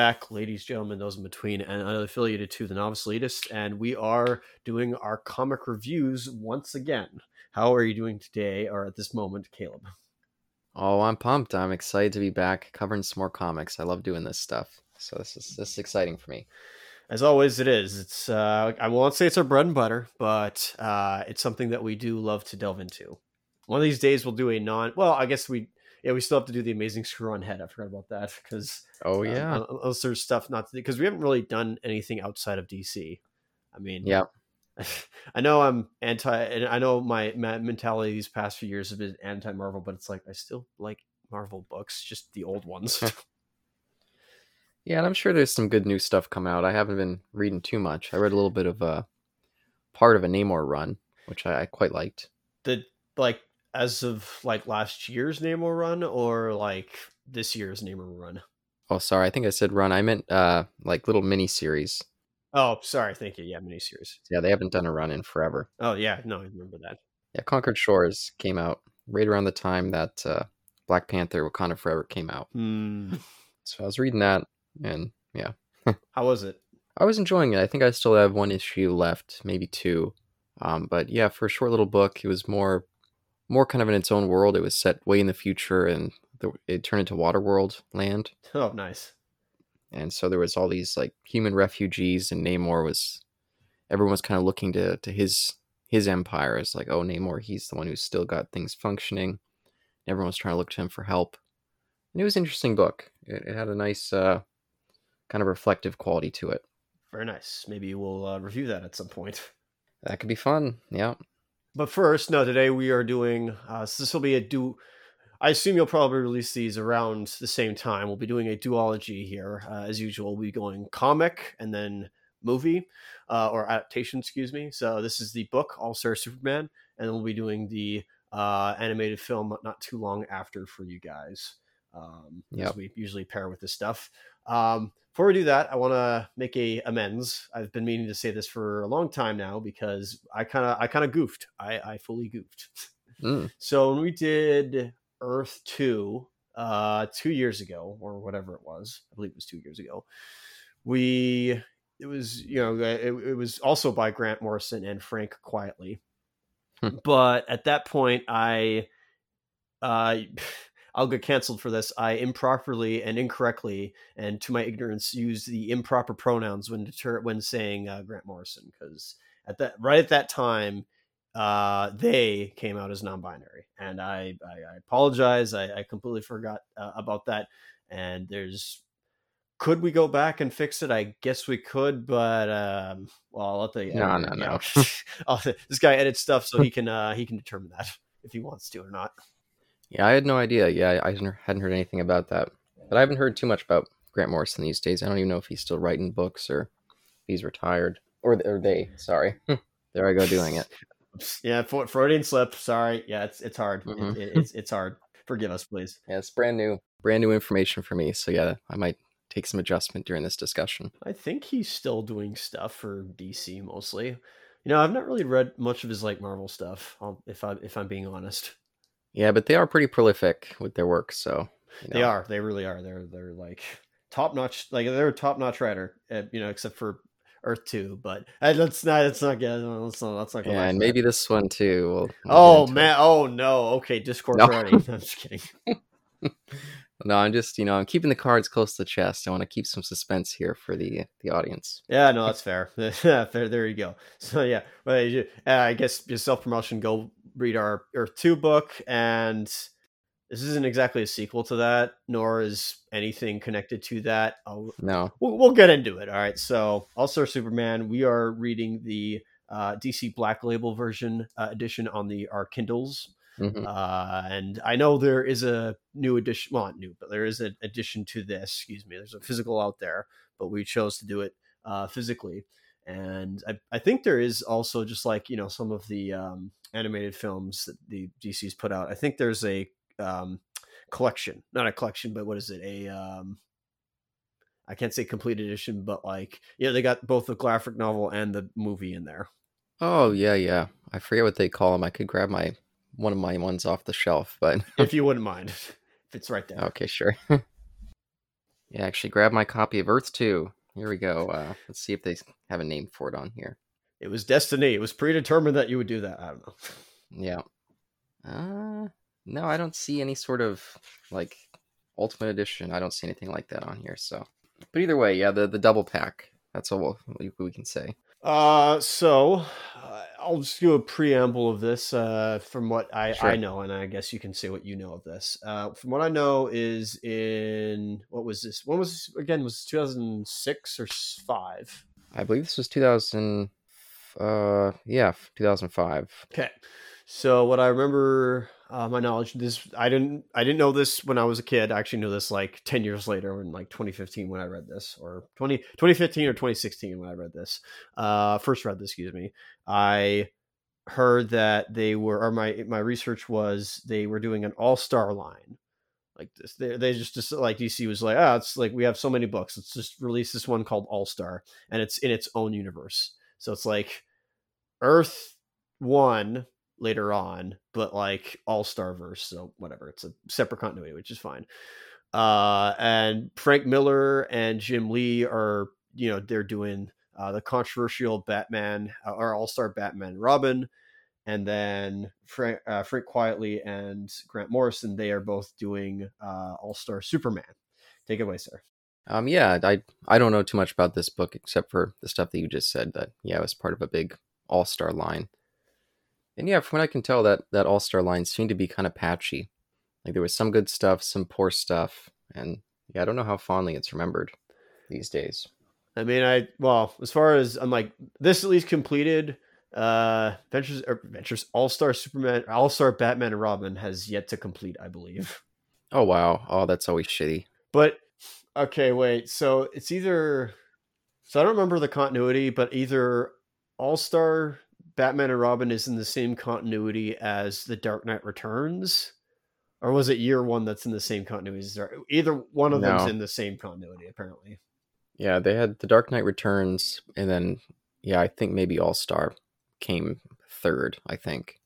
back, ladies, gentlemen, those in between, and unaffiliated to the Novice Elitist. And we are doing our comic reviews once again. How are you doing today, or at this moment, Caleb? Oh, I'm pumped. I'm excited to be back covering some more comics. I love doing this stuff. So this is this is exciting for me. As always, it is. It's uh, I won't say it's our bread and butter, but uh, it's something that we do love to delve into. One of these days, we'll do a non. Well, I guess we yeah we still have to do the Amazing Screw on Head. I forgot about that because oh yeah, um, unless there's stuff not because we haven't really done anything outside of DC. I mean, yeah. I know I'm anti, and I know my, my mentality these past few years has been anti Marvel, but it's like I still like Marvel books, just the old ones. yeah, and I'm sure there's some good new stuff come out. I haven't been reading too much. I read a little bit of a part of a Namor run, which I, I quite liked. The like as of like last year's Namor run, or like this year's Namor run. Oh, sorry, I think I said run. I meant uh like little mini series. Oh, sorry. Thank you. Yeah, miniseries. Yeah, they haven't done a run in forever. Oh yeah, no, I remember that. Yeah, Conquered Shores came out right around the time that uh, Black Panther: Wakanda Forever came out. Mm. So I was reading that, and yeah. How was it? I was enjoying it. I think I still have one issue left, maybe two. Um, but yeah, for a short little book, it was more, more kind of in its own world. It was set way in the future, and the, it turned into Waterworld land. Oh, nice. And so there was all these like human refugees and namor was everyone was kind of looking to to his his empire as like oh namor he's the one who's still got things functioning. Everyone was trying to look to him for help. And it was an interesting book. It, it had a nice uh, kind of reflective quality to it. Very nice. Maybe we'll uh, review that at some point. That could be fun. Yeah but first no today we are doing uh, so this will be a do I assume you'll probably release these around the same time. We'll be doing a duology here, uh, as usual. We'll be going comic and then movie uh, or adaptation, excuse me. So this is the book, All Star Superman, and then we'll be doing the uh, animated film not too long after for you guys. Um, yep. we usually pair with this stuff. Um, before we do that, I want to make a amends. I've been meaning to say this for a long time now because I kind of I kind of goofed. I, I fully goofed. Mm. So when we did Earth 2 uh, two years ago, or whatever it was. I believe it was two years ago. We, it was, you know, it, it was also by Grant Morrison and Frank Quitely, Hmm. But at that point, I, uh, I'll get canceled for this. I improperly and incorrectly, and to my ignorance, used the improper pronouns when deter- when saying uh, Grant Morrison because at that right at that time uh, they came out as non-binary, and I I, I apologize. I, I, completely forgot uh, about that. And there's could we go back and fix it? I guess we could, but um, well, I'll let the no no no. this guy edits stuff so he can uh, he can determine that if he wants to or not. Yeah, I had no idea. Yeah, I hadn't heard anything about that, but I haven't heard too much about Grant Morrison these days. I don't even know if he's still writing books or if he's retired or or they. Sorry, there I go doing it. Yeah, Freudian slip. Sorry. Yeah, it's it's hard. Mm-hmm. It, it, it's it's hard. Forgive us, please. Yeah, it's brand new, brand new information for me. So yeah, I might take some adjustment during this discussion. I think he's still doing stuff for DC mostly. You know, I've not really read much of his like Marvel stuff. If I if I'm being honest. Yeah, but they are pretty prolific with their work. So you know. they are. They really are. They're they're like top notch. Like they're a top notch writer. Uh, you know, except for Earth Two, but let's not let's not get let's not let's not go. Yeah, and maybe this one too. We'll, we'll oh man! It. Oh no! Okay, Discord no. already. I'm just kidding. no, I'm just you know I'm keeping the cards close to the chest. I want to keep some suspense here for the the audience. Yeah, no, that's fair. fair. There you go. So yeah, but uh, I guess just self promotion. Go read our Earth Two book and this isn't exactly a sequel to that, nor is anything connected to that. I'll, no, we'll, we'll, get into it. All right. So, All Star Superman, we are reading the uh, DC Black Label version uh, edition on the our Kindles. Mm-hmm. Uh, and I know there is a new edition, well, not new, but there is an addition to this. Excuse me. There's a physical out there, but we chose to do it uh, physically. And I, I think there is also just like you know some of the um, animated films that the DC's put out. I think there's a um, collection, not a collection, but what is it? A um, I can't say complete edition, but like yeah, they got both the graphic novel and the movie in there. Oh yeah, yeah. I forget what they call them. I could grab my one of my ones off the shelf, but if you wouldn't mind, if it's right there. Okay, sure. Yeah, actually, grab my copy of Earth Two. Here we go. Uh, let's see if they have a name for it on here. It was destiny. It was predetermined that you would do that. I don't know. Yeah. Uh, no, I don't see any sort of like Ultimate Edition. I don't see anything like that on here. So, but either way, yeah, the the double pack. That's all we, we can say. Uh, so uh, I'll just do a preamble of this. Uh, from what I Sure. I know, and I guess you can say what you know of this. Uh, from what I know is in what was this? When was this again? Was two thousand six or five? I believe this was 2000. Uh, yeah, 2005. Okay. So what I remember, uh, my knowledge, this I didn't I didn't know this when I was a kid. I actually knew this like ten years later, in like 2015 when I read this, or 20, 2015 or 2016 when I read this. Uh, first read this, excuse me. I heard that they were, or my my research was they were doing an all star line. Like this, they, they just, just like DC was like, ah, it's like we have so many books. Let's just release this one called All Star, and it's in its own universe. So it's like Earth One later on, but like All Star verse. So whatever, it's a separate continuity, which is fine. Uh, and Frank Miller and Jim Lee are, you know, they're doing uh, the controversial Batman uh, or All Star Batman Robin, and then Frank, uh, Frank Quitely and Grant Morrison. They are both doing uh, All Star Superman. Take it away, sir. Um, yeah, I I don't know too much about this book except for the stuff that you just said. That yeah, it was part of a big All Star line. And yeah, from what I can tell, that that All Star line seemed to be kind of patchy. Like there was some good stuff, some poor stuff, and yeah, I don't know how fondly it's remembered these days. I mean, I well, as far as I'm like this at least completed. Uh, Ventures or Ventures All Star Superman, All Star Batman and Robin has yet to complete, I believe. Oh wow, oh that's always shitty. But okay, wait. So it's either so I don't remember the continuity, but either All Star Batman and Robin is in the same continuity as The Dark Knight Returns, or was it Year One that's in the same continuity? Either one of them's in the same continuity, apparently. Yeah, they had The Dark Knight Returns, and then yeah, I think maybe All Star came third. I think,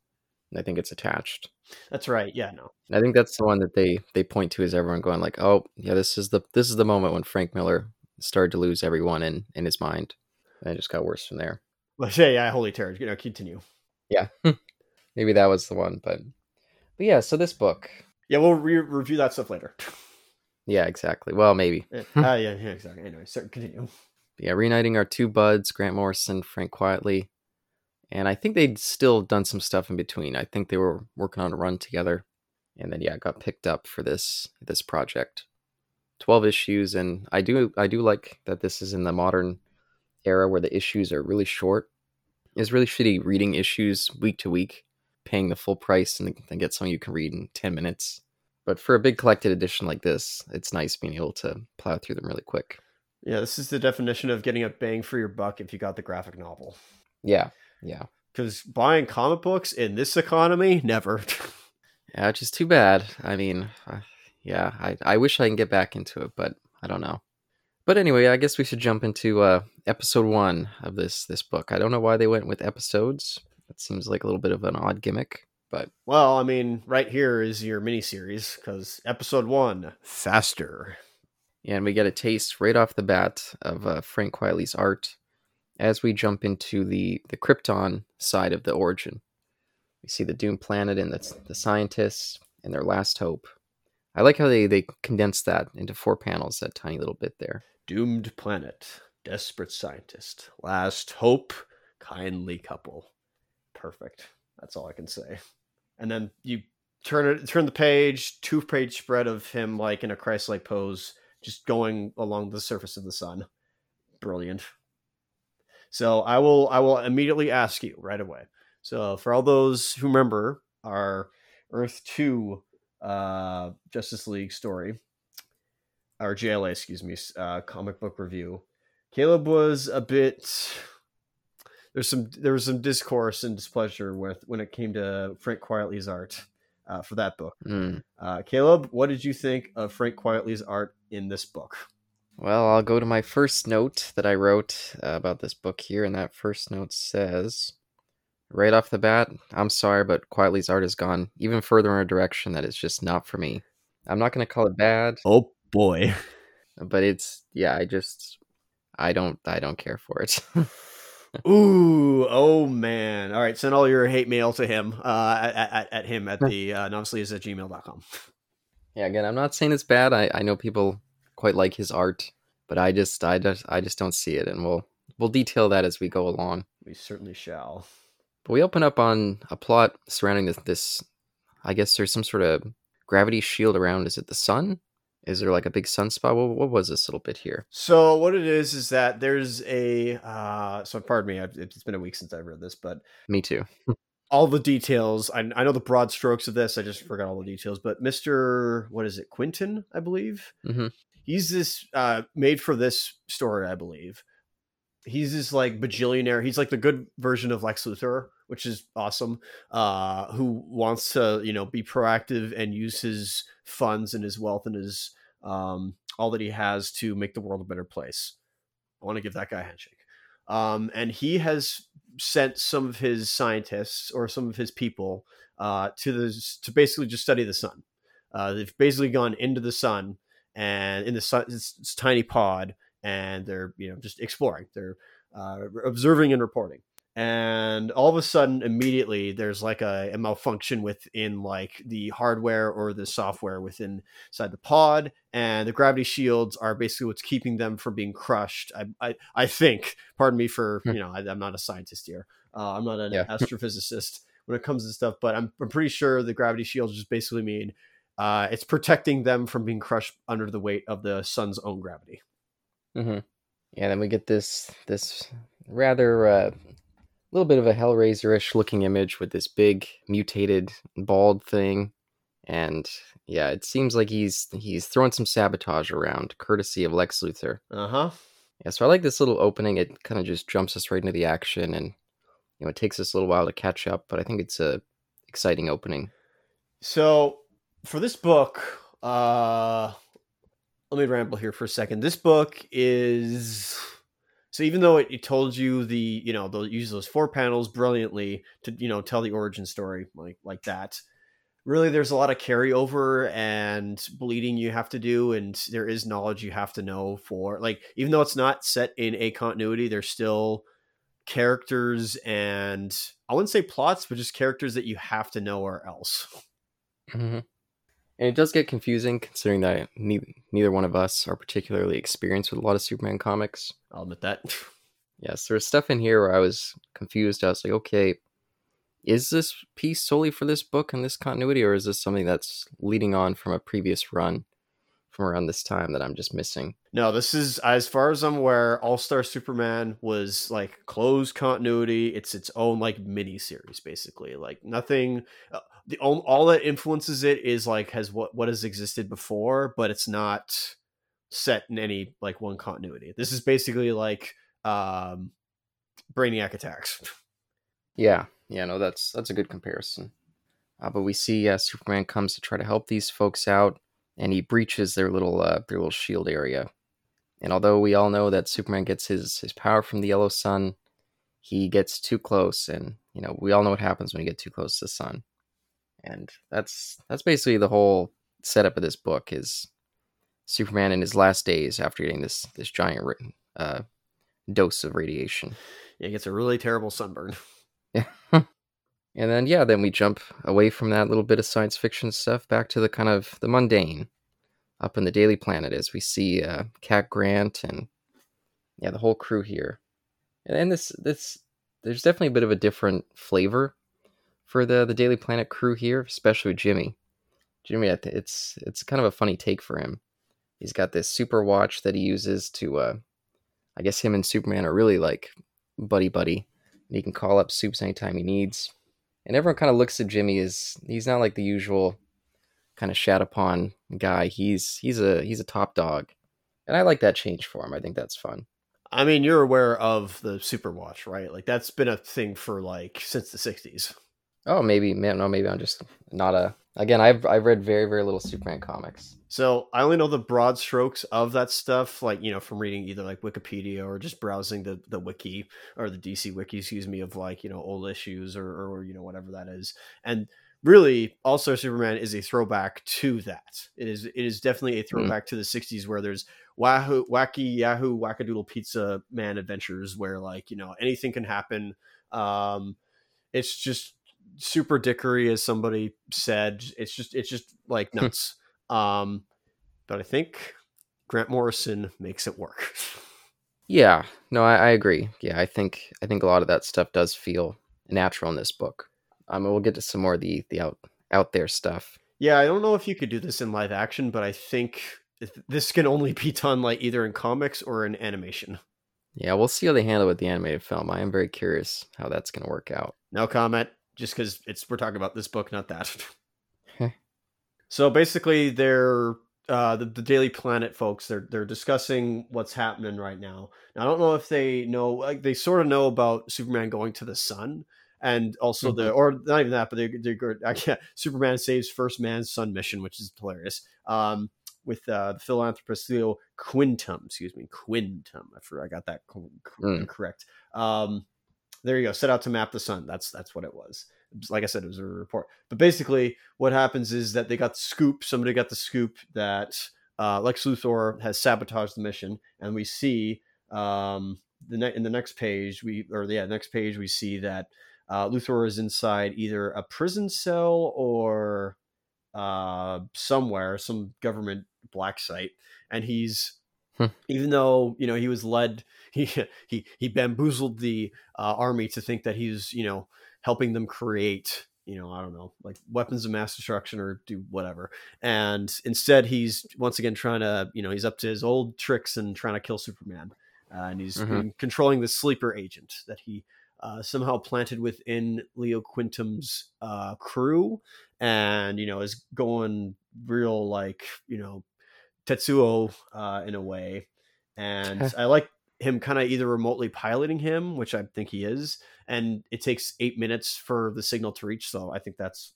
I think it's attached. That's right. Yeah, no. And I think that's the one that they they point to as everyone going like, oh yeah, this is the this is the moment when Frank Miller started to lose everyone in in his mind, and it just got worse from there. But yeah, yeah, holy terror. You know, continue. Yeah, maybe that was the one, but but yeah. So this book, Yeah, we'll re- review that stuff later. yeah, exactly. Well, maybe Yeah, uh, yeah, yeah, exactly. Anyway, so continue. yeah, reuniting our two buds, Grant Morrison, Frank Quitely, and I think they'd still done some stuff in between. I think they were working on a run together, and then yeah, got picked up for this this project. Twelve issues, and I do I do like that this is in the modern era where the issues are really short. It's really shitty reading issues week to week, paying the full price and then get something you can read in ten minutes. But for a big collected edition like this, it's nice being able to plow through them really quick. Yeah, this is the definition of getting a bang for your buck if you got the graphic novel. Yeah, yeah. Because buying comic books in this economy, never. Yeah, which is too bad. I mean, uh, yeah, I, I wish I can get back into it, but I don't know. But anyway, I guess we should jump into uh, episode one of this this book. I don't know why they went with episodes. That seems like a little bit of an odd gimmick, but well, I mean, right here is your miniseries because episode one, faster. yeah, and we get a taste right off the bat of uh, Frank Quitely's art as we jump into the the Krypton side of the origin. We see the doomed planet and the the scientists and their last hope. I like how they they condensed that into four panels. That tiny little bit there. Doomed planet, desperate scientist, last hope, kindly couple. Perfect. That's all I can say. And then you turn it, turn the page, two page spread of him like in a Christ-like pose, just going along the surface of the sun. Brilliant. So I will I will immediately ask you right away. So for all those who remember our Earth Two uh, Justice League story, or JLA, excuse me, uh, comic book review. Caleb was a bit. There's some there was some discourse and displeasure with when it came to Frank Quitely's art uh, for that book. Mm. Uh, Caleb, what did you think of Frank Quitely's art in this book? Well, I'll go to my first note that I wrote uh, about this book here, and that first note says, right off the bat, I'm sorry, but Quitely's art has gone even further in a direction that is just not for me. I'm not going to call it bad. Oh boy, but it's yeah, I just I don't I don't care for it. Ooh, oh man. All right, send all your hate mail to him, uh, at, at, at him at the uh, is at gmail.com. Yeah, again, I'm not saying it's bad. I, I know people quite like his art, but I just I just I just don't see it, and we'll we'll detail that as we go along. We certainly shall. But we open up on a plot surrounding this. This, I guess there's some sort of gravity shield around. Is it the sun? Is there like a big sunspot? What, what was this little bit here? So what it is is that there's a. Uh, so pardon me, I've, it's been a week since I read this, but me too. all the details. I, I, know the broad strokes of this. I just forgot all the details. But Mister, what is it, Quinton? I believe mm-hmm. He's this uh, made for this story. I believe he's this like bajillionaire. He's like the good version of Lex Luthor, which is awesome. Uh, who wants to you know be proactive and use his funds and his wealth and his um, all that he has to make the world a better place. I want to give that guy a handshake. Um, and he has sent some of his scientists or some of his people uh, to the to basically just study the sun. Uh, they've basically gone into the sun and in the sun, it's, it's tiny pod, and they're you know just exploring. They're uh, observing and reporting and all of a sudden immediately there's like a, a, malfunction within like the hardware or the software within inside the pod and the gravity shields are basically what's keeping them from being crushed i i, I think pardon me for hmm. you know I, am not a scientist here uh, i'm not an yeah. astrophysicist when it comes to stuff but I'm, I'm pretty sure the gravity shields just basically mean uh, it's protecting them from being crushed under the weight of the sun's own gravity mm-hmm. yeah then we get this this rather uh little bit of a Hellraiser-ish looking image with this big mutated bald thing, and yeah, it seems like he's he's throwing some sabotage around, courtesy of Lex Luthor. Uh huh. Yeah, so I like this little opening. It kind of just jumps us right into the action, and you know, it takes us a little while to catch up, but I think it's a exciting opening. So for this book, uh, let me ramble here for a second. This book is so even though it, it, told you the, you know, they'll use those four panels brilliantly to, you know, tell the origin story like like that. Really, there's a lot of carryover and bleeding you have to do, and there is knowledge you have to know for like even though it's not set in a continuity, there's still characters and I wouldn't say plots, but just characters that you have to know or else. Mm-hmm. And it does get confusing considering that neither, neither one of us are particularly experienced with a lot of Superman comics. I'll admit that. yes, there's stuff in here where I was confused. I was like, okay, is this piece solely for this book and this continuity, or is this something that's leading on from a previous run from around this time that I'm just missing? No, this is as far as I'm aware, All Star Superman was like closed continuity. It's its own like mini series, basically. Like nothing. Uh, The all, all that influences it is like has what what has existed before, but it's not set in any like one continuity. This is basically like um Brainiac attacks. Yeah, yeah, no, that's that's a good comparison. Uh, but we see uh, Superman comes to try to help these folks out, and he breaches their little uh, their little shield area. And although we all know that Superman gets his his power from the yellow sun, he gets too close, and you know we all know what happens when you get too close to the sun and that's that's basically the whole setup of this book is Superman in his last days after getting this this giant uh, dose of radiation. Yeah, he gets a really terrible sunburn. Yeah. and then yeah, then we jump away from that little bit of science fiction stuff back to the kind of the mundane up in the Daily Planet as we see uh, Cat Grant and yeah, the whole crew here. And, and this this there's definitely a bit of a different flavor for the the Daily Planet crew here, especially Jimmy. Jimmy, it's it's kind of a funny take for him. He's got this super watch that he uses to, uh, I guess him and Superman are really like buddy buddy. He can call up Supes anytime he needs. And everyone kind of looks at Jimmy as he's not like the usual kind of shat upon guy. He's he's a he's a top dog, and I like that change for him. I think that's fun. I mean, you're aware of the Super Watch, right? Like that's been a thing for like since the '60s. Oh, maybe no, maybe I'm just not a. Again, I've I've read very very little Superman comics, so I only know the broad strokes of that stuff, like you know, from reading either like Wikipedia or just browsing the the wiki or the DC wiki, excuse me, of like you know old issues or or you know whatever that is. And really All Star Superman is a throwback to that. It is it is definitely a Hmm. throwback to the '60s where there's wahoo wacky Yahoo wackadoodle pizza man adventures where like you know anything can happen. Um, it's just super dickery, as somebody said. It's just it's just like nuts. um, but I think Grant Morrison makes it work. Yeah, no, I, I agree. Yeah, I think I think a lot of that stuff does feel natural in this book. Um, we'll get to some more of the the out out there stuff. Yeah, I don't know if you could do this in live action, but I think this can only be done like either in comics or in animation. Yeah, we'll see how they handle it with the animated film. I am very curious how that's going to work out. No comment, just because it's we're talking about this book, not that. Heh. so basically, they're uh, the, the Daily Planet folks. They're they're discussing what's happening right now. Now, I don't know if they know, like they sort of know about Superman going to the sun, and also the or not even that, but they they Superman saves first man's sun mission, which is hilarious. Um, with uh, the philanthropist Leo Quintum, excuse me, Quintum. I forgot I got that co- Mm. correct. Um, there you go. Set out to map the sun. That's that's what it was. It was- Like I said, it was a report. But basically, what happens is that they got the scoop. Somebody got the scoop that uh, Lex Luthor has sabotaged the mission, and we see um, the ne- in the next page we or yeah next page we see that uh, Luthor is inside either a prison cell or uh, somewhere, some government black site, and he's Hmm. even though you know he was led, he he he bamboozled the uh, army to think that he's you know helping them create you know I don't know like weapons of mass destruction or do whatever, and instead he's once again trying to you know he's up to his old tricks and trying to kill Superman, uh, and he's Mhm. been controlling the sleeper agent that he uh, somehow planted within Leo Quintum's uh, crew, and you know is going real like you know Tetsuo uh, in a way, and I like him kind of either remotely piloting him, which I think he is, and it takes eight minutes for the signal to reach, so I think that's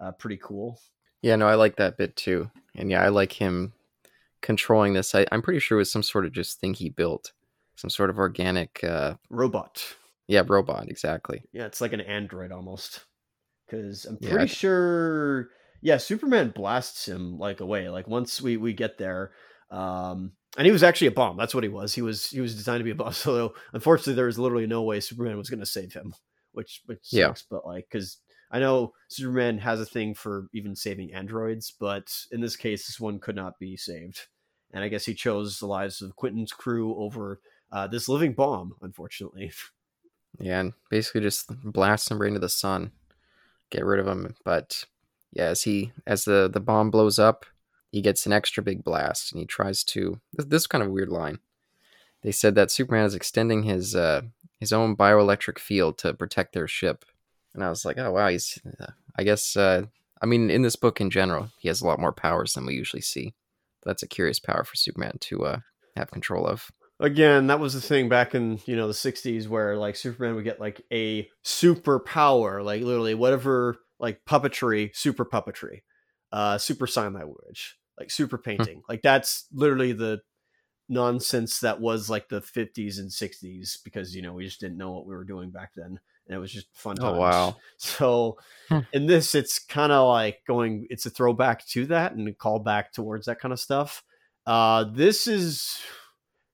uh, pretty cool. Yeah, no, I like that bit too. And yeah, I like him controlling this. I, I'm pretty sure it was some sort of just thing he built, some sort of organic, uh, Robot, yeah, robot. Exactly. yeah, it's like an android almost, because I'm Yeah, pretty I- sure, yeah, Superman blasts him like away. Like once we we get there. Um, and he was actually a bomb. That's what he was. He was he was designed to be a bomb. So unfortunately, there was literally no way Superman was going to save him, which which sucks. Yeah. But like, because I know Superman has a thing for even saving androids, but in this case, this one could not be saved. And I guess he chose the lives of Quentin's crew over uh, this living bomb. Unfortunately, Yeah, and basically just blast him right into the sun, get rid of him. But yeah, as he as the the bomb blows up, he gets an extra big blast, and he tries to. This, this is kind of a weird line. They said that Superman is extending his uh, his own bioelectric field to protect their ship, and I was like, oh wow, he's. I guess. Uh, I mean, in this book in general, he has a lot more powers than we usually see. That's a curious power for Superman to uh, have control of. again, that was the thing back in you know the '60s where like Superman would get like a super power, like literally whatever, like puppetry, super puppetry, uh, super sign language, like super painting. like that's literally the nonsense that was like the 50s and 60s because you know we just didn't know what we were doing back then and it was just fun Oh, times. wow. so Hmm. in this it's kind of like going it's a throwback to that and a callback towards that kind of stuff uh this is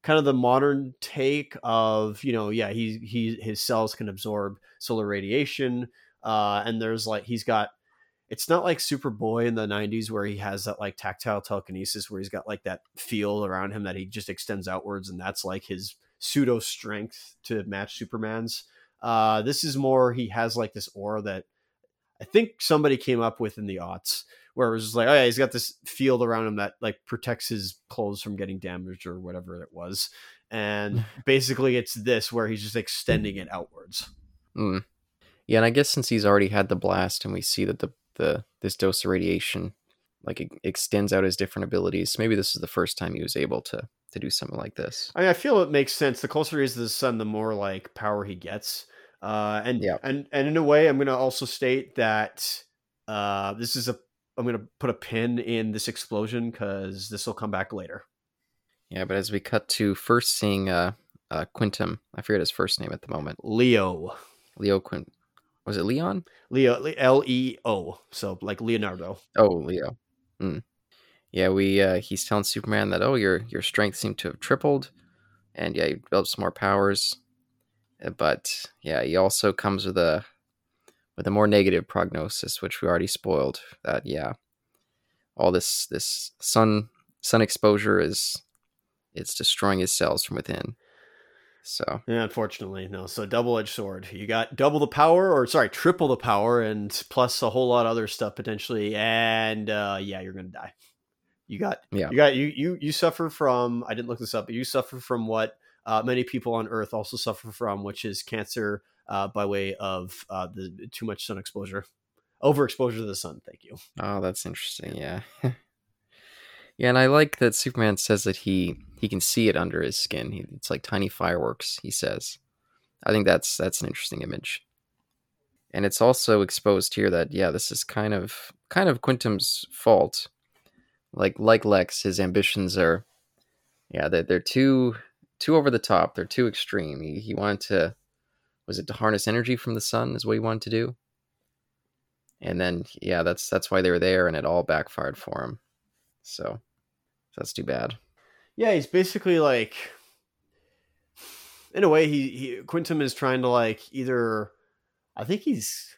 kind of the modern take of you know yeah he he his cells can absorb solar radiation uh and there's like he's got it's not like Superboy in the 90s where he has that like tactile telekinesis where he's got like that field around him that he just extends outwards and that's like his pseudo strength to match Superman's. Uh this is more he has like this aura that I think somebody came up with in the aughts where it was just like, oh yeah, he's got this field around him that like protects his clothes from getting damaged or whatever it was. And basically it's this where he's just extending it outwards. Mm. Yeah, and I guess since he's already had the blast, and we see that the the this dose of radiation like it extends out his different abilities, maybe this is the first time he was able to to do something like this. I mean, I feel it makes sense. The closer he is to the sun, the more like power he gets. Uh, and Yeah. and and in a way, I'm going to also state that uh, this is a. I'm going to put a pin in this explosion because this will come back later. Yeah, but as we cut to first seeing uh, uh Quintum, I forget his first name at the moment, Leo. Leo Quint, Was it Leon? Leo L E O. So like Leonardo. Oh, Leo. Mm. Yeah, we uh, he's telling Superman that oh your your strength seemed to have tripled, and yeah, you developed some more powers. Uh, But yeah, he also comes with a with a more negative prognosis, which we already spoiled. That yeah, all this this sun sun exposure is it's destroying his cells from within. So Yeah, unfortunately, no. So double edged sword. You got double the power, or sorry, triple the power, and plus a whole lot of other stuff potentially. And uh, yeah, you're gonna die. You got Yeah. You got you you you suffer from. I didn't look this up, but you suffer from what uh, many people on Earth also suffer from, which is cancer uh, by way of uh, the too much sun exposure, overexposure to the sun. Thank you. oh, that's interesting. Yeah. Yeah, and I like that Superman says that he he can see it under his skin. He, it's like tiny fireworks. He says, I think that's that's an interesting image, and it's also exposed here that yeah, this is kind of kind of Quintum's fault. Like like Lex, his ambitions are, yeah, they're, they're too too over the top. They're too extreme. He he wanted to, was it to harness energy from the sun? Is what he wanted to do. And then yeah, that's that's why they were there, and it all backfired for him. So that's too bad. Yeah, he's basically like, in a way, he, he Quintum is trying to like either, I think he's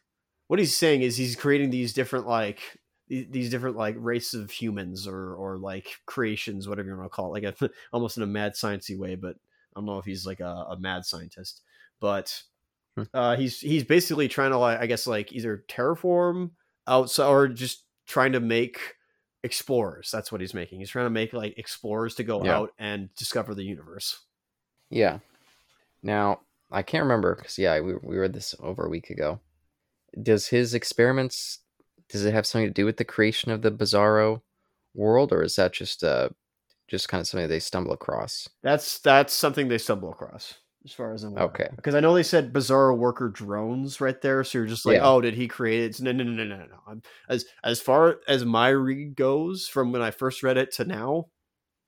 what he's saying is he's creating these different like these, different like race of humans or or like creations, whatever you want to call it, like a, almost in a mad sciencey way. But I don't know if he's like a, a mad scientist, but Hmm. uh, he's he's basically trying to like I guess like either terraform outside or just trying to make explorers. That's what he's making. He's trying to make like explorers to go Yeah. out and discover the universe. Yeah. Now I can't remember because yeah, we we read this over a week ago. Does his experiments does it have something to do with the creation of the Bizarro world, or is that just uh just kind of something they stumble across? That's that's something they stumble across, as far as I'm aware. Okay. Because I know they said Bizarro worker drones right there, so you're just like, Yeah. oh, did he create it? It's- No, no, no, no, no, no. I'm, as as far as my read goes, from when I first read it to now,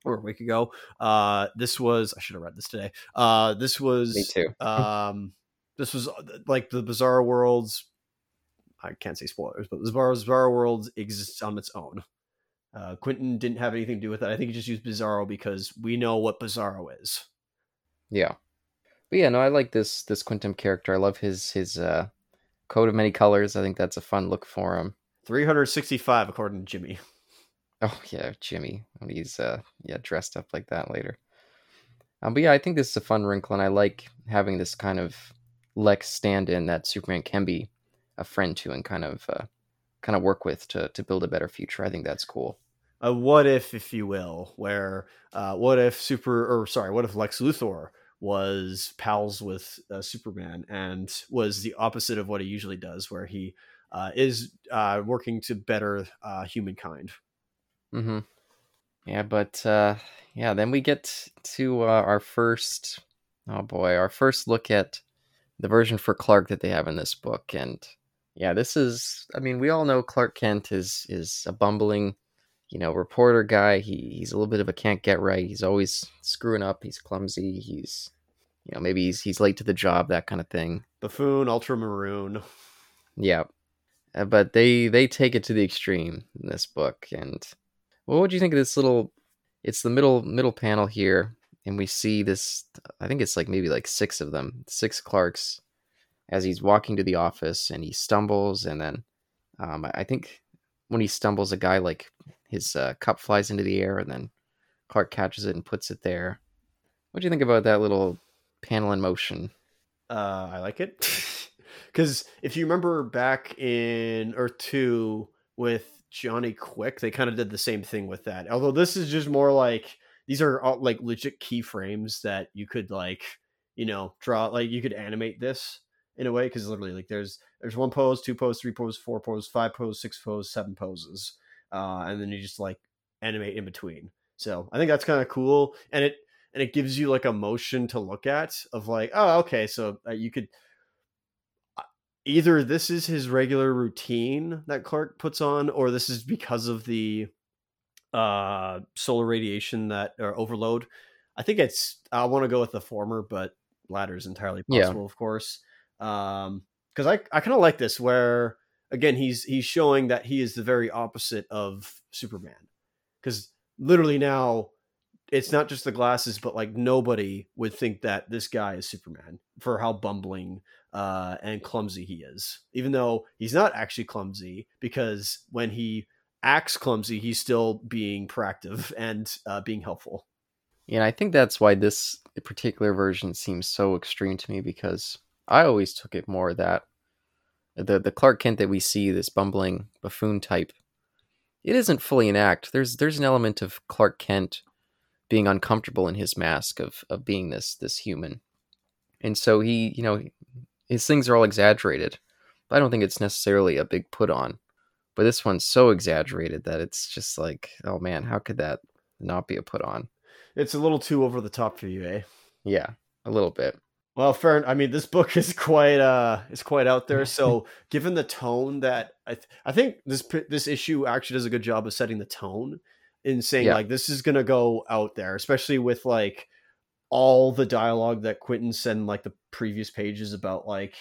or a week ago, uh, this was I should have read this today. Uh, this was Me too. um this was uh, like the bizarre worlds i can't say spoilers but the bizarre, bizarre worlds exists on its own uh quentin didn't have anything to do with it i think he just used bizarro because we know what bizarro is Yeah. But yeah, no, I like this this Quintum character. I love his his uh coat of many colors. I think that's a fun look for him. 365 according to jimmy Oh yeah, Jimmy when he's uh yeah dressed up like that later. Um, but yeah, I think this is a fun wrinkle, and I like having this kind of Lex stand-in that Superman can be a friend to and kind of uh, kind of work with to to build a better future. I think that's cool. a what if if you will where uh what if super or sorry what if lex luthor was pals with uh, superman and was the opposite of what he usually does where he uh, is uh, working to better uh, humankind Mm-hmm. Yeah, but uh, yeah, then we get to uh, our first. Oh boy, our first look at the version for Clark that they have in this book, and yeah, this is. I mean, we all know Clark Kent is is a bumbling, you know, reporter guy. He he's a little bit of a can't get right. He's always screwing up. He's clumsy. He's, you know, maybe he's he's late to the job, that kind of thing. buffoon ultramaroon Yeah, Uh, but they they take it to the extreme in this book. And what would you think of this little? It's the middle middle panel here, and we see this. I think it's like maybe like six of them, six Clarks, as he's walking to the office, and he stumbles, and then um, I I think when he stumbles, a guy like his uh, cup flies into the air, and then Clark catches it and puts it there. What do you think about that little panel in motion? uh, i like it because if you remember back in earth 2 with johnny quick they kind of did the same thing with that although this is just more like these are all like legit keyframes that you could like you know draw like you could animate this in a way because literally like there's there's one pose two pose three pose four pose five pose six pose seven poses uh and then you just like animate in between. So i think that's kind of cool and it and it gives you like a motion to look at of like oh okay so uh, you could either this is his regular routine that clark puts on or this is because of the uh solar radiation that or overload. I think it's i want to go with the former but latter is entirely Yeah. possible of course. Um because I I kind of like this where again he's he's showing that he is the very opposite of Superman because literally now it's not just the glasses, but like nobody would think that this guy is Superman for how bumbling uh, and clumsy he is. Even though he's not actually clumsy, because when he acts clumsy, he's still being proactive and uh, being helpful. Yeah, I think that's why this particular version seems so extreme to me because I always took it more that the the Clark Kent that we see, this bumbling buffoon type, it isn't fully an act. There's there's an element of Clark Kent being uncomfortable in his mask of of being this this human, and so he you know his things are all exaggerated. But I don't think it's necessarily a big put on. But this one's so exaggerated that it's just like, oh man, how could that not be a put on? It's a little too over the top for you, eh? Yeah, a little bit. Well, Fern, I mean, this book is quite uh is quite out there. So, given the tone that I th- I think this this issue actually does a good job of setting the tone in saying Yeah. like this is gonna go out there, especially with like all the dialogue that Quentin said in like the previous pages about like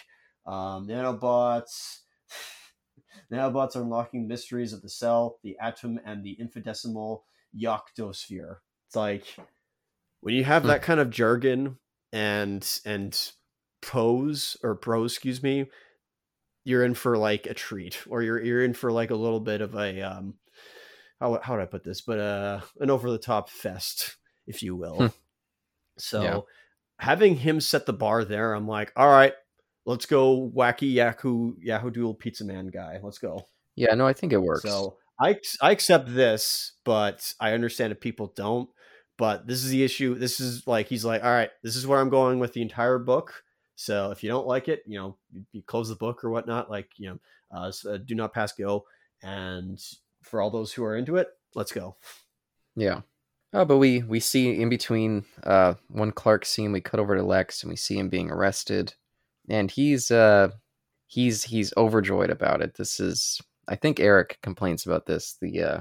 um, nanobots. Nanobots are unlocking mysteries of the cell, the atom, and the infinitesimal yoctosphere. It's like when you have Hmm. that kind of jargon and and pose or prose, excuse me, you're in for like a treat, or you're you're in for like a little bit of a um, how how would I put this? But uh, an over the top fest, if you will. Hmm. So Yeah. having him set the bar there, I'm like, all right, let's go wacky Yahoo Yahoo Duel Pizza Man guy. Let's go. Yeah, no, I think it works. So I I accept this, but I understand if people don't. But this is the issue. This is like he's like, all right, this is where I'm going with the entire book. So if you don't like it, you know, you, you close the book or whatnot. Like you know, uh, so do not pass go. And for all those who are into it, let's go. Yeah. Oh, but we we see in between uh one Clark scene we cut over to Lex and we see him being arrested and he's uh he's he's overjoyed about it. This is I think Eric complains about this. The uh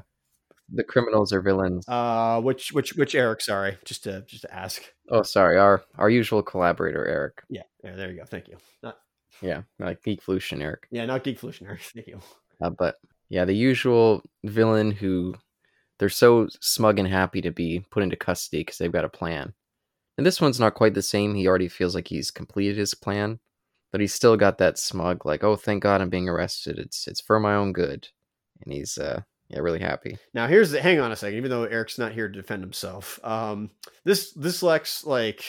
the criminals are villains. Uh, which which which Eric? Sorry, just to just to ask. oh, sorry. Our our usual collaborator Eric. Yeah, yeah. There you go. Thank you. Not Yeah, like Geek Flution Eric. yeah, not Geek Flution. Eric. Thank you. Uh, but yeah, the usual villain who they're so smug and happy to be put into custody because they've got a plan. And this one's not quite the same. He already feels like he's completed his plan, but he's still got that smug, like, oh, thank God I'm being arrested. It's it's for my own good, and he's uh yeah really happy. Now here's the hang on a second. Even though Eric's not here to defend himself, um, this this Lex like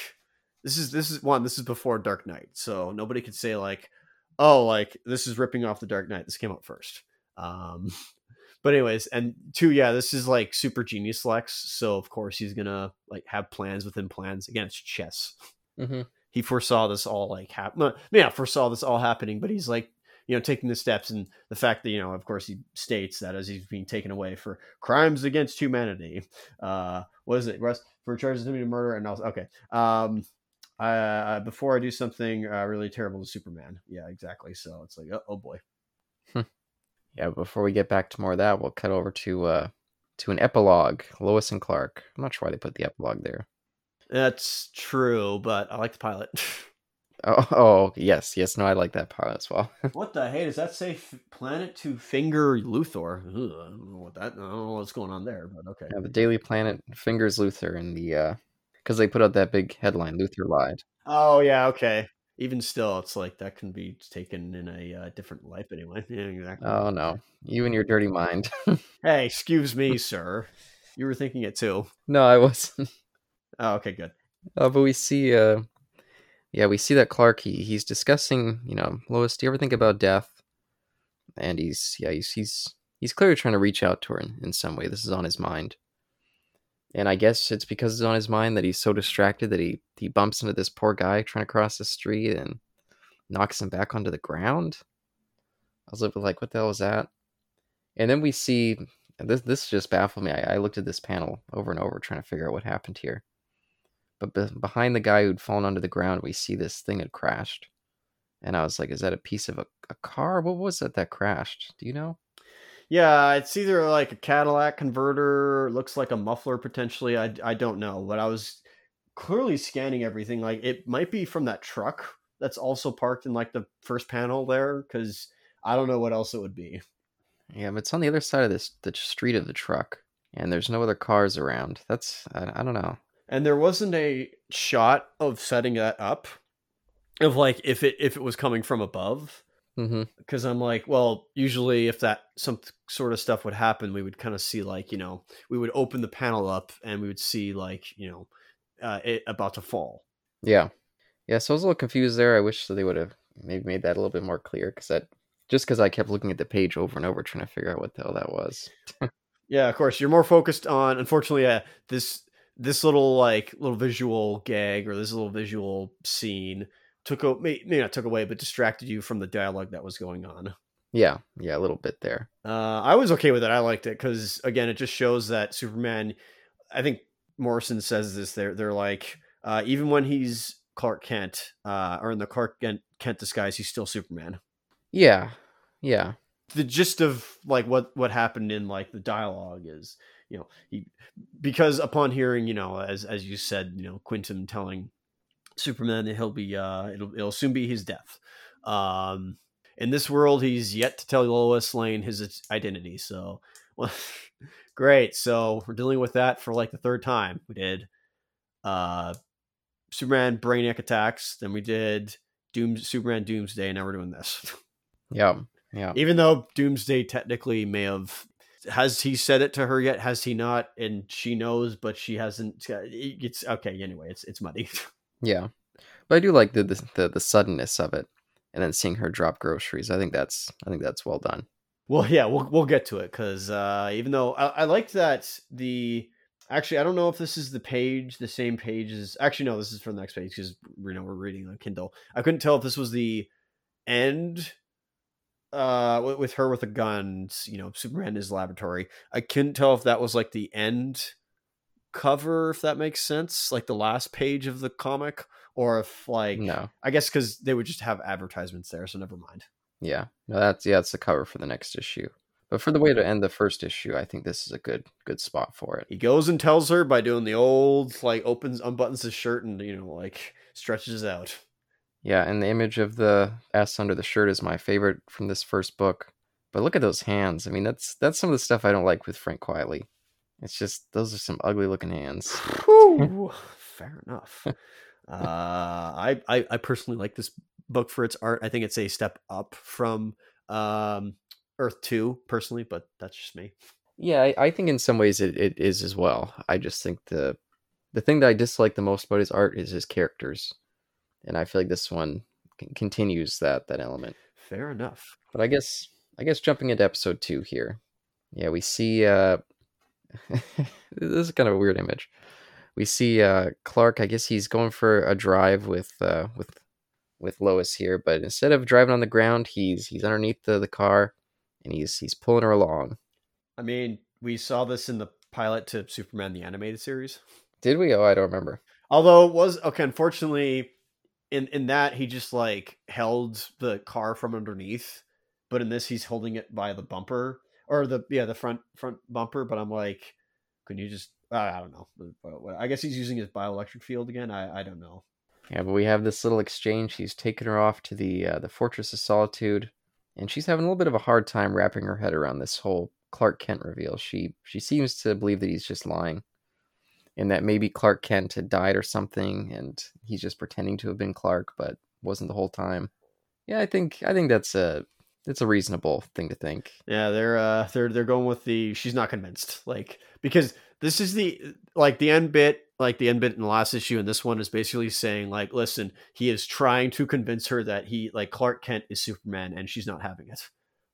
this is this is one this is before Dark Knight, so nobody could say like, oh, like this is ripping off the Dark Knight. This came out first. Um, but anyways, and two, yeah, this is like super genius Lex. So of course he's gonna like have plans within plans. Again, it's chess. Mm-hmm. He foresaw this all like happen. Yeah, foresaw this all happening, but he's like you know taking the steps and the fact that you know of course he states that as he's being taken away for crimes against humanity uh what is it Russ for charges of murder and also okay um uh before i do something uh, really terrible to superman yeah exactly so it's like oh, oh boy Yeah. Before we get back to more of that, we'll cut over to uh to an epilogue. Lois and Clark. I'm not sure why they put the epilogue there. that's true but i like the pilot Oh, oh yes, yes. No, I like that part as well. what the hey does that say f- planet to finger luthor Ugh, i don't know what that i don't know what's going on there but okay Yeah, the Daily Planet fingers Luthor in the uh because they put out that big headline, Luthor lied. Oh yeah, okay. Even still, it's like that can be taken in a uh, different life anyway. Yeah, exactly. Oh no, you and your dirty mind. Hey, excuse me, sir. You were thinking it too. no, I wasn't. Oh, okay, good. Uh, but we see, uh, yeah, we see that Clark. He, he's discussing, you know, Lois. Do you ever think about death? And he's, yeah, he's he's he's clearly trying to reach out to her in, in some way. This is on his mind. And I guess it's because it's on his mind that he's so distracted that he he bumps into this poor guy trying to cross the street and knocks him back onto the ground. I was like, what the hell was that? And then we see this this just baffled me. I, I looked at this panel over and over trying to figure out what happened here. But be- behind the guy who'd fallen onto the ground, we see this thing had crashed. And I was like, is that a piece of a, a car? What was it that crashed? Do you know? Yeah, it's either like a Cadillac converter, looks like a muffler potentially. I I don't know, but I was clearly scanning everything. Like it might be from that truck that's also parked in like the first panel there because I don't know what else it would be. Yeah, but it's on the other side of this the street of the truck, and there's no other cars around. That's I, I don't know. And there wasn't a shot of setting that up of like if it if it was coming from above Mm-hmm. because I'm like, well, usually if that some sort of stuff would happen, we would kind of see like you know we would open the panel up and we would see like you know uh, it about to fall. Yeah, yeah. So I was a little confused there. I wish they would have maybe made that a little bit more clear because that just because I kept looking at the page over and over trying to figure out what the hell that was. Yeah, of course. You're more focused on, unfortunately, yeah, this this little like little visual gag or this little visual scene took a maybe not took away, but distracted you from the dialogue that was going on. Yeah, yeah, a little bit there. Uh, I was okay with it. I liked it because again, it just shows that Superman. I think Morrison says this. They're they're like uh, even when he's Clark Kent uh, or in the Clark Kent, Kent disguise, he's still Superman. Yeah, yeah, the gist of like what what happened in like the dialogue is you know he because upon hearing you know as as you said you know Quintum telling superman that he'll be uh it'll, it'll soon be his death um in this world he's yet to tell lois lane his identity so well great. So we're dealing with that for like the third time. We did uh superman brainiac attacks then we did doom superman doomsday and now we're doing this. Yeah, yeah. even though Doomsday technically may have has he said it to her yet? Has he not? And she knows, but she hasn't. It's okay. Anyway, it's it's muddy. Yeah, but I do like the, the the the suddenness of it, and then seeing her drop groceries. I think that's I think that's well done. Well, yeah, we'll we'll get to it because uh, even though I, I liked that the actually I don't know if this is the page the same page as actually no this is from the next page because you know we're reading on Kindle. I couldn't tell if this was the end uh with, her with the guns you know superman in his laboratory. I couldn't tell if that was like the end cover if that makes sense like the last page of the comic or if like No, i guess because they would just have advertisements there so never mind. Yeah, no, that's yeah, it's the cover for the next issue. But for the way to end the first issue, I think this is a good good spot for it. he goes and tells her by doing the old like opens unbuttons his shirt and you know like stretches out Yeah, and the image of the S under the shirt is my favorite from this first book. But look at those hands. I mean, that's that's some of the stuff I don't like with Frank Quitely. It's just those are some ugly looking hands. Fair enough. uh, I, I I personally like this book for its art. I think it's a step up from um, Earth Two, personally, but that's just me. Yeah, I, I think in some ways it, it is as well. I just think the the thing that I dislike the most about his art is his characters, and I feel like this one c- continues that that element. Fair enough. But I guess I guess jumping into episode two here, yeah, we see. uh This is kind of a weird image. We see uh Clark. I guess he's going for a drive with uh with with Lois here, but instead of driving on the ground, he's he's underneath the, the car, and he's he's pulling her along. I mean, we saw this in the pilot to Superman the animated series. Did we? Oh, I don't remember. Although it was okay, unfortunately, in in that he just like held the car from underneath, but in this he's holding it by the bumper or the yeah the front front bumper. But I'm like, can you just I don't know. I guess he's using his bioelectric field again. I I don't know. Yeah, but we have this little exchange. He's taking her off to the uh, the Fortress of Solitude, and she's having a little bit of a hard time wrapping her head around this whole Clark Kent reveal. She she seems to believe that he's just lying, and that maybe Clark Kent had died or something, and he's just pretending to have been Clark, but wasn't the whole time. Yeah, I think I think that's a it's a reasonable thing to think. Yeah, they're uh they're they're going with the she's not convinced. Like because this is the like the end bit, like the end bit in the last issue and this one is basically saying like listen, he is trying to convince her that he like Clark Kent is Superman and she's not having it.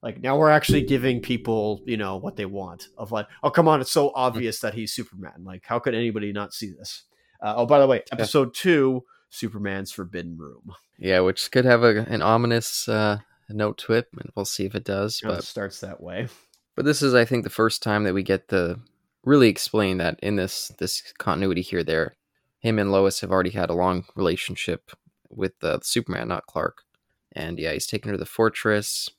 Like now we're actually giving people, you know, what they want of like, oh come on, it's so obvious that he's Superman. Like how could anybody not see this? Uh, oh by the way, episode 2 Superman's Forbidden Room. Yeah, which could have a, an ominous uh, note to it, and we'll see if it does. But But it starts that way. But this is, I think, the first time that we get the really explain that in this this continuity here. There, him and Lois have already had a long relationship with uh, Superman, not Clark. And yeah, he's taken her to the fortress,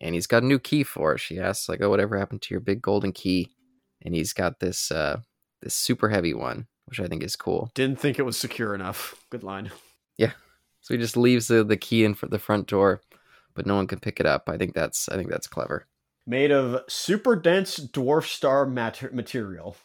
and he's got a new key for her. She asks like, "Oh, whatever happened to your big golden key?" And he's got this uh this super heavy one, which I think is cool. Didn't think it was secure enough. Good line. Yeah. So he just leaves the, the key in for the front door, but no one can pick it up. I think that's I think that's clever. Made of super dense dwarf star mater- material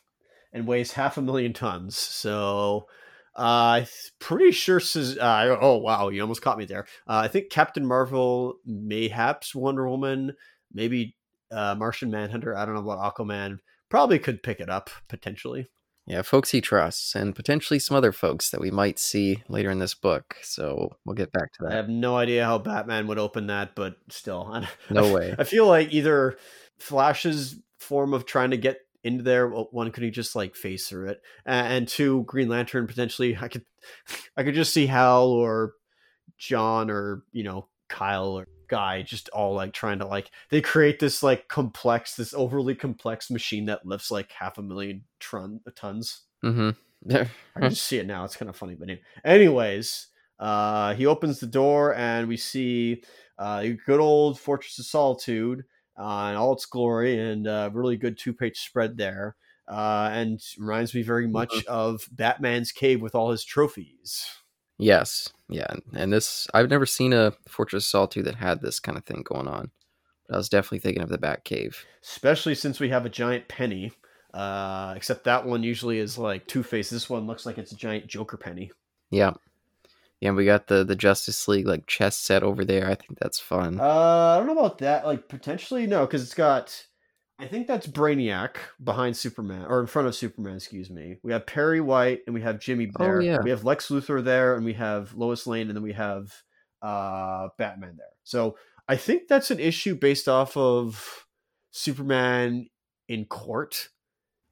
and weighs half a million tons. So uh, I'm pretty sure. Uh, oh wow, you almost caught me there. Uh, I think Captain Marvel, mayhaps Wonder Woman, maybe uh, Martian Manhunter. I don't know about Aquaman. Probably could pick it up potentially. Yeah, folks he trusts, and potentially some other folks that we might see later in this book. So we'll get back to that. I have no idea how Batman would open that, but still, no way. I feel like either Flash's form of trying to get into there, one could he just like face through it, and two Green Lantern potentially. I could, I could just see Hal or John or you know Kyle or guy just all like trying to like they create this like complex this overly complex machine that lifts like half a million ton tons mm-hmm. i can just see it now it's kind of funny but anyways uh he opens the door and we see uh good old fortress of solitude uh in all its glory and uh really good two-page spread there uh and reminds me very much mm-hmm. of batman's cave with all his trophies Yes, yeah, and this I've never seen a Fortress of Solitude that had this kind of thing going on. But I was definitely thinking of the Bat Cave, especially since we have a giant penny. Uh, except that one usually is like Two Face. This one looks like it's a giant Joker penny. Yeah, yeah. We got the the Justice League like chess set over there. I think that's fun. Uh, I don't know about that. Like potentially no, because it's got I think that's Brainiac behind Superman or in front of Superman, excuse me. We have Perry White and we have Jimmy there. Oh, yeah. We have Lex Luthor there and we have Lois Lane and then we have uh Batman there. So I think that's an issue based off of Superman in court.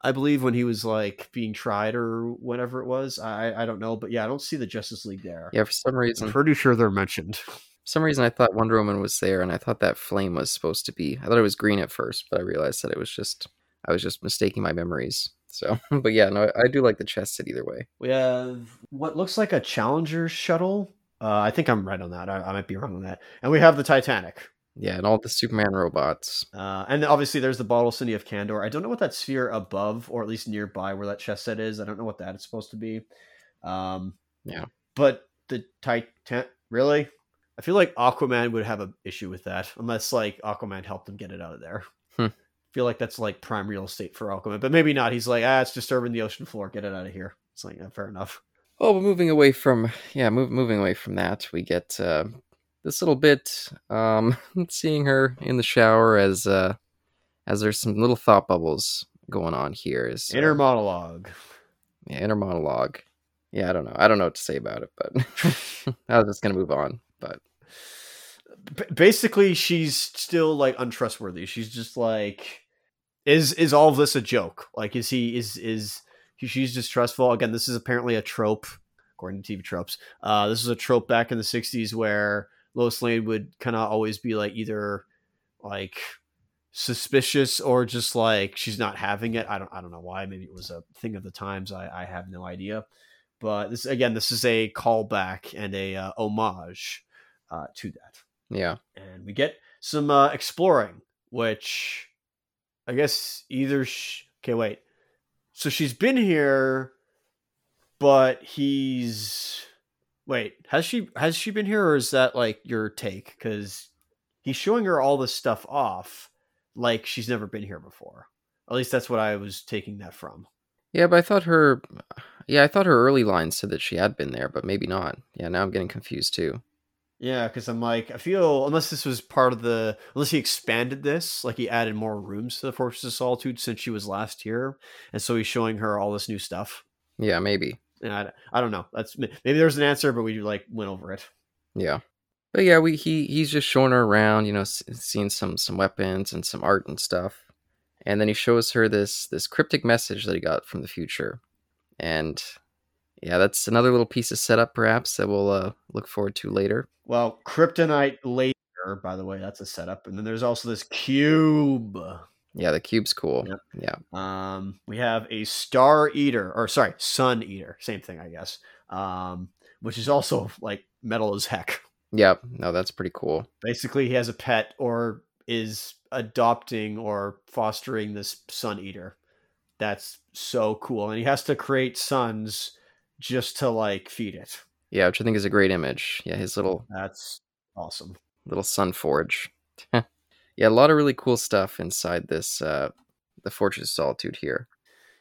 I believe when he was like being tried or whatever it was. I I don't know, but yeah, I don't see the Justice League there. Yeah, for some reason. I'm pretty sure they're mentioned. some reason I thought Wonder Woman was there, and I thought that flame was supposed to be. I thought it was green at first, but I realized that it was just I was just mistaking my memories. So, but yeah, no, I do like the chest set either way. We have what looks like a Challenger shuttle. Uh, I think I'm right on that. I, I, might be wrong on that. And we have the Titanic. Yeah, and all the Superman robots. Uh, and obviously, there's the Bottle City of Kandor. I don't know what that sphere above, or at least nearby, where that chest set is. I don't know what that is supposed to be. Um, yeah, but the Titan, really? I feel like Aquaman would have an issue with that unless like Aquaman helped him get it out of there. Hmm. I feel like that's like prime real estate for Aquaman, but maybe not. He's like, ah, it's disturbing the ocean floor. Get it out of here. It's like, yeah, fair enough. Oh, but moving away from yeah, move, moving away from that, we get uh, this little bit um, seeing her in the shower as uh, as there's some little thought bubbles going on here. Is uh, inner monologue. Yeah, inner monologue. Yeah, I don't know. I don't know what to say about it, but I was just gonna move on. But basically she's still like untrustworthy. She's just like is is all of this a joke? Like is he is is she's distrustful? Again, this is apparently a trope according to TV tropes. Uh this is a trope back in the 60s where Lois Lane would kind of always be like either like suspicious or just like she's not having it. I don't I don't know why. Maybe it was a thing of the times. I I have no idea. But this again, this is a callback and a uh, homage uh, to that. Yeah. And we get some uh, exploring, which I guess either. Sh- okay, wait. So she's been here, but he's. Wait, has she has she been here, or is that like your take? Because he's showing her all this stuff off, like she's never been here before. At least that's what I was taking that from. Yeah, but I thought her. Yeah, I thought her early lines said that she had been there, but maybe not. Yeah, now I'm getting confused too. Yeah, because I'm like, I feel unless this was part of the, unless he expanded this, like he added more rooms to the Fortress of Solitude since she was last here, and so he's showing her all this new stuff. Yeah, maybe. I, I don't know. That's maybe there's an answer, but we like went over it. Yeah, but yeah, we he he's just showing her around, you know, seeing some some weapons and some art and stuff, and then he shows her this this cryptic message that he got from the future, and yeah, that's another little piece of setup, perhaps that we'll uh, look forward to later. Well, kryptonite laser, by the way, that's a setup, and then there's also this cube. Yeah, the cube's cool. Yep. Yeah. Um, we have a star eater, or sorry, sun eater, same thing, I guess. Um, which is also like metal as heck. Yeah, no, that's pretty cool. Basically, he has a pet or is adopting or fostering this sun eater. That's so cool, and he has to create suns just to like feed it. Yeah, which I think is a great image. Yeah, his little That's awesome. little sun forge. yeah, a lot of really cool stuff inside this uh the Fortress of Solitude here.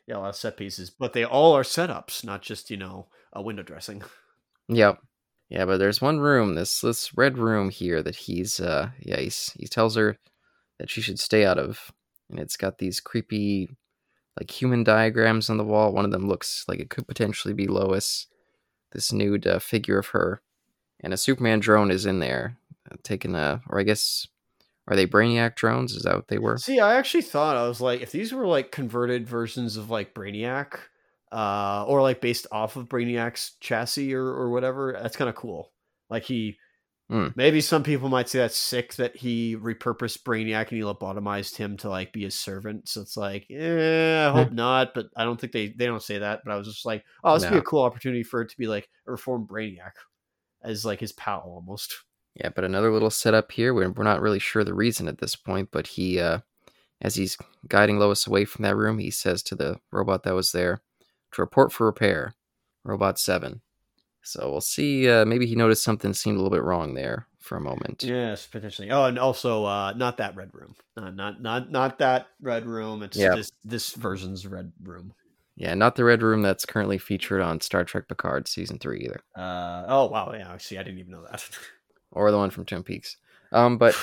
Yeah, a lot of set pieces, but they all are setups, not just you know a window dressing. Yep. Yeah, but there's one room, this this red room here that he's uh yeah, he's, he tells her that she should stay out of. And it's got these creepy like human diagrams on the wall. One of them looks like it could potentially be Lois, this nude uh, figure of her. And a Superman drone is in there, uh, taking a or I guess are they Brainiac drones? Is that what they were? See, I actually thought I was like, if these were like converted versions of like Brainiac, uh, or like based off of Brainiac's chassis or or whatever, that's kind of cool. Like he, Hmm. maybe some people might say that's sick that he repurposed Brainiac and he lobotomized him to like be his servant. So it's like, eh, I hope not, but I don't think they they don't say that. But I was just like, oh, this would be a cool opportunity for it to be like a reformed Brainiac as like his pal almost. Yeah, but another little setup here. We're, we're not really sure the reason at this point, but he, uh, as he's guiding Lois away from that room, he says to the robot that was there to report for repair, Robot 7. So we'll see. Uh, maybe he noticed something seemed a little bit wrong there for a moment. Yes, potentially. Oh, and also uh not that red room. Uh, not not not that red room. It's Yeah. this this version's red room. Yeah, not the red room that's currently featured on Star Trek Picard season three either, Uh oh wow, yeah, see I didn't even know that. or the one from Twin Peaks. Um, but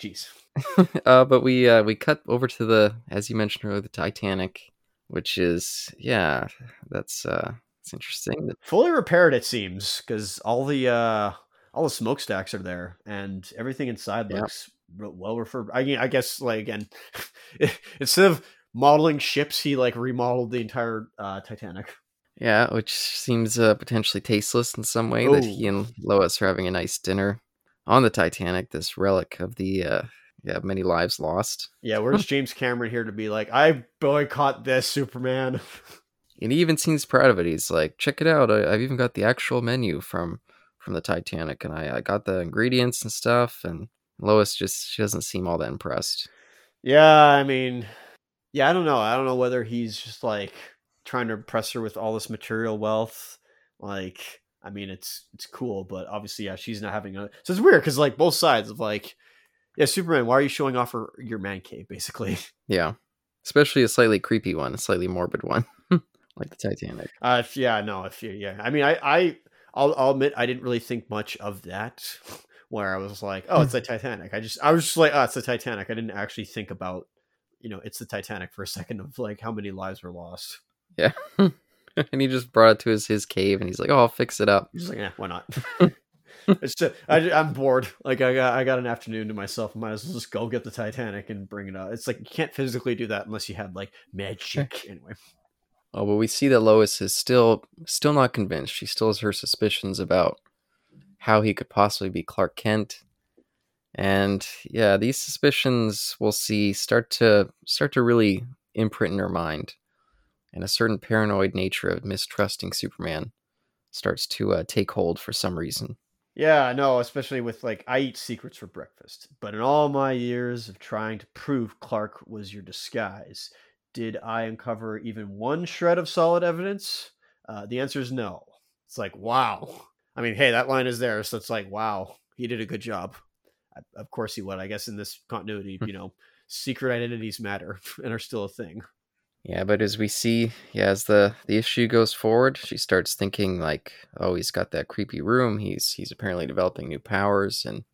Jeez. uh, but we uh, we cut over to the as you mentioned earlier the Titanic, which is yeah, that's uh, it's interesting. Fully repaired it seems cuz all the uh all the smokestacks are there and everything inside Yeah. looks well referred. I mean, I guess like again instead of modeling ships, he like remodeled the entire uh Titanic. Yeah, which seems uh, potentially tasteless in some way that he and Lois are having a nice dinner on the Titanic, this relic of the uh, yeah many lives lost. Yeah, where's James Cameron here to be like, I boycott this Superman? And he even seems proud of it. He's like, check it out. I, I've even got the actual menu from from the Titanic, and I, I got the ingredients and stuff. And Lois just she doesn't seem all that impressed. Yeah, I mean, yeah, I don't know. I don't know whether he's just like trying to impress her with all this material wealth. Like, I mean, it's it's cool, but obviously, yeah, she's not having a. So it's weird because like both sides of like, yeah, Superman, why are you showing off her, your man cave, basically? Yeah, especially a slightly creepy one, a slightly morbid one, like the Titanic. Uh, if, yeah, no, if you, yeah, I mean, I, I, I'll, I'll admit, I didn't really think much of that. Where I was like, oh, it's the Titanic. I just, I was just like, oh, it's the Titanic. I didn't actually think about, you know, it's the Titanic for a second of like how many lives were lost. Yeah. and he just brought it to his his cave, and he's like, "Oh, I'll fix it up." He's like, yeah, why not? it's just, I, am bored. Like I got, I got an afternoon to myself. I might as well just go get the Titanic and bring it out. It's like you can't physically do that unless you had like magic. anyway, Oh, but we see that Lois is still still not convinced. She still has her suspicions about how he could possibly be Clark Kent. And yeah, these suspicions we'll see start to start to really imprint in her mind. And a certain paranoid nature of mistrusting Superman starts to uh, take hold for some reason. yeah, no, especially with like I eat secrets for breakfast. But in all my years of trying to prove Clark was your disguise, did I uncover even one shred of solid evidence? Uh, the answer is no. It's like wow. I mean, hey, that line is there, so it's like wow, he did a good job. I, of course he would. I guess in this continuity, you know, secret identities matter and are still a thing. Yeah, but as we see, yeah, as the the issue goes forward, she starts thinking like, oh, he's got that creepy room. He's he's apparently developing new powers, and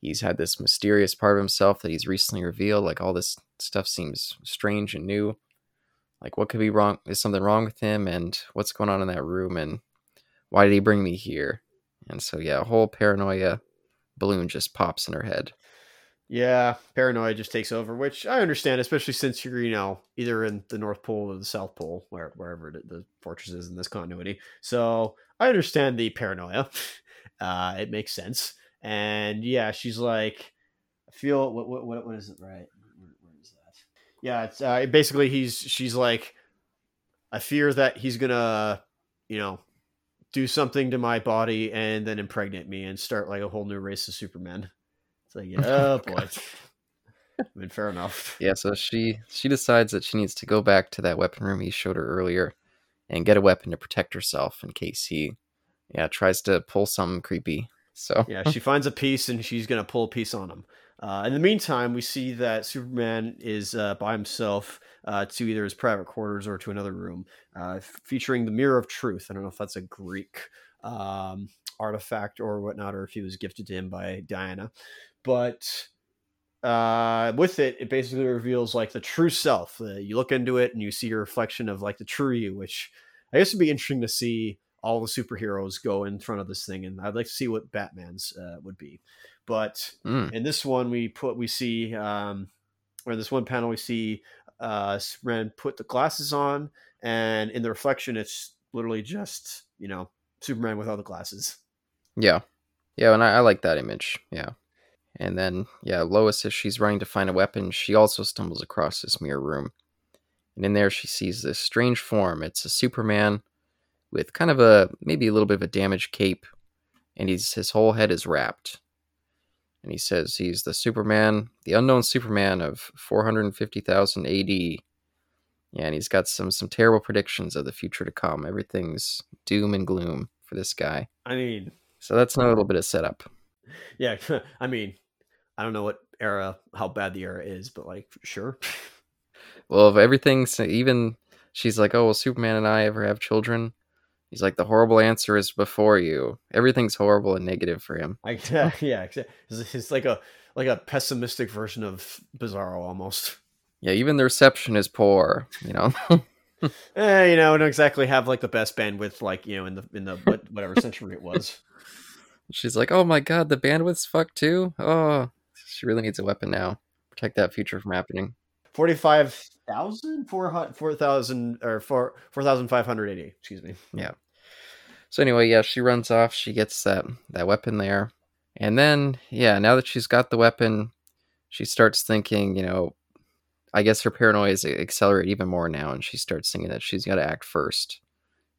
he's had this mysterious part of himself that he's recently revealed. Like all this stuff seems strange and new. Like, what could be wrong? Is something wrong with him? And what's going on in that room? And why did he bring me here? And so, yeah, a whole paranoia balloon just pops in her head. Yeah, paranoia just takes over, which I understand, especially since you're, you know, either in the North Pole or the South Pole, where wherever the, fortress is in this continuity. So I understand the paranoia. Uh, it makes sense, and yeah, she's like, I feel what what what, what is it right? Where, where is that? Yeah, it's uh, basically he's she's like, I fear that he's gonna, you know, do something to my body and then impregnate me and start like a whole new race of Supermen. It's like, yeah, oh boy. I mean, fair enough. Yeah, so she she decides that she needs to go back to that weapon room he showed her earlier and get a weapon to protect herself in case he yeah, tries to pull something creepy. So yeah, she finds a piece and she's gonna pull a piece on him. Uh, in the meantime, we see that Superman is uh, by himself uh, to either his private quarters or to another room, uh, featuring the Mirror of Truth. I don't know if that's a Greek um, artifact or whatnot, or if he was gifted to him by Diana. But uh, with it, it basically reveals like the true self. Uh, you look into it and you see a reflection of like the true you, which I guess would be interesting to see all the superheroes go in front of this thing, and I'd like to see what Batman's would be. But mm. in this one, we put we see, um, or in this one panel, we see uh, Superman put the glasses on, and in the reflection, it's literally just you know Superman without the glasses. Yeah, yeah, and I, I like that image. Yeah, and then yeah, Lois, as she's running to find a weapon, she also stumbles across this mirror room, and in there she sees this strange form. It's a Superman with kind of a maybe a little bit of a damaged cape, and he's his whole head is wrapped and he says he's the Superman, the unknown Superman of 450,000 AD. Yeah, and he's got some some terrible predictions of the future to come. Everything's doom and gloom for this guy. I mean, so that's a little bit of setup. Yeah, I mean, I don't know what era, how bad the era is, but like, sure. well, if everything's even, she's like, oh, will Superman and I ever have children? He's like, the horrible answer is before you. Everything's horrible and negative for him. I, yeah, it's, it's like a like a pessimistic version of Bizarro almost. Yeah, even the reception is poor. You know. eh, you know, don't exactly have like the best bandwidth, like you know, in the in the whatever century it was. She's like, "Oh my god, the bandwidth's fucked too." Oh, she really needs a weapon now. Protect that future from happening. Forty-five thousand four four thousand or four four thousand five hundred eighty. Excuse me. Yeah. So anyway, yeah, she runs off. She gets that that weapon there, and then yeah, now that she's got the weapon, she starts thinking. You know, I guess her paranoia is accelerate even more now, and she starts thinking that she's got to act first.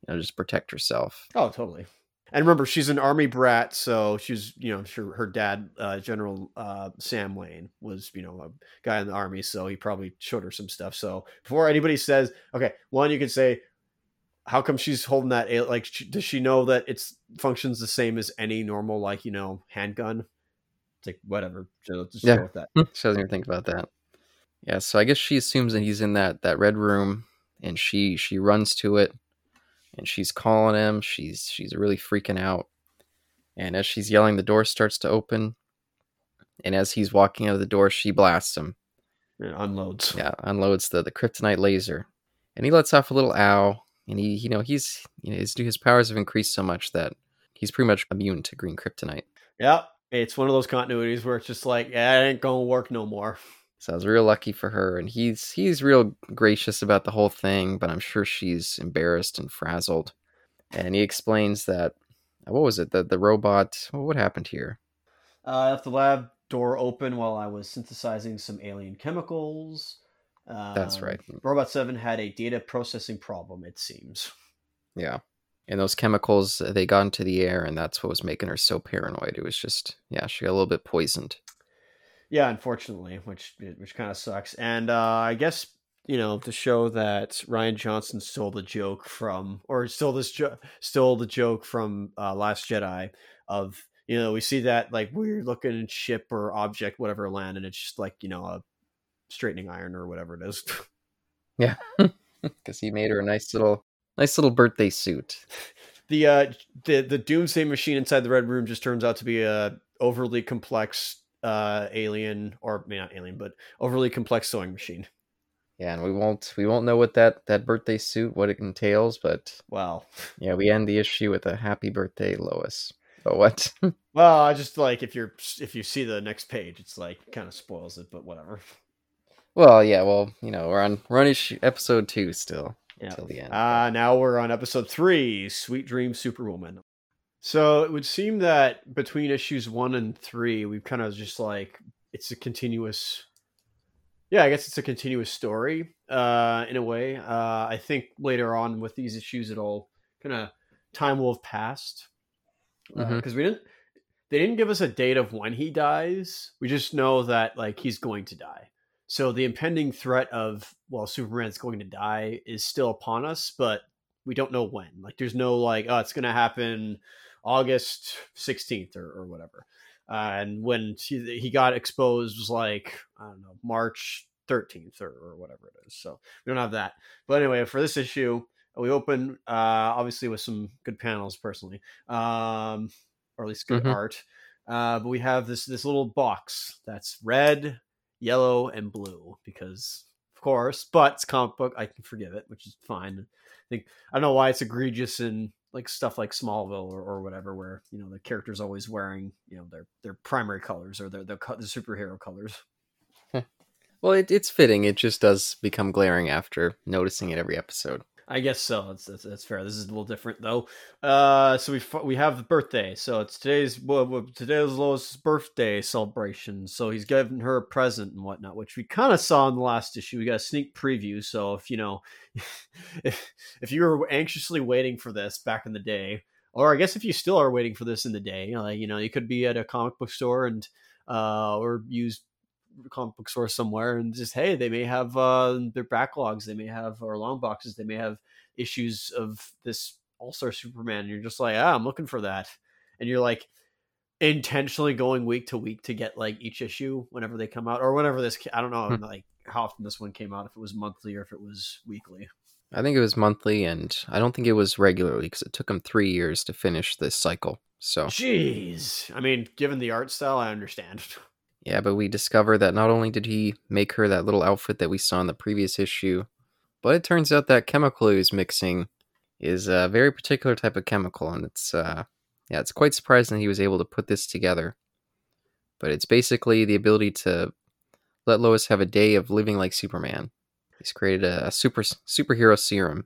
You know, just protect herself. Oh, totally. And remember, she's an army brat, so she's you know sure her dad, uh, General uh, Sam Lane, was you know a guy in the army, so he probably showed her some stuff. So before anybody says, okay, one you could say, how come she's holding that? Like, does she know that it's functions the same as any normal like you know handgun? It's like whatever. So just yeah. go with that. she doesn't even think about that. Yeah, so I guess she assumes that he's in that that red room, and she she runs to it and she's calling him. She's she's really freaking out. And as she's yelling, the door starts to open. And as he's walking out of the door, she blasts him. It unloads. Yeah, unloads the, the kryptonite laser. And he lets off a little ow. And he, you know, he's you know, his his powers have increased so much that he's pretty much immune to green kryptonite. Yep. It's one of those continuities where it's just like, yeah, it ain't gonna work no more. So I was real lucky for her, and he's he's real gracious about the whole thing, but I'm sure she's embarrassed and frazzled. And he explains that uh, what was it? The the robot. what happened here? Uh, I left the lab door open while I was synthesizing some alien chemicals. That's right. Um, robot Seven had a data processing problem. It seems. Yeah, and those chemicals they got into the air, and that's what was making her so paranoid. It was just yeah, she got a little bit poisoned. Yeah, unfortunately, which which kind of sucks. And uh, I guess you know to show that Rian Johnson stole the joke from, or stole this jo- stole the joke from uh, Last Jedi of you know we see that like weird looking ship or object whatever land, and it's just like you know a straightening iron or whatever it is. yeah, because he made her a nice little nice little birthday suit. The uh the the doomsday machine inside the red room just turns out to be a overly complex uh alien or maybe not alien but overly complex sewing machine. Yeah and we won't we won't know what that that birthday suit what it entails but well. yeah we end the issue with a happy birthday lois. But what? Well i just like if you're if you see the next page it's like kind of spoils it but whatever. Well yeah well you know we're on we're on issue, episode two still yeah. until the end uh now we're on episode three sweet dream superwoman so it would seem that between issues one and three, we've kind of just like it's a continuous. Yeah, I guess it's a continuous story uh, in a way. Uh, I think later on with these issues, it'll kind of time will have passed because uh, mm-hmm. we didn't. They didn't give us a date of when he dies. We just know that like he's going to die. So the impending threat of well, Superman's going to die is still upon us, but we don't know when. Like, there's no like, oh, it's gonna happen August 16th or, or whatever. Uh, and when he, he got exposed was like I don't know March 13th or, or whatever it is. So we don't have that. But anyway, for this issue, we open uh, obviously with some good panels personally, um, or at least good Mhm. art. Uh, but we have this this little box that's red, yellow, and blue because of course. But it's comic book, I can forgive it, which is fine. I think I don't know why it's egregious in like stuff like Smallville or, or whatever, where you know the character's always wearing you know their their primary colors or their the superhero colors. Well, it, it's fitting. It just does become glaring after noticing it every episode. I guess so. That's, that's that's fair. This is a little different though. Uh, so we we have the birthday. So it's today's well, today's Lois' birthday celebration. So he's giving her a present and whatnot, which we kind of saw in the last issue. We got a sneak preview. So if you know, if if you were anxiously waiting for this back in the day, or I guess if you still are waiting for this in the day, like you know, you could be at a comic book store and uh, or use comic book store somewhere and just hey they may have uh their backlogs they may have or long boxes they may have issues of this all-star superman and you're just like ah i'm looking for that and you're like intentionally going week to week to get like each issue whenever they come out or whenever this i don't know Hmm. like how often this one came out if it was monthly or if it was weekly I think it was monthly, and I don't think it was regularly because it took them three years to finish this cycle. So jeez i mean given the art style i understand yeah, but we discover that not only did he make her that little outfit that we saw in the previous issue, but it turns out that chemical he was mixing is a very particular type of chemical, and it's uh, yeah, it's quite surprising he was able to put this together. But it's basically the ability to let Lois have a day of living like Superman. He's created a, a super superhero serum.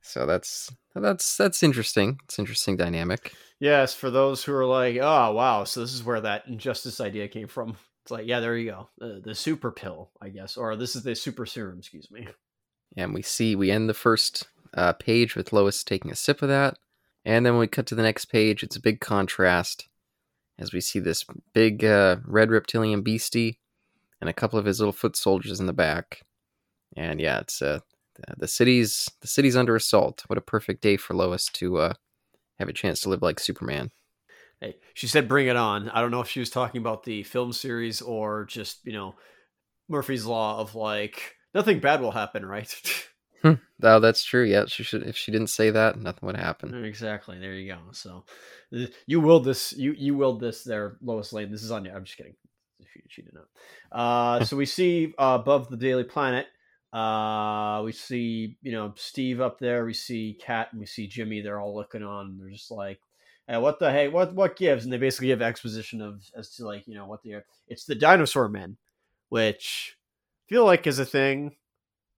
So that's that's that's interesting. It's an interesting dynamic. Yes, for those who are like, oh wow, so this is where that injustice idea came from. It's like, yeah, there you go, the, the super pill, I guess, or this is the super serum. Excuse me. And we see we end the first uh, page with Lois taking a sip of that, and then when we cut to the next page, it's a big contrast as we see this big uh, red reptilian beastie and a couple of his little foot soldiers in the back. And yeah, it's uh, the city's the city's under assault. What a perfect day for Lois to uh, have a chance to live like Superman. Hey, she said, "Bring it on." I don't know if she was talking about the film series or just you know Murphy's law of like nothing bad will happen, right? Oh, that's true. Yeah, she should. If she didn't say that, nothing would happen. exactly. There you go. So you willed this. You you willed this. There, Lois Lane. This is on you. I'm just kidding. She, she did not. Uh, so we see uh, above the Daily Planet. Uh, we see you know Steve up there. We see Kat and we see Jimmy. They're all looking on. They're just like, hey, what the hey, what what gives? And they basically give exposition of as to like you know what they are. It's the dinosaur men, which I feel like is a thing,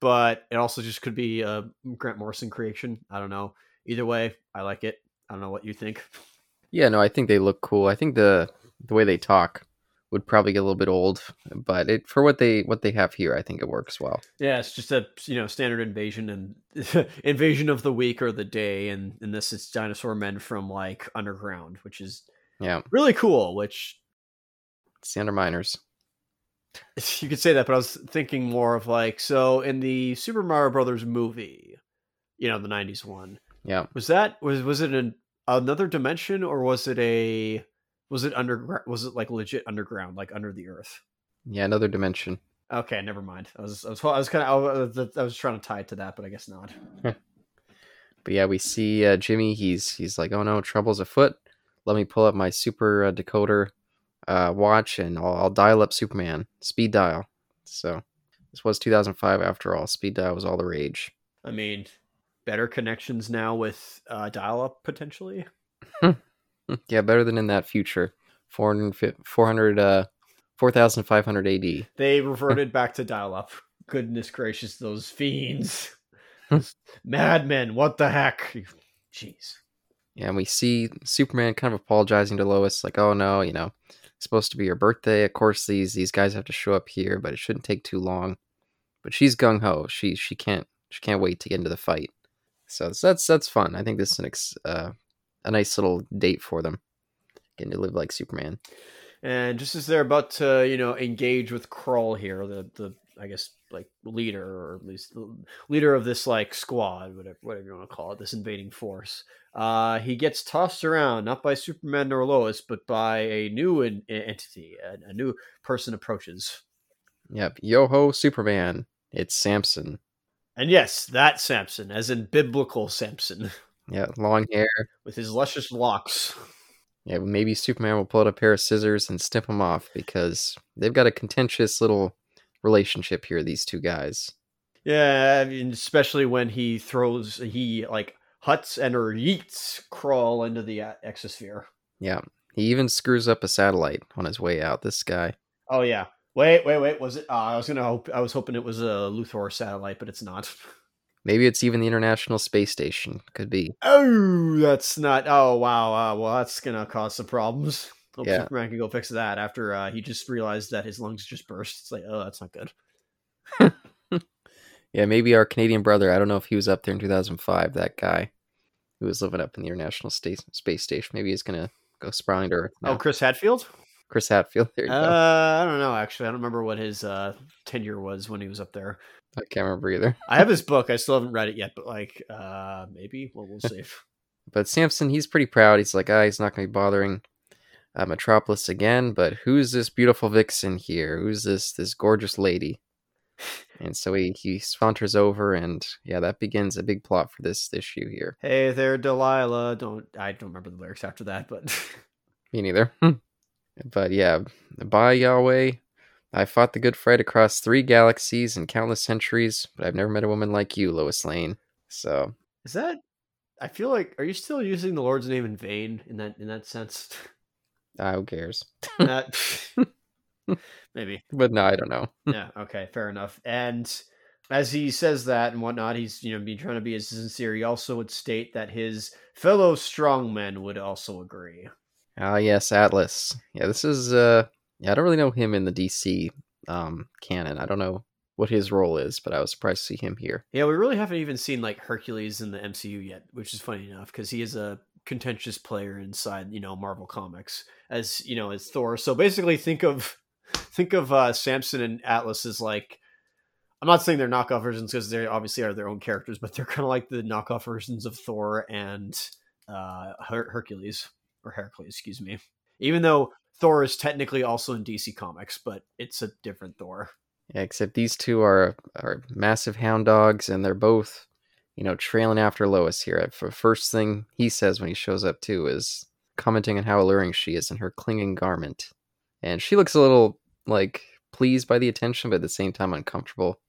but it also just could be a Grant Morrison creation. I don't know. Either way, I like it. I don't know what you think. Yeah, no, I think they look cool. I think the the way they talk would probably get a little bit old, but it for what they what they have here, I think it works well. Yeah, it's just a you know standard invasion and invasion of the week or the day, and in this it's dinosaur men from like underground, which is Yeah, really cool. Which it's the Underminers. you could say that, but I was thinking more of like so in the Super Mario Brothers movie, you know, the '90s one. Yeah, Was that was was it an another dimension or was it a was it underground? Was it like legit underground, like under the earth? yeah, another dimension. Okay, never mind. I was I was I was kind of I was, I was trying to tie it to that, but I guess not. But yeah, we see uh, Jimmy. He's he's like, oh no, trouble's afoot. Let me pull up my super uh, decoder uh, watch and I'll, I'll dial up Superman speed dial. So this was 2005 after all. Speed dial was all the rage. I mean, better connections now with uh, dial-up potentially. Yeah, better than in that future. 400, fi- 400 uh, 4500 AD. They reverted back to dial-up. Goodness gracious, those fiends, madmen! What the heck? Jeez. Yeah, and we see Superman kind of apologizing to Lois, like, "Oh no, you know, it's supposed to be your birthday. Of course, these these guys have to show up here, but it shouldn't take too long." But she's gung ho. She she can't she can't wait to get into the fight. So that's that's fun. I think this is an ex, uh, a nice little date for them, getting to live like Superman. And just as they're about to, you know, engage with Krull here, the the I guess like leader or at least the leader of this like squad, whatever whatever you want to call it, this invading force. Uh, he gets tossed around not by Superman nor Lois, but by a new en- entity. A, a new person approaches. Yep. Yo ho, Superman. It's Samson. And yes, that Samson, as in biblical Samson, Yeah, long hair. with his luscious locks. Yeah, maybe Superman will pull out a pair of scissors and snip him off because they've got a contentious little relationship here, these two guys. Yeah, I mean, especially when he throws, he like huts and or yeets Krull into the uh, exosphere. Yeah. He even screws up a satellite on his way out, this guy. Oh yeah. Wait, wait, wait. Was it? Uh, I was gonna hope. I was hoping it was a Luthor satellite, but it's not. Maybe it's even the International Space Station. Could be. Oh, that's not. Oh wow. Uh, well, that's gonna cause some problems. Hope Yeah. Superman can go fix that after uh, he just realized that his lungs just burst. It's like, oh, that's not good. Yeah, maybe our Canadian brother. I don't know if he was up there in 2005, that guy who was living up in the International Space, Space Station. Maybe he's going to go sprawling to Earth. Oh. Chris Hadfield. Chris Hadfield. There you Uh, go. I don't know. Actually, I don't remember what his uh, tenure was when he was up there. I can't remember either. I have his book. I still haven't read it yet, but like, uh, maybe. Well, we'll see. But Samson, he's pretty proud. He's like, ah, he's not going to be bothering uh, Metropolis again. But who's this beautiful vixen here? Who's this this gorgeous lady? And so he he saunters over, and yeah, that begins a big plot for this issue here. hey there, Delilah. Don't I don't remember the lyrics after that, but Me neither. but yeah, by Yahweh, I fought the good fight across three galaxies and countless centuries, but I've never met a woman like you, Lois Lane. So is that? I feel like are you still using the Lord's name in vain in that in that sense? ah, who cares? That- maybe. But no, I don't know. yeah. Okay. Fair enough. And as he says that and whatnot, he's you know be trying to be as sincere. He also would state that his fellow strongmen would also agree. Ah, yes, Atlas. Yeah, this is. uh Yeah, I don't really know him in the DC um canon. I don't know what his role is, but I was surprised to see him here. Yeah, we really haven't even seen like Hercules in the MCU yet, which is funny enough because he is a contentious player inside, you know, Marvel Comics as you know as Thor. So basically, think of think of uh, Samson and Atlas as like. I'm not saying they're knockoff versions because they obviously are their own characters, but they're kind of like the knockoff versions of Thor and uh, Her- Hercules or Hercules, excuse me. Even though Thor is technically also in DC Comics, but it's a different Thor. Yeah, except these two are are massive hound dogs, and they're both, you know, trailing after Lois here. The first thing he says when he shows up too is commenting on how alluring she is in her clinging garment, and she looks a little like pleased by the attention, but at the same time uncomfortable.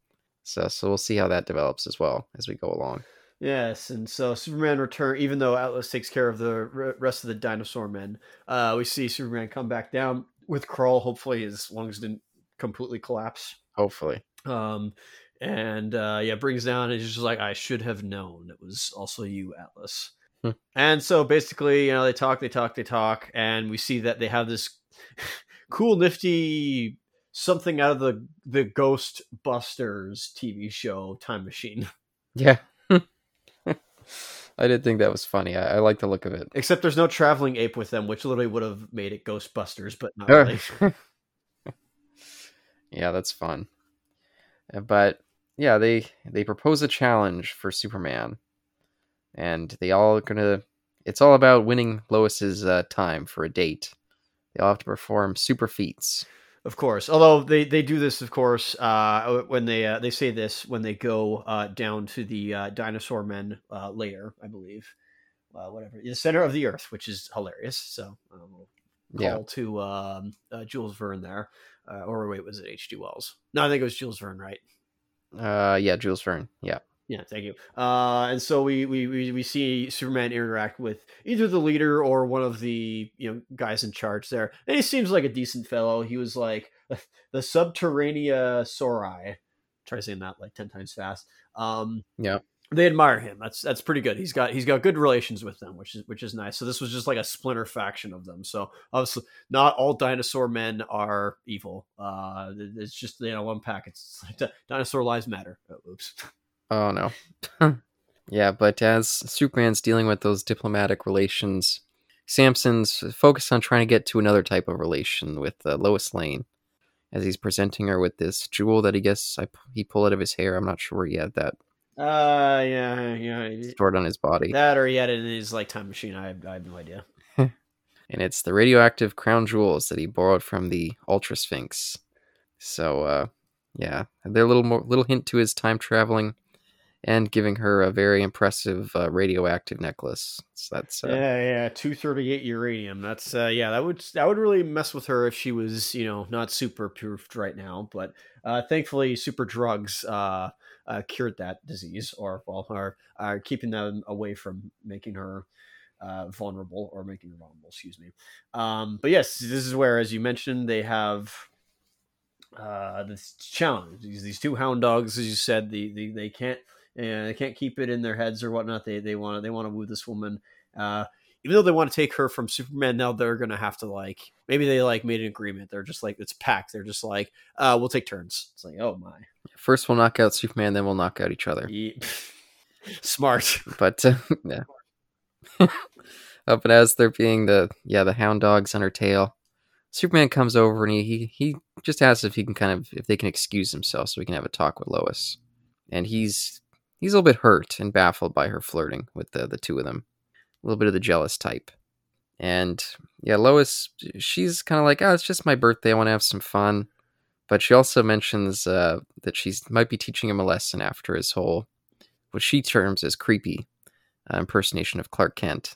So, so we'll see how that develops as well as we go along. Yes, and so Superman return. Even though Atlas takes care of the rest of the dinosaur men, uh, we see Superman come back down with Krull. Hopefully, his lungs didn't completely collapse. Hopefully, Um, and uh, yeah, brings down. And he's just like, I should have known it was also you, Atlas. Hmm. And so basically, you know, they talk, they talk, they talk, and we see that they have this cool, nifty something out of the the Ghostbusters TV show Time Machine. yeah. I did think that was funny. I, I like the look of it. Except there's no traveling ape with them, which literally would have made it Ghostbusters, but not really. yeah, that's fun. Uh, But yeah, they they propose a challenge for Superman, and they all are gonna. It's all about winning Lois's uh, time for a date. They all have to perform super feats. Of course. Although they, they do this, of course, uh, when they uh, they say this when they go uh, down to the uh, dinosaur men uh, later, I believe. Uh, whatever the center of the earth, which is hilarious. So um, we'll Yeah. call to um, uh, Jules Verne there, uh, or wait, was it H. G. Wells? No, I think it was Jules Verne, right? Uh, yeah, Jules Verne. Yeah, Yeah, thank you. Uh, and so we, we we we see Superman interact with either the leader or one of the you know guys in charge there, and he seems like a decent fellow. He was like the Subterranosauri. Try saying that like ten times fast. Um, Yeah. they admire him. That's that's pretty good. He's got he's got good relations with them, which is which is nice. So this was just like a splinter faction of them. So obviously, not all dinosaur men are evil. Uh, it's just you know one pack. It's like dinosaur lives matter. Oh, oops. Oh no. yeah, but as Superman's dealing with those diplomatic relations, Samson's focused on trying to get to another type of relation with uh, Lois Lane. as he's presenting her with this jewel that he guess I, he pulled out of his hair. I'm not sure where he had that Uh, yeah, yeah. stored on his body. That or he had it in his like time machine. I have, I have no idea. and it's the radioactive crown jewels that he borrowed from the Ultra Sphinx. So, uh, yeah, they're a little more little hint to his time traveling, and giving her a very impressive uh, radioactive necklace. So that's uh, yeah, yeah, two thirty eight uranium. That's uh, yeah, that would that would really mess with her if she was you know not super proofed right now. But uh, thankfully, super drugs uh, uh, cured that disease, or well, are are keeping them away from making her vulnerable or making her vulnerable. Excuse me. Um, but yes, this is where, as you mentioned, they have this challenge. These these two hound dogs, as you said, the, the they can't and they can't keep it in their heads or whatnot. They they want to they want to woo this woman. Uh, even though they want to take her from Superman, now they're gonna have to like maybe they like made an agreement. They're just like it's packed. They're just like, uh, we'll take turns. It's like, oh my, first we'll knock out Superman, then we'll knock out each other. Ye- smart. But uh, yeah. uh, but as they're being the yeah the hound dogs on her tail, Superman comes over and he, he he just asks if he can kind of if they can excuse themselves so he can have a talk with Lois, and he's he's a little bit hurt and baffled by her flirting with the the two of them, a little bit of the jealous type, and yeah Lois she's kind of like oh it's just my birthday I want to have some fun, but she also mentions uh, that she might be teaching him a lesson after his whole what she terms as creepy uh, impersonation of Clark Kent.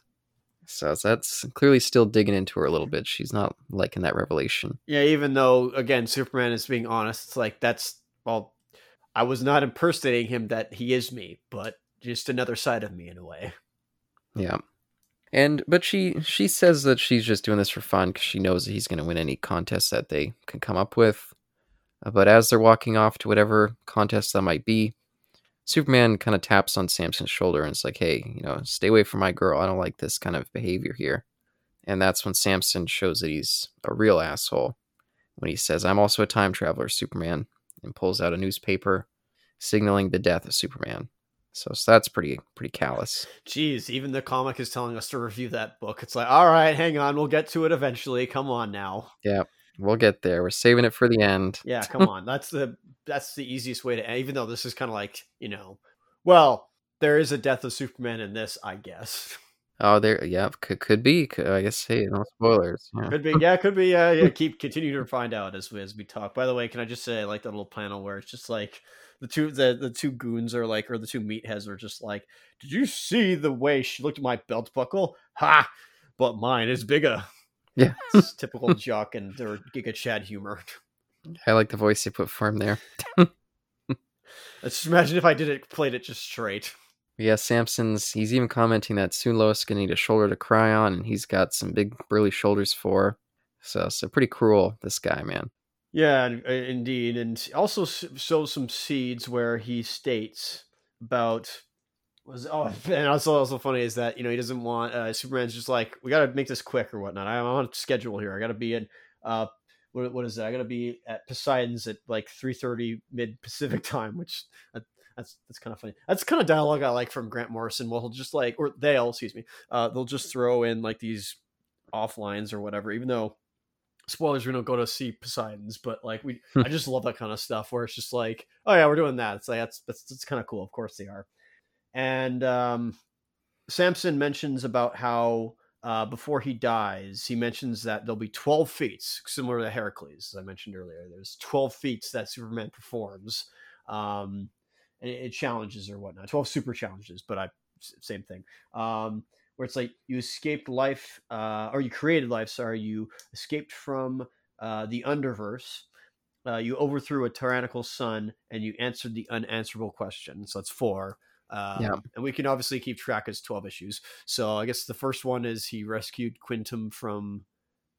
So that's clearly still digging into her a little bit. She's not liking that revelation. Yeah, even though again Superman is being honest, it's like that's well, I was not impersonating him. That he is me, but just another side of me in a way. Yeah. And but she she says that she's just doing this for fun because she knows that he's going to win any contest that they can come up with. Uh, But as they're walking off to whatever contest that might be, Superman kind of taps on Samson's shoulder and it's like, "Hey, you know, stay away from my girl. I don't like this kind of behavior here." And that's when Samson shows that he's a real asshole when he says, "I'm also a time traveler, Superman," and pulls out a newspaper signaling the death of Superman. So, so that's pretty pretty callous. Jeez, even the comic is telling us to review that book. It's like, all right, hang on, we'll get to it eventually. Come on now. Yeah, we'll get there. We're saving it for the end. Yeah, come on. That's the that's the easiest way to. end, Even though this is kind of like you know, well, there is a death of Superman in this, I guess. Oh, there, yeah, could could be. Could, I guess. Hey, no spoilers. Yeah. Could be, yeah, could be. Uh, yeah, keep continue to find out as we as we talk. By the way, can I just say I like that little panel where it's just like the two the the two goons are like, or the two meatheads are just like, did you see the way she looked at my belt buckle? Ha! But mine is bigger. Yeah. It's typical Jock and their Giga Chad humor. I like the voice they put for him there. Let's just imagine if I did it, played it just straight. Yeah, Samson's. He's even commenting that soon Lois is gonna need a shoulder to cry on, and he's got some big burly shoulders for. So, so pretty cruel. This guy, man. Yeah, uh, indeed, and also sows some seeds where he states about was oh, and also also funny is that you know he doesn't want uh, Superman's just like we got to make this quick or whatnot. I'm on a schedule here. I got to be in uh what what is that? I got to be at Poseidon's at like three thirty mid Pacific time, which uh, that's that's kind of funny. That's kind of dialogue I like from Grant Morrison. Well, he'll just like or they'll excuse me, uh, they'll just throw in like these off lines or whatever, even though spoilers we don't go to see poseidon's but like we i just love that kind of stuff where it's just like oh yeah we're doing that. It's like that's that's, that's kind of cool. Of course they are. And um samson mentions about how uh before he dies he mentions that there'll be 12 feats similar to heracles as i mentioned earlier. There's 12 feats that superman performs um and it, it challenges or whatnot 12 super challenges but i same thing um where it's like you escaped life uh or you created life sorry you escaped from uh, the underverse. Uh, you overthrew a tyrannical sun and you answered the unanswerable question. So that's four. Um, Yeah. And we can obviously keep track as 12 issues. So I guess the first one is he rescued Quintum from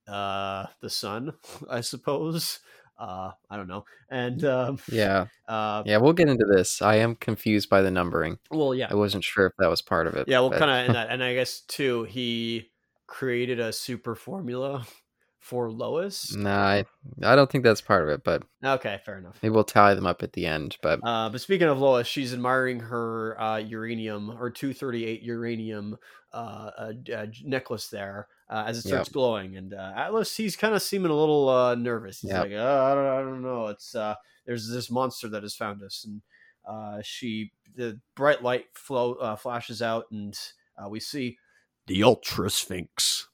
uh, the sun, I suppose. Uh, I don't know. And um, Yeah, uh, yeah. We'll get into this. I am confused by the numbering. well, yeah. I wasn't sure if that was part of it. Yeah, well, but- kind of, and, that- and I guess too, he created a super formula for Lois. Nah, I, I don't think that's part of it, but Okay, fair enough. maybe we'll tally them up at the end. But Uh, but speaking of Lois, she's admiring her uh, uranium or 238 uranium uh, uh, uh, necklace there uh, as it starts glowing. And uh, Atlas, he's kind of seeming a little uh, nervous. He's Yep. like, oh, I, don't, I don't know. It's uh, there's this monster that has found us, and uh, she the bright light flow uh, flashes out, and uh, we see the Ultra Sphinx.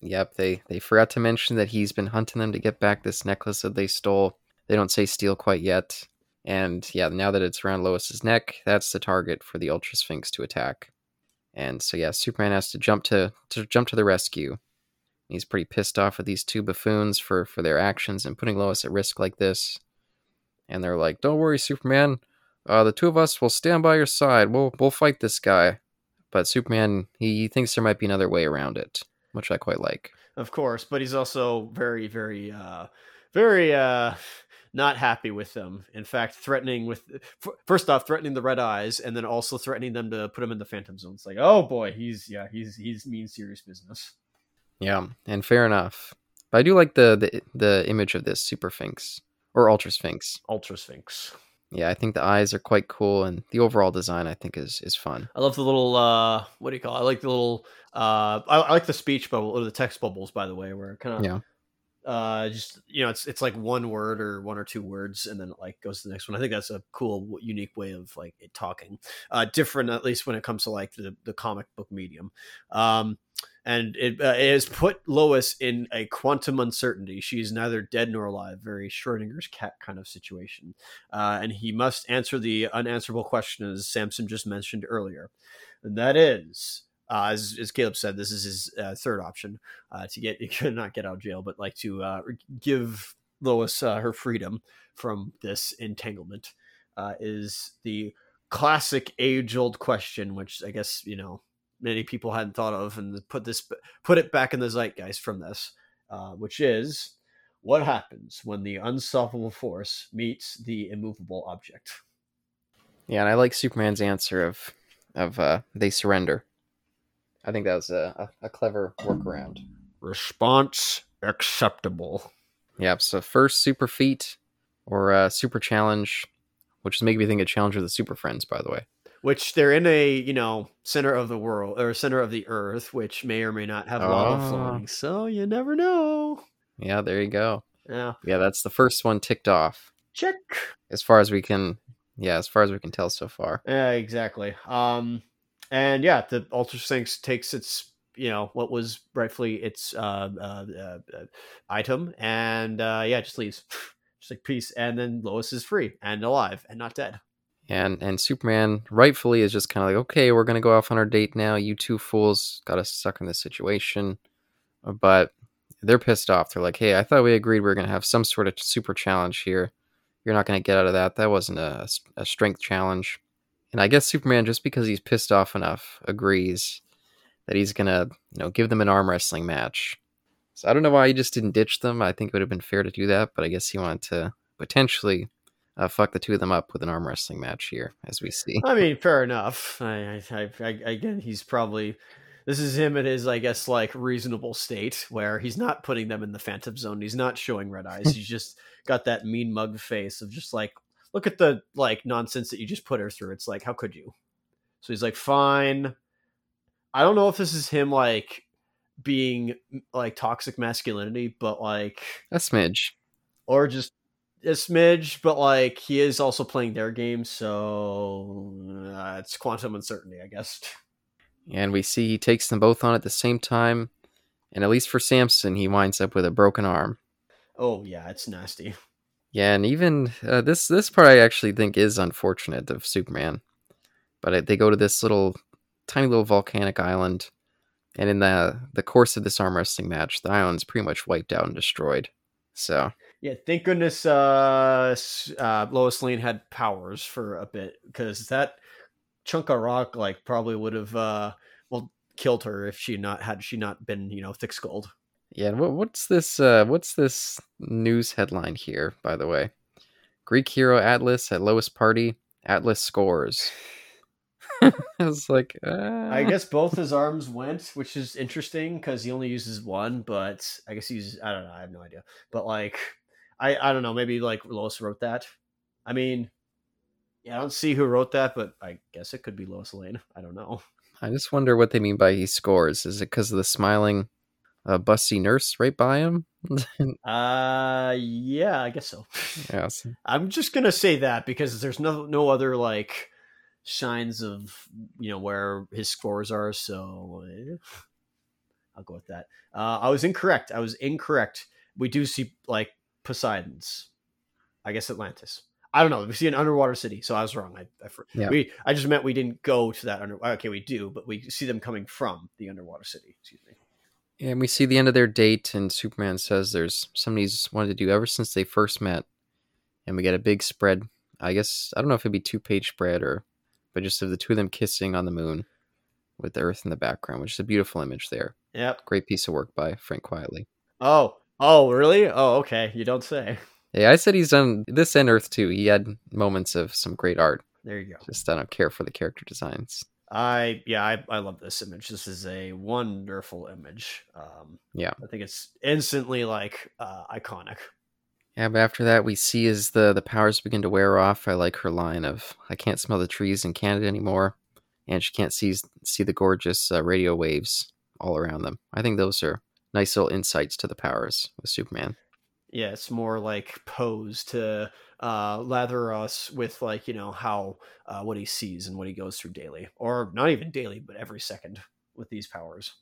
Yep, they they forgot to mention that he's been hunting them to get back this necklace that they stole. They don't say steal quite yet. And yeah, now that it's around Lois's neck, that's the target for the Ultra Sphinx to attack. And so yeah, Superman has to jump to to jump to the rescue. He's pretty pissed off at these two buffoons for for their actions and putting Lois at risk like this. And they're like, "Don't worry, Superman. Uh, the two of us will stand by your side. We'll we'll fight this guy." But Superman, he, he thinks there might be another way around it, which I quite like. of course but he's also very very uh very uh not happy with them in fact threatening with first off threatening the red eyes and then also threatening them to put him in the phantom zone it's like oh boy he's yeah he's he's mean serious business Yeah, and fair enough. But I do like the the, the image of this Super Sphinx or Ultra Sphinx. ultra sphinx Yeah, I think the eyes are quite cool, and the overall design I think is is fun. i love the little uh what do you call it? i like the little uh i, I like the speech bubble or the text bubbles by the way where kind of Yeah. Uh just you know it's it's like one word or one or two words and then it like goes to the next one. I think that's a cool unique way of like talking uh different at least when it comes to like the the comic book medium. Um and it, uh, it has put lois in a quantum uncertainty. She's neither dead nor alive very schrodinger's cat kind of situation. Uh and he must answer the unanswerable question as samson just mentioned earlier. And that is uh, as, as Caleb said, this is his uh, third option uh, to get not get out of jail, but like to uh, give Lois uh, her freedom from this entanglement. Uh, is the classic age-old question, which I guess you know many people hadn't thought of, and put this put it back in the zeitgeist from this, which is what happens when the unstoppable force meets the immovable object. Yeah, and I like Superman's answer of of uh, they surrender. I think that was a, a, a clever workaround. Response acceptable. Yeah, so first super feat or uh, super challenge, which is making me think of Challenge of the Super Friends, by the way. which they're in a you know center of the world or center of the earth which may or may not have lava Ah. flowing so you never know Yeah, there you go. yeah Yeah, that's the first one ticked off. check As far as we can, yeah, as far as we can tell so far. yeah exactly um and yeah the ultra sphinx takes its you know what was rightfully its uh, uh, uh, uh item and uh yeah just leaves just like peace and then lois is free and alive and not dead And and Superman rightfully is just kind of like, okay, we're gonna go off on our date now. You two fools got us stuck in this situation, but they're pissed off. They're like, hey, I thought we agreed we were gonna have some sort of super challenge here. You're not gonna get out of that. That wasn't a, a strength challenge. And I guess Superman, just because he's pissed off enough, agrees that he's gonna, you know, give them an arm wrestling match. So I don't know why he just didn't ditch them. I think it would have been fair to do that, but I guess he wanted to potentially uh, fuck the two of them up with an arm wrestling match here, as we see. I mean, fair enough. I, I, I, I, again, he's probably this is him in his, I guess, like reasonable state where he's not putting them in the phantom zone. He's not showing red eyes. he's just got that mean mug face of just like, look at the like nonsense that you just put her through. It's like, how could you? So he's like, fine. I don't know if this is him like being like toxic masculinity, but like, A smidge. or just a smidge, but like he is also playing their game, so uh, it's quantum uncertainty, I guess. And we see he takes them both on at the same time. And at least for Samson, he winds up with a broken arm. Oh yeah, it's nasty. Yeah, and even uh, this this part I actually think is unfortunate of Superman. But they go to this little tiny little volcanic island, and in the the course of this arm wrestling match, the island's pretty much wiped out and destroyed. So Yeah, thank goodness uh, uh, Lois Lane had powers for a bit because that chunk of rock like probably would have uh, well killed her if she not had she not been you know thick skulled. Yeah, what, what's this? Uh, what's this news headline here? By the way, Greek hero Atlas at lowest party. Atlas scores. I was like, uh... I guess both his arms went, which is interesting because he only uses one. But I guess he's I don't know. I have no idea. But like, I I don't know. Maybe like Lois wrote that. I mean, yeah, I don't see who wrote that, but I guess it could be Lois Lane. I don't know. I just wonder what they mean by he scores. Is it because of the smiling, uh, busty nurse right by him? uh, yeah, I guess so. Yes. I'm just gonna say that because there's no no other like signs of you know where his scores are. So eh, I'll go with that. Uh, I was incorrect. I was incorrect. We do see like Poseidon's. I guess Atlantis. I don't know. We see an underwater city, so I was wrong. I, I Yeah. we I just meant we didn't go to that under. Okay, we do, but we see them coming from the underwater city. Excuse me. And we see the end of their date, and Superman says there's something he's wanted to do ever since they first met. And we get a big spread. I guess I don't know if it'd be two page spread or, but just of the two of them kissing on the moon, with the Earth in the background, which is a beautiful image there. Yep. Great piece of work by Frank Quitely. Oh. Oh, really? Oh, okay. You don't say. Yeah, I said he's done this and Earth too. He had moments of some great art. There you go. Just I don't care for the character designs. I yeah, I, I love this image. This is a wonderful image. Um, Yeah. I think it's instantly like uh, iconic. Yeah, but after that, we see as the the powers begin to wear off. I like her line of "I can't smell the trees in Canada anymore," and she can't see see the gorgeous uh, radio waves all around them. I think those are nice little insights to the powers with Superman. Yeah, it's more like pose to uh, lather us with like you know how uh, what he sees and what he goes through daily, or not even daily, but every second with these powers.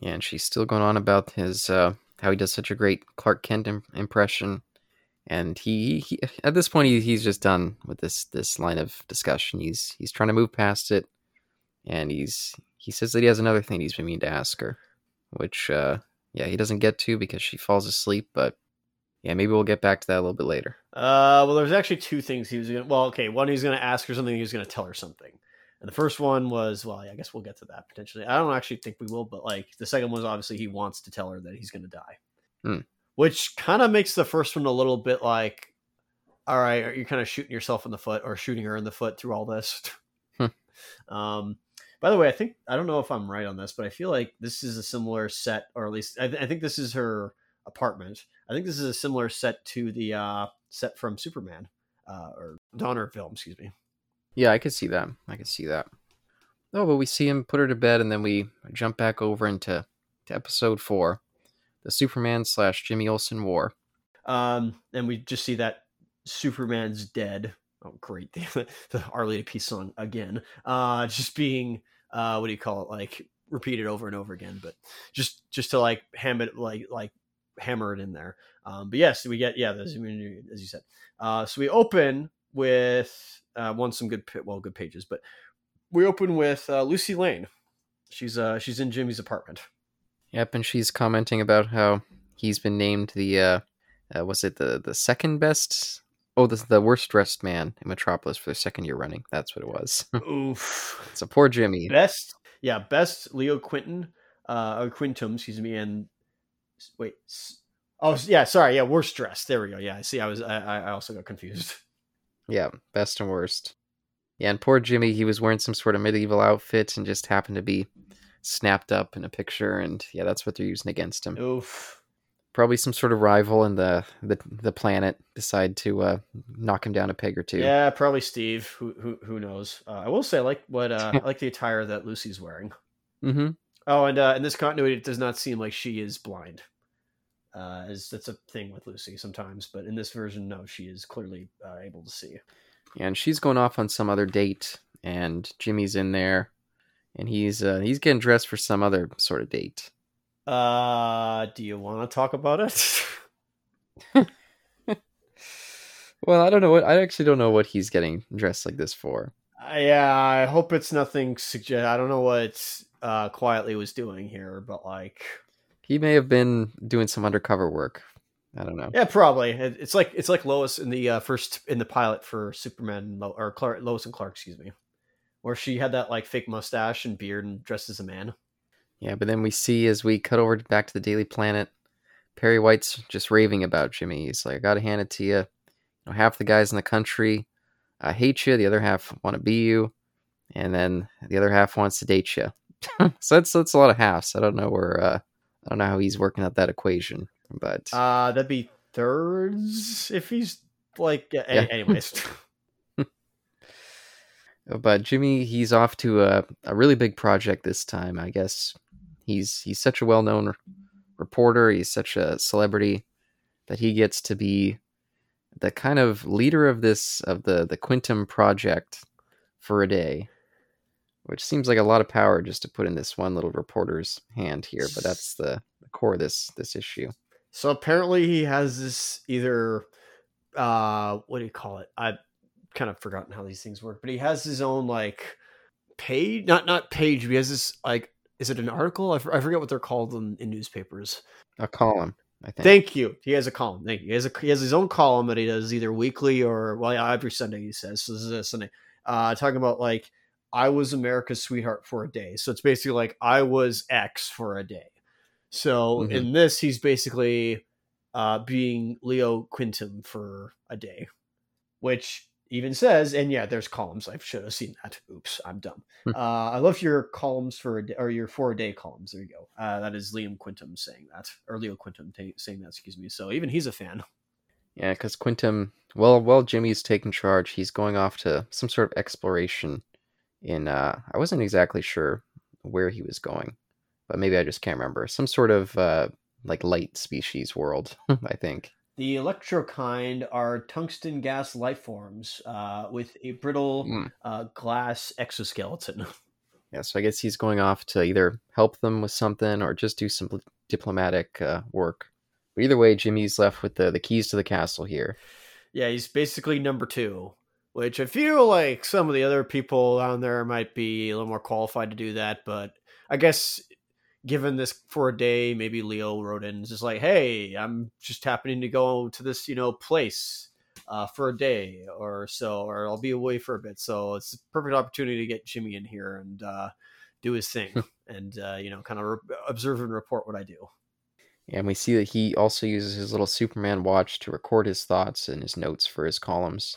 Yeah, and she's still going on about his uh, how he does such a great Clark Kent Im- impression, and he, he at this point he, he's just done with this this line of discussion. He's he's trying to move past it, and he's he says that he has another thing he's been meaning to ask her, which uh, yeah he doesn't get to because she falls asleep. But yeah, maybe we'll get back to that a little bit later. Uh, well, there's actually two things he was gonna. Well, okay, one he's gonna ask her something. He was gonna tell her something, and the first one was, well, I guess we'll get to that potentially. I don't actually think we will, but like the second one was obviously he wants to tell her that he's gonna die, Hmm. which kind of makes the first one a little bit like, all right, are you kind of shooting yourself in the foot or shooting her in the foot through all this? Hmm. um, by the way, I think I don't know if I'm right on this, but I feel like this is a similar set, or at least I, th- I think this is her apartment. I think this is a similar set to the uh, set from Superman uh, or Donner film, excuse me. Yeah, I could see that. I could see that. Oh, but we see him put her to bed, and then we jump back over into to episode four, the Superman slash Jimmy Olsen War. Um, and we just see that Superman's dead. Oh, great! The, Lady Peace song again. Uh, just being uh, what do you call it? Like repeated over and over again, but just just to like ham it like like hammer it in there. Um, but yes, we get yeah, the zoom in, as you said. Uh, so we open with uh, one some good well good pages, but we open with uh, Lucy Lane. She's uh she's in Jimmy's apartment. Yep, and she's commenting about how he's been named the uh, uh was it the the second best? Oh, the the worst dressed man in Metropolis for the second year running. That's what it was. Oof. so poor Jimmy. best yeah best leo quinton uh or quintum excuse me and wait oh yeah sorry yeah worst dressed there we go yeah i see i was i, I also got confused Yeah, best and worst. Yeah, and poor Jimmy, he was wearing some sort of medieval outfit and just happened to be snapped up in a picture, and yeah, that's what they're using against him. oof Probably some sort of rival in the the, the planet decide to uh, knock him down a peg or two. yeah probably steve who who, who knows uh, i will say I like what uh i like the attire that lucy's wearing Mm-hmm. Oh and uh in this continuity it does not seem like she is blind uh as that's a thing with lucy sometimes but in this version no she is clearly uh, able to see And she's going off on some other date, and Jimmy's in there, and he's uh, he's getting dressed for some other sort of date. uh do you want to talk about it Well, I don't know what I actually don't know what he's getting dressed like this for. Uh, yeah, I hope it's nothing suggest. I don't know what uh, Quitely was doing here, but like, He may have been doing some undercover work. I don't know. yeah, probably. It's like it's like Lois in the uh, first in the pilot for Superman or Clark, Lois and Clark, excuse me, where she had that like fake mustache and beard and dressed as a man. Yeah, but then we see as we cut over back to the Daily Planet, Perry White's just raving about Jimmy. He's like, I gotta hand it to you. you know, half the guys in the country uh, hate you, the other half want to be you. and then the other half wants to date you. so that's that's a lot of halves. I don't know where uh, I don't know how he's working out that equation, but uh, that'd be thirds if he's like. Yeah. Anyways. but Jimmy, he's off to a, a really big project this time. I guess he's he's such a well known reporter. He's such a celebrity that he gets to be the kind of leader of this of the the Quintum project for a day, which seems like a lot of power just to put in this one little reporter's hand here. But that's the, the core of this this issue. So apparently he has this either uh what do you call it? I've kind of forgotten how these things work, but he has his own like page, not not page. He has this like, is it an article? I, f- I forget what they're called in, in newspapers. A column. I think. Thank you. He has a column. Thank you. He has a he has his own column that he does either weekly or well, yeah, every Sunday. He says so. This is a Sunday. Uh, talking about like I was America's sweetheart for a day. So it's basically like I was X for a day. So mm-hmm. in this, he's basically uh, being Leo Quintum for a day, which even says, and yeah, there's columns. I should have seen that. Oops, I'm dumb. Uh, I love your columns for a day, or your four a day columns. There you go. Uh, that is Liam Quintum saying that, or Leo Quintum t- saying that. Excuse me. So even he's a fan. Yeah, because Quintum, well, while Jimmy's taking charge, he's going off to some sort of exploration. In uh, I wasn't exactly sure where he was going, but maybe I just can't remember. Some sort of uh, like light species world, I think. The electrokind are tungsten gas life forms uh, with a brittle mm. uh, glass exoskeleton. Yeah, so I guess he's going off to either help them with something or just do some diplomatic uh, work. But either way, Jimmy's left with the, the keys to the castle here. Yeah, he's basically number two, which I feel like some of the other people down there might be a little more qualified to do that. But I guess given this for a day, maybe Leo wrote in just like, "Hey, I'm just happening to go to this, you know, place uh, for a day or so, or I'll be away for a bit." So it's a perfect opportunity to get Jimmy in here and uh, do his thing, and uh, you know, kind of re- observe and report what I do. And we see that he also uses his little Superman watch to record his thoughts and his notes for his columns.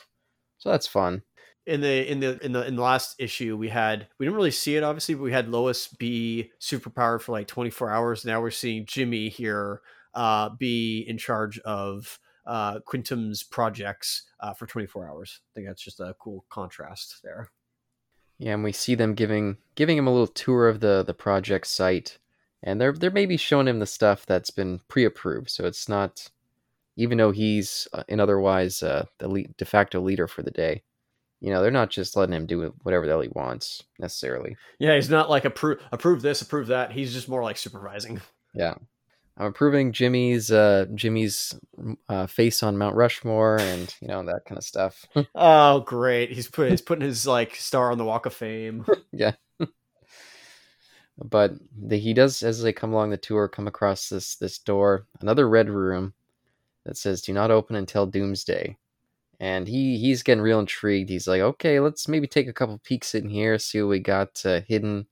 So that's fun. In the in the in the in the last issue we had we didn't really see it obviously but we had lois be superpowered for like 24 hours. Now we're seeing jimmy here uh be in charge of uh quintum's projects uh for 24 hours. I think that's just a cool contrast there. Yeah and we see them giving giving him a little tour of the the project site and they're they're maybe showing him the stuff that's been pre-approved so it's not even though he's uh, in otherwise uh, the lead, de facto leader for the day you know, they're not just letting him do whatever the hell he wants necessarily. Yeah, he's not like approve approve this, approve that. He's just more like supervising. Yeah. I'm approving Jimmy's uh Jimmy's uh, face on Mount Rushmore and you know that kind of stuff. oh, great! He's put he's putting his like star on the Walk of Fame. yeah. but the, he does as they come along the tour come across this this door, another red room that says "Do not open until doomsday." and he he's getting real intrigued. He's like, okay, let's maybe take a couple peeks in here, see what we got uh, hidden,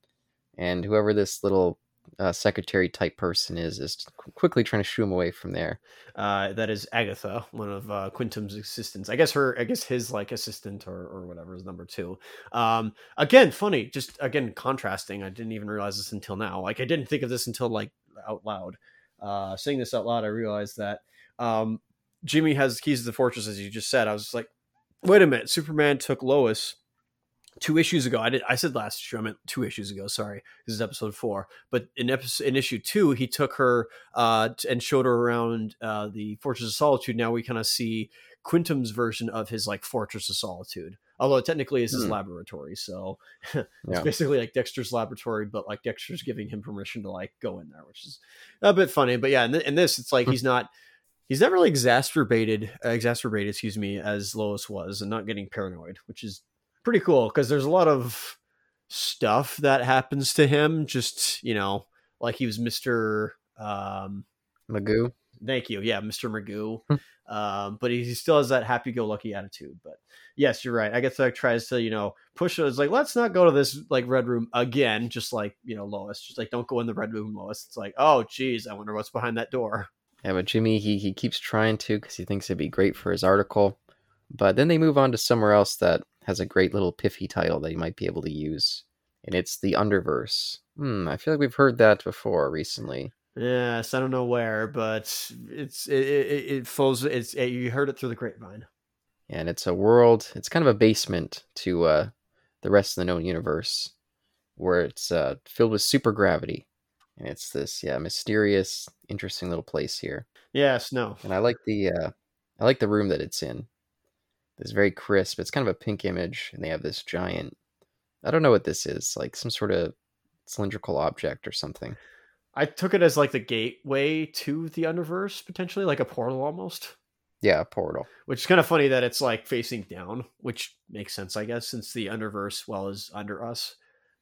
and whoever this little uh, secretary type person is is quickly trying to shoo him away from there. Uh, that is Agatha, one of uh, Quintum's assistants. I guess her, I guess his like assistant or or whatever is number two. Um, again, funny, just again contrasting. I didn't even realize this until now. Like I didn't think of this until like out loud. Uh, saying this out loud, I realized that um, Jimmy has keys to the fortress, as you just said. I was like, wait a minute, Superman took Lois two issues ago. I did. I said last issue. I meant two issues ago. Sorry, this is episode four. But in episode in issue two, he took her uh, and showed her around uh, the Fortress of Solitude. Now we kind of see Quintum's version of his like Fortress of Solitude. Although technically it's his hmm. laboratory, so it's yeah. basically like Dexter's laboratory, but like Dexter's giving him permission to like go in there, which is a bit funny. But yeah, in, th- in this, it's like hmm. he's not he's not really exacerbated uh, exacerbated excuse me as lois was and not getting paranoid which is pretty cool because there's a lot of stuff that happens to him just you know like he was mr um magoo thank you yeah mr magoo hmm. um but he, he still has that happy-go-lucky attitude but yes you're right i guess that tries to you know push it it's like let's not go to this like red room again just like you know lois just like don't go in the red room lois it's like oh geez i wonder what's behind that door yeah, but Jimmy, he, he keeps trying to because he thinks it'd be great for his article. But then they move on to somewhere else that has a great little piffy title that he might be able to use, and it's the Underverse. Hmm, I feel like we've heard that before recently. Yes, I don't know where, but it's it it, it flows. It's it, you heard it through the grapevine. And it's a world. It's kind of a basement to uh, the rest of the known universe, where it's uh, filled with super gravity, and it's this yeah mysterious, interesting little place here. Yes, no, And I like the uh, I like the room that it's in. It's very crisp. It's kind of a pink image, and they have this giant. I don't know what this is, like some sort of cylindrical object or something. I took it as like the gateway to the underverse, potentially like a portal almost. Yeah, a portal. Which is kind of funny that it's like facing down, which makes sense, I guess, since the underverse well is under us.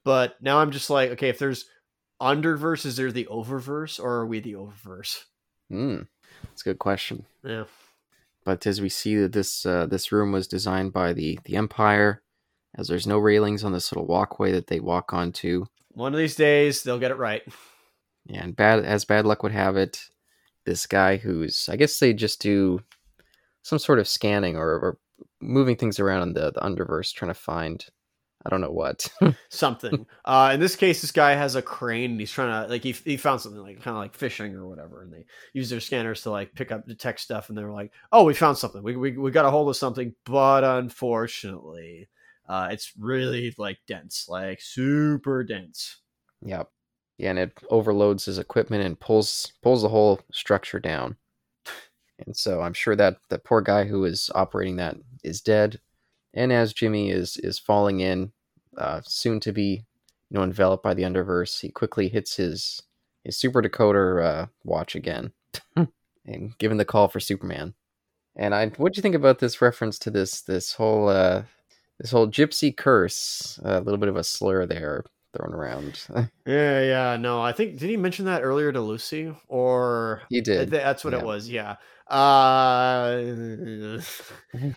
But now I'm just like, okay, if there's underverse, is there the oververse, or are we the oververse? Hmm, that's a good question. Yeah. But as we see that this uh, this room was designed by the the Empire, as there's no railings on this little walkway that they walk onto, One of these days they'll get it right. yeah, and bad as bad luck would have it, this guy who's I guess they just do some sort of scanning or, or moving things around in the the underverse, trying to find I don't know what. Something. uh, in this case, this guy has a crane and he's trying to like he, he found something like kind of like fishing or whatever, and they use their scanners to like pick up detect stuff, and they're like, "Oh, we found something. We we, we got a hold of something, but unfortunately, uh, it's really like dense, like super dense." Yep. Yeah, and it overloads his equipment and pulls pulls the whole structure down. And so I'm sure that the poor guy who is operating that is dead. And as Jimmy is is falling in, uh, soon to be, you know, enveloped by the underverse, he quickly hits his his super decoder uh, watch again, and given the call for Superman. And I, what do you think about this reference to this this whole uh, this whole gypsy curse? a little bit of a slur there thrown around. Yeah, yeah. No, I think did he mention that earlier to Lucy or He did. That's what yeah. it was. Yeah. Uh,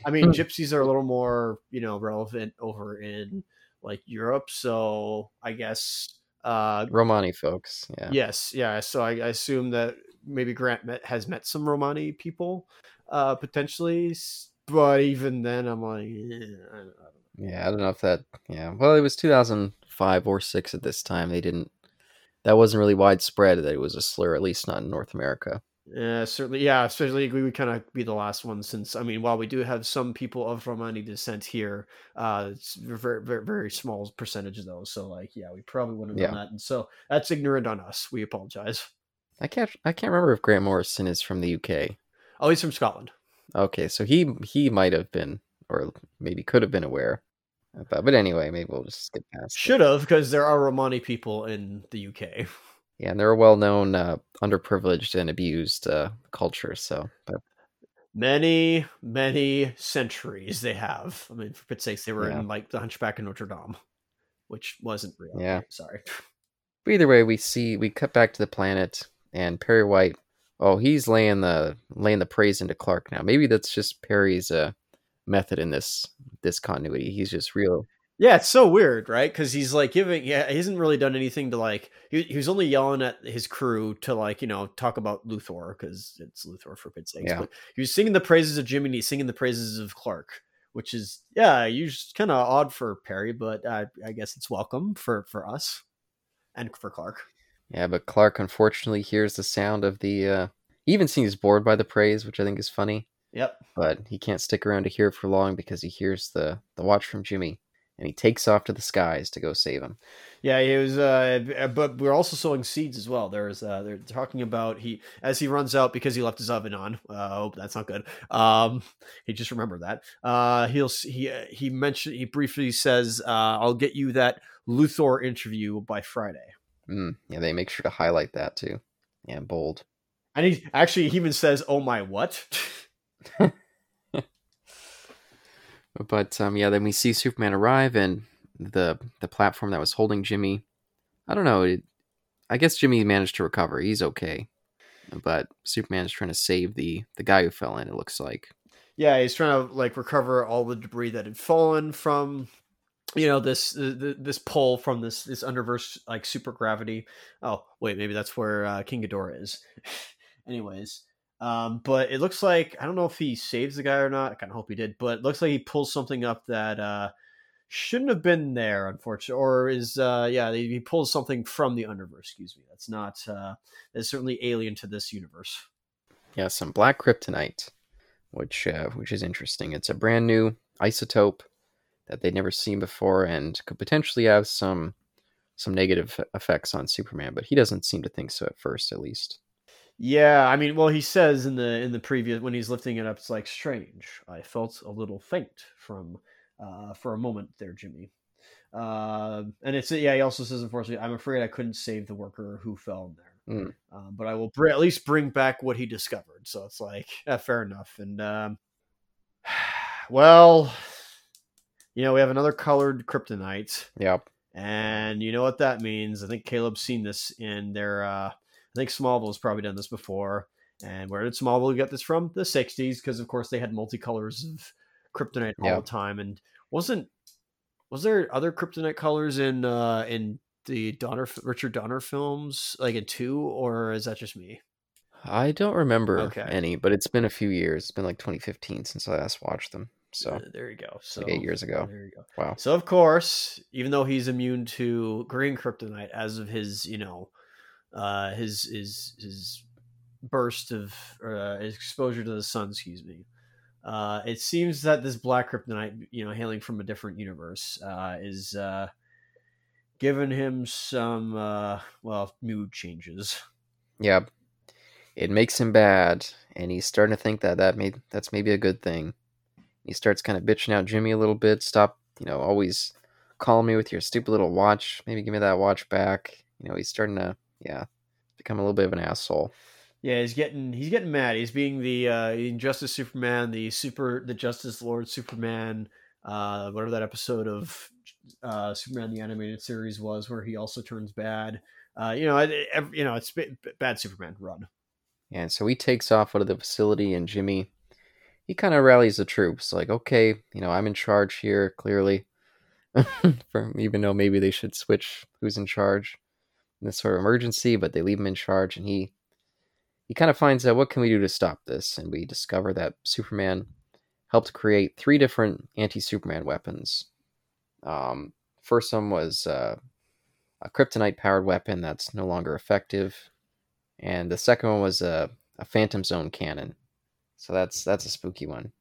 I mean, gypsies are a little more, you know, relevant over in like Europe. So I guess, uh, Romani folks. Yeah. yes, yeah. So I, I assume that maybe Grant met, has met some Romani people, uh, potentially. But even then, I'm like, eh, I, don't know. Yeah, I don't know if that. Yeah, well, it was 2005 or six at this time. They didn't. That wasn't really widespread that it was a slur, at least not in North America. Yeah, certainly. Yeah, especially we would kind of be the last one since I mean, while we do have some people of Romani descent here, uh, it's very, very, very small percentage though. So, like, yeah, we probably wouldn't have done that, and so that's ignorant on us. We apologize. I can't. I can't remember if Grant Morrison is from the UK. Oh, he's from Scotland. Okay, so he he might have been, or maybe could have been aware. But, but anyway, maybe we'll just skip past. Should have, because there are Romani people in the UK. Yeah, and they're a well-known uh, underprivileged and abused uh, culture. So, but Many, many centuries they have. I mean, for pit's sakes, they were Yeah. in like the Hunchback of Notre Dame, which wasn't real. Yeah. Sorry. But either way, we see we cut back to the planet, and Perry White. Oh, he's laying the laying the praise into Clark now. Maybe that's just Perry's uh, method in this this continuity. He's just real. Yeah, it's so weird, right? Because he's like giving, yeah, he hasn't really done anything to like. He, he was only yelling at his crew to like, you know, talk about Luthor because it's Luthor for pit's sakes. Yeah. But he was singing the praises of Jimmy, and he's singing the praises of Clark, which is yeah, you kind of odd for Perry, but uh, I guess it's welcome for for us and for Clark. Yeah, but Clark unfortunately hears the sound of the. Uh, he even seems bored by the praise, which I think is funny. Yep. But he can't stick around to hear it for long because he hears the the watch from Jimmy, and he takes off to the skies to go save him. Yeah, he was. Uh, but we're also sowing seeds as well. There's. Uh, they're talking about he as he runs out because he left his oven on. Uh, oh, that's not good. Um, he just remembered that. Uh, he'll he he mentioned he briefly says, uh, "I'll get you that Luthor interview by Friday." Mm, yeah, they make sure to highlight that too. Yeah, bold. And he actually he even says, "Oh my what?" But um, yeah, then we see Superman arrive, and the the platform that was holding Jimmy. I don't know. It, I guess Jimmy managed to recover. He's okay, but Superman is trying to save the the guy who fell in. It looks like. yeah, he's trying to like recover all the debris that had fallen from you know this th- this pull from this this underverse like super gravity. Oh wait, maybe that's where uh, King Ghidorah is. Anyways, Um, but it looks like I don't know if he saves the guy or not. I kind of hope he did, but it looks like he pulls something up that uh, shouldn't have been there, unfortunately, or is uh, yeah he pulls something from the Underverse. Excuse me, that's not uh, that's certainly alien to this universe. Yeah, some black kryptonite, which uh, which is interesting. It's a brand new isotope that they'd never seen before, and could potentially have some some negative effects on Superman. But he doesn't seem to think so at first, at least. Yeah, I mean, well, he says in the in the previous when he's lifting it up, it's like strange. I felt a little faint from uh, for a moment there, Jimmy. Uh, and it's yeah. He also says, unfortunately, I'm afraid I couldn't save the worker who fell in there, mm. um, but I will br- at least bring back what he discovered. So it's like, yeah, fair enough. And um, well, you know, we have another colored kryptonite. Yep. And you know what that means? I think Caleb's seen this in their uh, I think Smallville's probably done this before. And where did Smallville get this from? The 60s, because of course they had multicolors of kryptonite all the time. And wasn't was there other kryptonite colors in uh in the Donner Richard Donner films, like in two, or is that just me? I don't remember okay. any, but it's been a few years. It's been like 2015 since I last watched them. So uh, there you go. So like eight years ago. There you go. Wow. So of course, even though he's immune to green kryptonite as of his, you know, uh, his his his burst of uh, exposure to the sun. Excuse me. Uh, it seems that this black kryptonite, you know, hailing from a different universe, uh, is uh, giving him some uh, well mood changes. Yeah, it makes him bad, and he's starting to think that that may that's maybe a good thing. He starts kind of bitching out Jimmy a little bit. Stop, you know, always calling me with your stupid little watch. Maybe give me that watch back. You know, he's starting to yeah, become a little bit of an asshole. Yeah, he's getting he's getting mad. He's being the uh, Injustice Superman, the super the Justice Lord Superman. Uh, whatever that episode of uh, Superman the animated series was, where he also turns bad. Uh, you know, every, you know, it's bad Superman run. And so he takes off out of the facility, and Jimmy, he kind of rallies the troops, like, okay, you know, I'm in charge here, clearly. From even though maybe they should switch who's in charge in this sort of emergency, but they leave him in charge, and he he kind of finds out what can we do to stop this, and we discover that Superman helped create three different anti-Superman weapons. Um, first one was uh, a kryptonite-powered weapon that's no longer effective, and the second one was a, a Phantom Zone cannon. So that's that's a spooky one.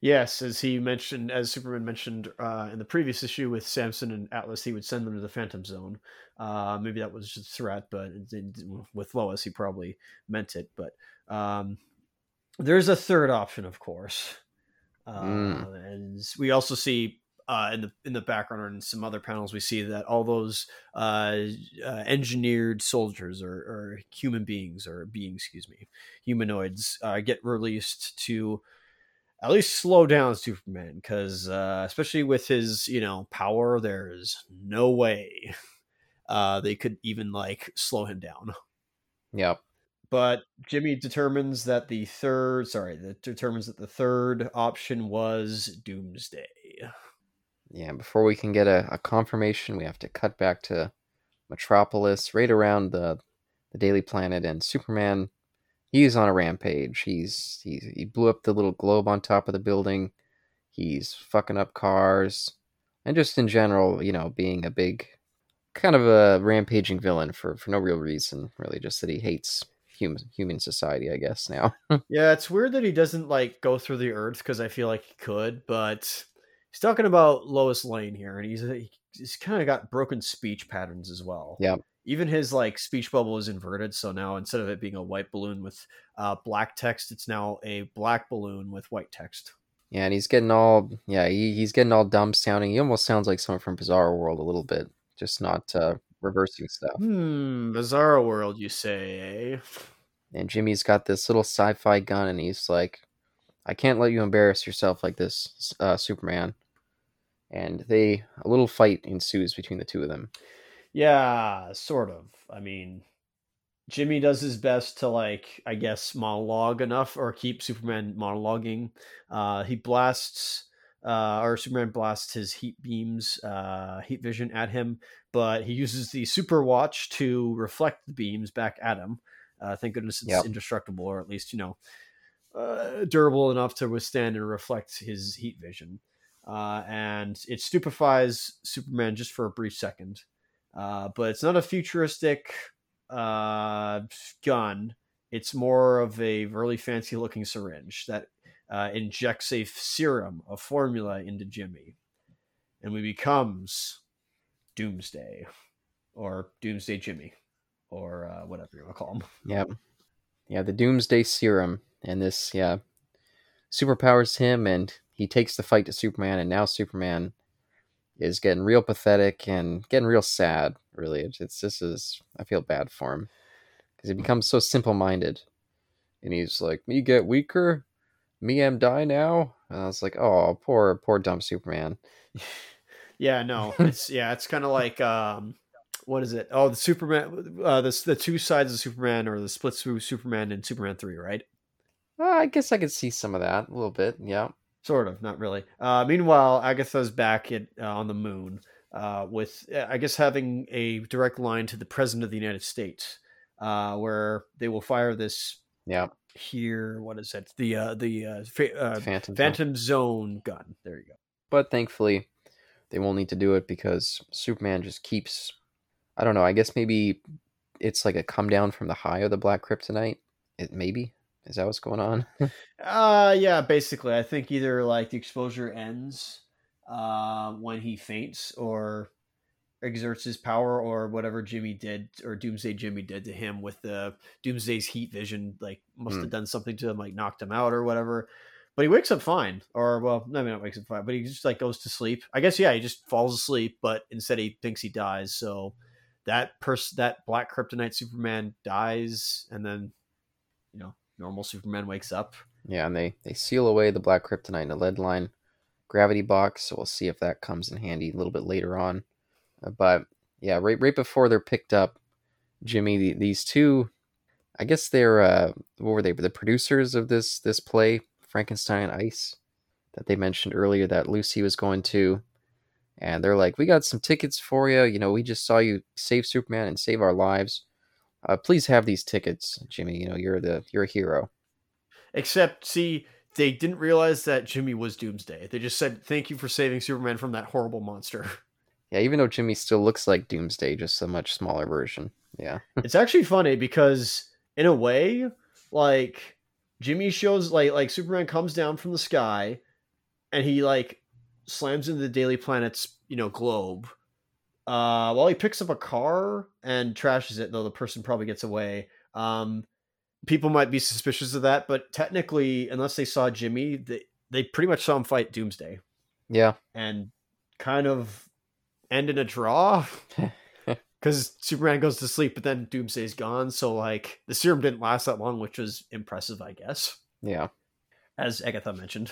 Yes, as he mentioned, as Superman mentioned uh, in the previous issue with Samson and Atlas, he would send them to the Phantom Zone. Uh, maybe that was just a threat, but it, it, with Lois, he probably meant it. But um, there's a third option, of course, uh, mm. and we also see uh, in the in the background or in some other panels, we see that all those uh, uh, engineered soldiers or, or, human beings or beings, excuse me, humanoids uh, get released to at least slow down Superman because uh, especially with his you know power, there's no way uh, they could even like slow him down. Yep. But Jimmy determines that the third, sorry, that determines that the third option was Doomsday. Yeah, before we can get a, a confirmation, we have to cut back to Metropolis, right around the the Daily Planet, and Superman he's on a rampage. He's he he blew up the little globe on top of the building. He's fucking up cars, and just in general, you know, being a big kind of a rampaging villain for for no real reason, really, just that he hates human human society, I guess. Now, yeah, it's weird that he doesn't like go through the earth because I feel like he could, but he's talking about Lois Lane here, and he's he's kind of got broken speech patterns as well. Yeah, even his like speech bubble is inverted so now instead of it being a white balloon with uh, black text it's now a black balloon with white text. Yeah and he's getting all yeah he, he's getting all dumb sounding. He almost sounds like someone from bizarro world a little bit just not uh, reversing stuff. Hmm bizarro world you say eh? and jimmy's got this little sci-fi gun and he's like i can't let you embarrass yourself like this uh, superman. And they a little fight ensues between the two of them yeah, sort of. I mean, Jimmy does his best to like, I guess, monologue enough or keep Superman monologuing. Uh, he blasts, uh, or Superman blasts his heat beams, uh, heat vision at him, but he uses the super watch to reflect the beams back at him. Uh, thank goodness it's Yep. indestructible, or at least you know uh, durable enough to withstand and reflect his heat vision. Uh, and it stupefies Superman just for a brief second. Uh, but it's not a futuristic uh, gun. It's more of a really fancy looking syringe that uh, injects a serum, a formula into Jimmy. And he becomes Doomsday or Doomsday Jimmy or uh, whatever you want to call him. Yep. Yeah, the Doomsday Serum. And this, yeah, superpowers him and he takes the fight to Superman. And now Superman is getting real pathetic and getting real sad, really. It's, it's this is, I feel bad for him because he becomes so simple minded. And he's like, Me get weaker? Me am die now? And I was like, Oh, poor, poor dumb Superman. Yeah, no, it's yeah, it's kind of like um, what is it? Oh, the Superman, uh, the the two sides of Superman or the split through Superman and Superman three, right? Uh, I guess I could see some of that a little bit. Yeah. Sort of, not really. Uh, meanwhile, Agatha's back at uh, on the moon uh, with, I guess, having a direct line to the president of the United States, uh, where they will fire this Yeah. here. What is it? The uh, the uh, fa- uh, Phantom. Zone. Phantom Zone gun. There you go. But thankfully, they won't need to do it because Superman just keeps. I don't know. I guess maybe it's like a come down from the high of the black kryptonite. It maybe is that what's going on? Uh yeah, basically. I think either like the exposure ends uh, when he faints or exerts his power or whatever Jimmy did or Doomsday Jimmy did to him with the Doomsday's heat vision, like must Hmm. have done something to him, like knocked him out or whatever. But he wakes up fine. Or well, I mean not wakes up fine, but he just like goes to sleep. I guess yeah, he just falls asleep, but instead he thinks he dies, so that person that black kryptonite Superman dies and then you know, normal Superman wakes up. yeah, and they they seal away the black kryptonite in a lead line gravity box. So we'll see if that comes in handy a little bit later on. Uh, but yeah, right right before they're picked up, Jimmy, the, these two, I guess they're uh, what were they? The producers of this this play, Frankenstein Ice, that they mentioned earlier that Lucy was going to, and they're like, "We got some tickets for you. You know, we just saw you save Superman and save our lives. Uh, please have these tickets, Jimmy. You know, you're the you're a hero." Except, see, they didn't realize that Jimmy was Doomsday. They just said, "Thank you for saving Superman from that horrible monster." Yeah, even though Jimmy still looks like Doomsday, just a much smaller version. Yeah. it's actually funny because, in a way, like Jimmy shows like like Superman comes down from the sky, and he like slams into the Daily Planet's you know globe. Uh, while he picks up a car and trashes it, though the person probably gets away. Um, people might be suspicious of that, but technically, unless they saw Jimmy, they they pretty much saw him fight Doomsday. Yeah. and kind of end in a draw because Superman goes to sleep, but then Doomsday's gone. So like the serum didn't last that long, which was impressive, I guess, Yeah. as Agatha mentioned.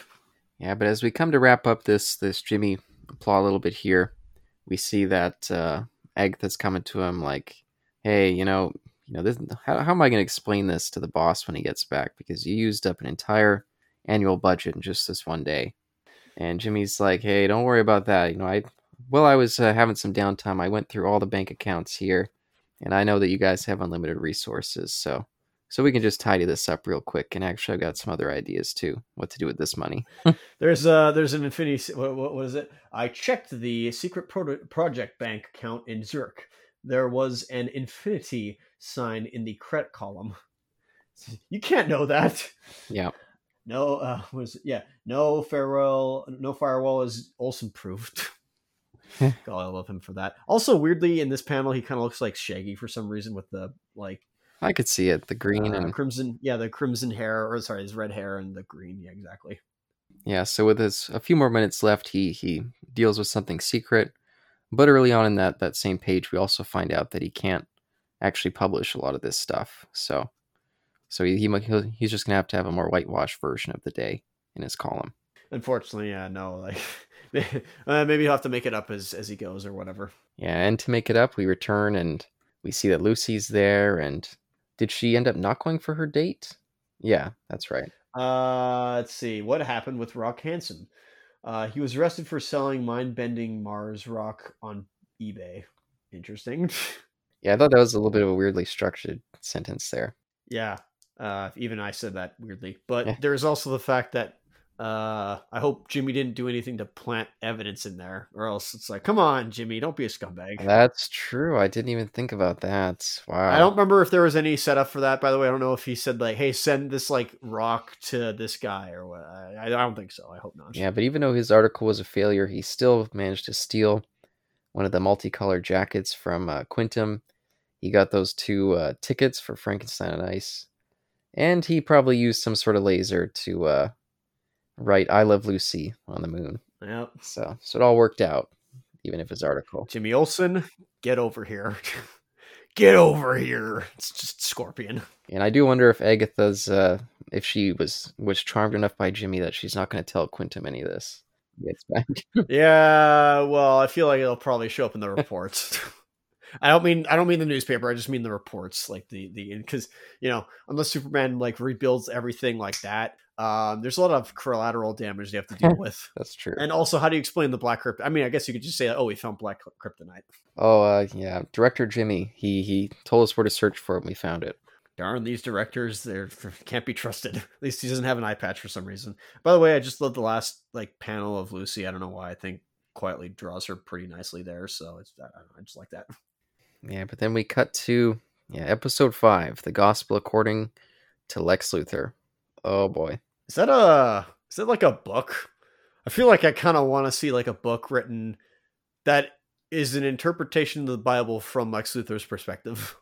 Yeah, but as we come to wrap up this this Jimmy plot a little bit here, we see that uh, Agatha's coming to him like, "Hey, you know, you know, this, how, how am I going to explain this to the boss when he gets back? Because you used up an entire annual budget in just this one day." And Jimmy's like, "Hey, don't worry about that. You know, I well, I was uh, having some downtime. I went through all the bank accounts here, and I know that you guys have unlimited resources, so." So we can just tidy this up real quick, and actually, I've got some other ideas too. What to do with this money? There's uh there's an Infinity. What, what was it? I checked the secret pro- project bank account in Zurich. There was an infinity sign in the credit column. You can't know that. Yeah. No, uh, was yeah, no farewell, no firewall is Olsen proved. God, I love him for that. Also, weirdly, in this panel, he kind of looks like Shaggy for some reason with the like I could see it. The green uh, and crimson, yeah, the crimson hair, or sorry, his red hair and the green. Yeah, exactly. yeah. So with his a few more minutes left, he he deals with something secret. But early on in that that same page, we also find out that he can't actually publish a lot of this stuff. So so he, he he's just gonna have to have a more whitewashed version of the day in his column. Unfortunately, yeah, no, like uh, maybe he'll have to make it up as as he goes or whatever. Yeah, and to make it up, we return and we see that Lucy's there. And did she end up not going for her date? Yeah, that's right. Uh, let's see what happened with Rock Hansen. Uh, he was arrested for selling mind-bending Mars rock on eBay. Interesting. Yeah, I thought that was a little bit of a weirdly structured sentence there. Yeah. Uh, even I said that weirdly, but Yeah. there's also the fact that uh, I hope Jimmy didn't do anything to plant evidence in there, or else it's like, come on, Jimmy, don't be a scumbag. That's true. I didn't even think about that. Wow. I don't remember if there was any setup for that. By the way, I don't know if he said like, "Hey, send this like rock to this guy" or what. I, I don't think so. I hope not. Yeah, but even though his article was a failure, he still managed to steal one of the multicolored jackets from uh, Quintum. He got those two uh, tickets for Frankenstein and Ice, and he probably used some sort of laser to uh, write "I love Lucy" on the moon. Yep. So, so it all worked out, even if his article. Jimmy Olsen, get over here. get over here. It's just Scorpion. And I do wonder if Agatha's, uh, if she was was charmed enough by Jimmy that she's not going to tell Quintum any of this. Yeah, well, I feel like it'll probably show up in the reports. I don't mean I don't mean the newspaper. I just mean the reports, like the the because you know unless Superman like rebuilds everything like that, um, there's a lot of collateral damage they have to deal with. That's true. And also, how do you explain the black crypt? I mean, I guess you could just say, "Oh, we found black kryptonite." Oh, uh, yeah. Director Jimmy. He he told us where to search for it. and We found it. Darn, these directors, they can't be trusted. At least he doesn't have an eye patch for some reason. By the way, I just love the last like panel of Lucy. I don't know why. I think Quitely draws her pretty nicely there. So it's I, know, I just like that. Yeah, but then we cut to yeah episode five, the Gospel according to Lex Luthor. Oh boy. Is that a is that like a book? I feel like I kind of want to see like a book written that is an interpretation of the Bible from Lex Luthor's perspective,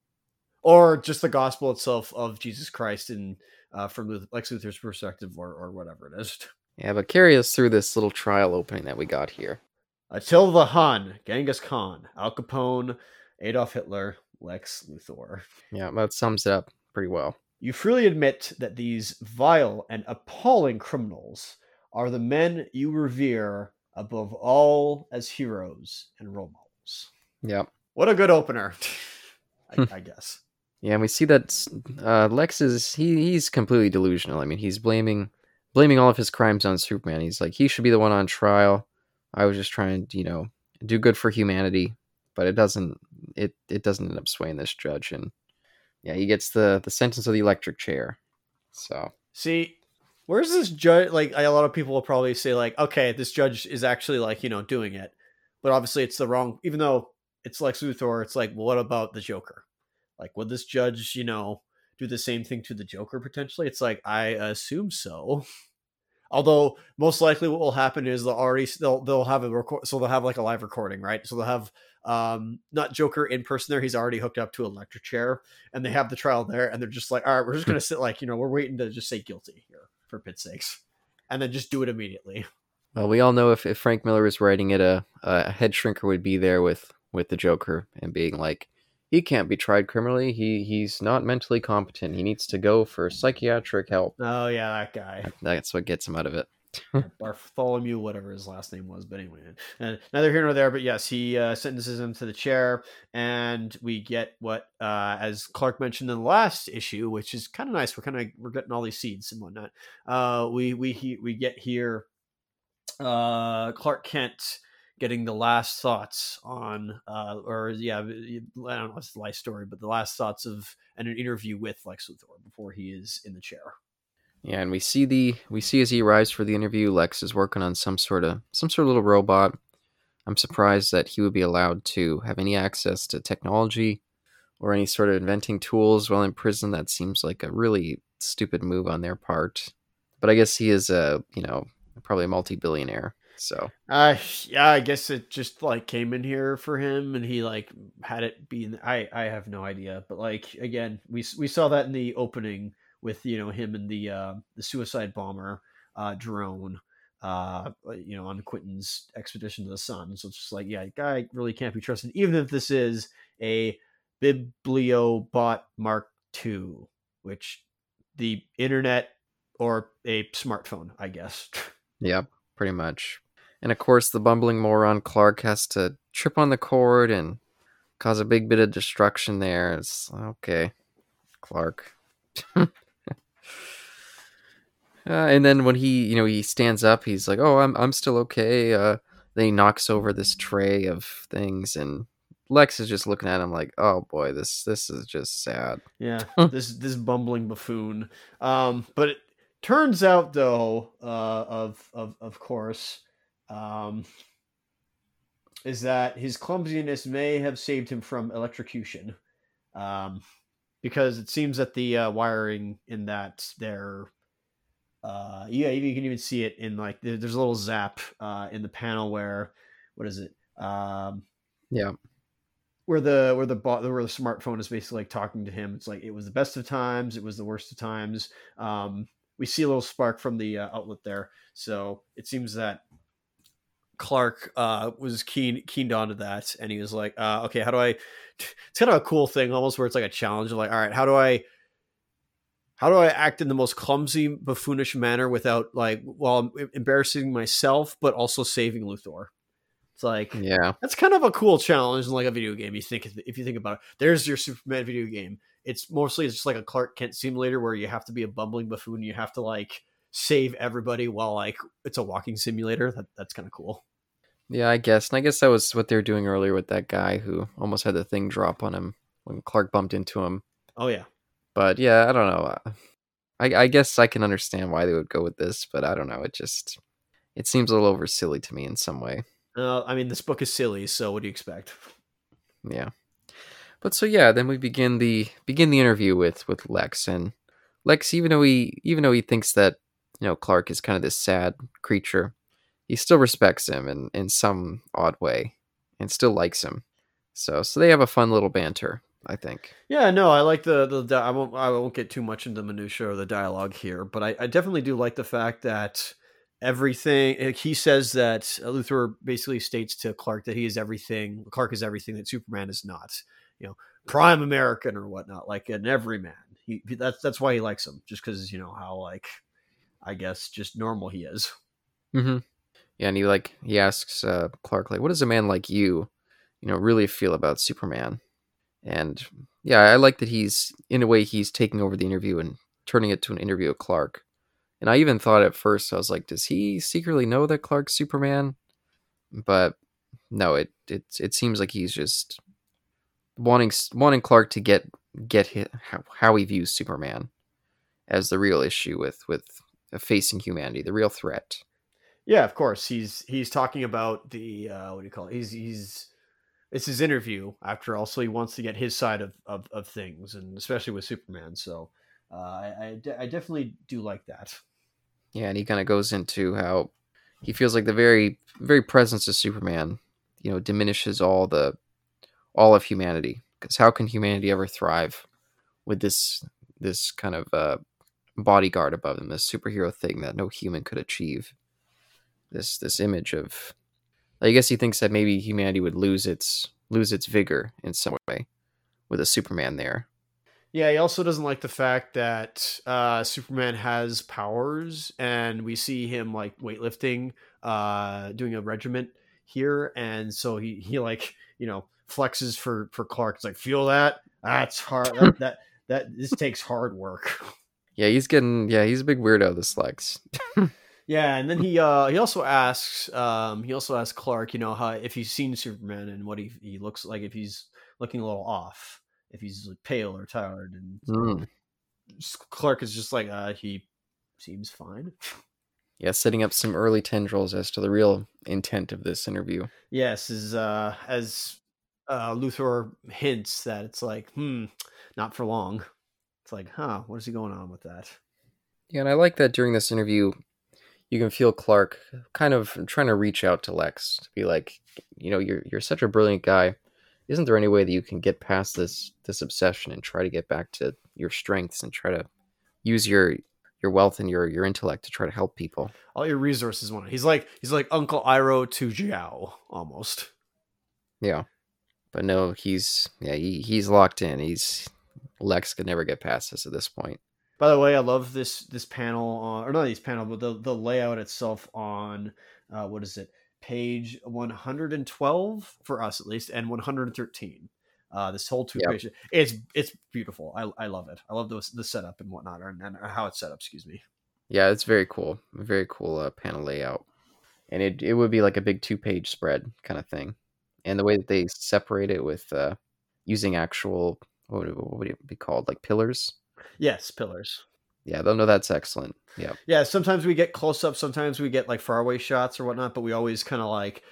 or just the gospel itself of Jesus Christ and uh, from Lex Luthor's perspective, or or whatever it is. Yeah, but carry us through this little trial opening that we got here. Attila the Hun, Genghis Khan, Al Capone, Adolf Hitler, Lex Luthor. Yeah, that sums it up pretty well. You freely admit that these vile and appalling criminals are the men you revere above all as heroes and role models. Yep. What a good opener, I, I guess. Yeah, and we see that uh, Lex is he he's completely delusional. I mean, he's blaming blaming all of his crimes on Superman. He's like he should be the one on trial. I was just trying to, you know, do good for humanity, but it doesn't it it doesn't end up swaying this judge and yeah, he gets the the sentence of the electric chair. So, See, where's this judge? Like, a lot of people will probably say, like, okay, this judge is actually like, you know, doing it, but obviously it's the wrong. Even though it's Lex Luthor, it's like, what about the Joker? Like, would this judge, you know, do the same thing to the Joker potentially? It's like, I assume so. Although most likely what will happen is they'll already they'll they'll have a record, so they'll have like a live recording, right? So they'll have um not Joker in person there. He's already hooked up to an electric chair, and they have the trial there, and they're just like, all right, we're just gonna sit like you know we're waiting to just say guilty here for pit's sakes, and then just do it immediately. well, we all know if, if Frank Miller was writing it, a a head shrinker would be there with with the Joker and being like, he can't be tried criminally. He he's not mentally competent. He needs to go for psychiatric help. Oh yeah, that guy. That's what gets him out of it. Bartholomew, whatever his last name was. But anyway, and neither here nor there. But yes, he uh, sentences him to the chair, and we get what, uh, as Clark mentioned in the last issue, which is kind of nice. We're kind of we're getting all these seeds and whatnot. Uh, we we he, we get here, uh, Clark Kent getting the last thoughts on, uh, or yeah, I don't know it's the life story, but the last thoughts of and an interview with Lex Luthor before he is in the chair. Yeah, and we see the we see as he arrives for the interview, Lex is working on some sort of some sort of little robot. I'm surprised that he would be allowed to have any access to technology or any sort of inventing tools while in prison. That seems like a really stupid move on their part. But I guess he is a you know probably a multi-billionaire. So uh yeah, I guess it just like came in here for him and he like had it be I I have no idea, but like again, we we saw that in the opening with you know him and the uh the suicide bomber uh drone uh you know on Quintum's expedition to the sun. So it's just like yeah, guy really can't be trusted even if this is a Bibliobot Mark II, which the internet or a smartphone, I guess. yeah, pretty much. And of course, the bumbling moron Clark has to trip on the cord and cause a big bit of destruction there. It's okay, Clark. uh, and then when he, you know, he stands up, he's like, "Oh, I'm I'm still okay." Uh, then he knocks over this tray of things, and Lex is just looking at him like, "Oh boy, this this is just sad." Yeah, this this bumbling buffoon. Um, but it turns out though, uh, of of of course, um, is that his clumsiness may have saved him from electrocution, um, because it seems that the uh, wiring in that there, uh, yeah, you can even see it in like there's a little zap uh, in the panel where what is it? Um, Yeah. where the where the where the smartphone is basically like talking to him. It's like it was the best of times, it was the worst of times. Um, we see a little spark from the uh, outlet there, so it seems that Clark uh, was keen keened onto that, and he was like, uh, "Okay, how do I?" It's kind of a cool thing, almost where it's like a challenge. Like, all right, how do I? How do I act in the most clumsy, buffoonish manner without like, well, embarrassing myself, but also saving Luthor? It's like, Yeah. that's kind of a cool challenge in like a video game. You think if you think about it, there's your Superman video game. It's mostly it's just like a Clark Kent simulator where you have to be a bumbling buffoon. You have to like save everybody while like it's a walking simulator. That, that's kind of cool. Yeah, I guess. And I guess that was what they were doing earlier with that guy who almost had the thing drop on him when Clark bumped into him. Oh yeah, But yeah, I don't know. I, I guess I can understand why they would go with this, but I don't know. It just it seems a little over silly to me in some way. uh, I mean this book is silly, so what do you expect? Yeah. But so yeah, then we begin the begin the interview with with Lex and Lex even though he even though he thinks that you know Clark is kind of this sad creature, he still respects him in in some odd way and still likes him. So so they have a fun little banter, I think. Yeah, no, I like the the. I won't. I won't get too much into the minutia or the dialogue here, but I, I definitely do like the fact that everything he says that Luthor basically states to Clark that he is everything. Clark is everything that Superman is not. You know, prime American or whatnot, like an everyman. He he- that's that's why he likes him, just because you know how like, I guess just normal he is. Mm-hmm. Yeah, and he like he asks uh, Clark like, "What does a man like you, you know, really feel about Superman?" And yeah, I like that he's in a way he's taking over the interview and turning it to an interview with Clark. And I even thought at first I was like, "Does he secretly know that Clark's Superman?" But no, it it it seems like he's just wanting wanting Clark to get get hit, how, how he views Superman as the real issue with with facing humanity, the real threat. Yeah, of course. He's he's talking about the uh, what do you call it? He's he's it's his interview after all, so he wants to get his side of of, of things, and especially with Superman. So uh, I I, de- I definitely do like that. Yeah, and he kind of goes into how he feels like the very very presence of Superman, you know, diminishes all the all of humanity. Because how can humanity ever thrive with this this kind of uh, bodyguard above them, this superhero thing that no human could achieve? This this image of, I guess he thinks that maybe humanity would lose its lose its vigor in some way with a Superman there. Yeah, he also doesn't like the fact that uh, Superman has powers, and we see him like weightlifting, uh, doing a regiment here, and so he he like you know flexes for for Clark. It's like feel that that's hard. that, that that this takes hard work. Yeah, he's getting yeah he's a big weirdo. This Lex. Yeah, and then he uh he also asks um he also asks Clark, you know, how if he's seen Superman and what he he looks like if he's looking a little off, if he's like, pale or tired and Mm. Clark is just like uh he seems fine. Yeah, setting up some early tendrils as to the real intent of this interview. Yes, is uh as uh Luthor hints that it's like, hmm, not for long. It's like, huh, what is he going on with that? Yeah, and I like that during this interview, you can feel Clark kind of trying to reach out to Lex to be like, you know, you're you're such a brilliant guy. Isn't there any way that you can get past this this obsession and try to get back to your strengths and try to use your your wealth and your your intellect to try to help people? All your resources want. He's like he's like Uncle Iroh to Jiao almost. Yeah, but no, he's yeah he, he's locked in. He's Lex could never get past this at this point. By the way, I love this this panel on or not this panel, but the the layout itself on uh, what is it? Page one hundred and twelve for us at least, and one hundred and thirteen. Uh, this whole two Yep. page, it's it's beautiful. I, I love it. I love the the setup and whatnot, or, and how it's set up. Excuse me. Yeah, it's very cool. Very cool uh, panel layout. And it, it would be like a big two page spread kind of thing. and the way that they separate it with uh, using actual what would, it, what would it be called like pillars Yes, pillars. yeah they'll know that's excellent yeah Yeah, sometimes we get close up, sometimes we get like faraway shots or whatnot, but we always kind of like.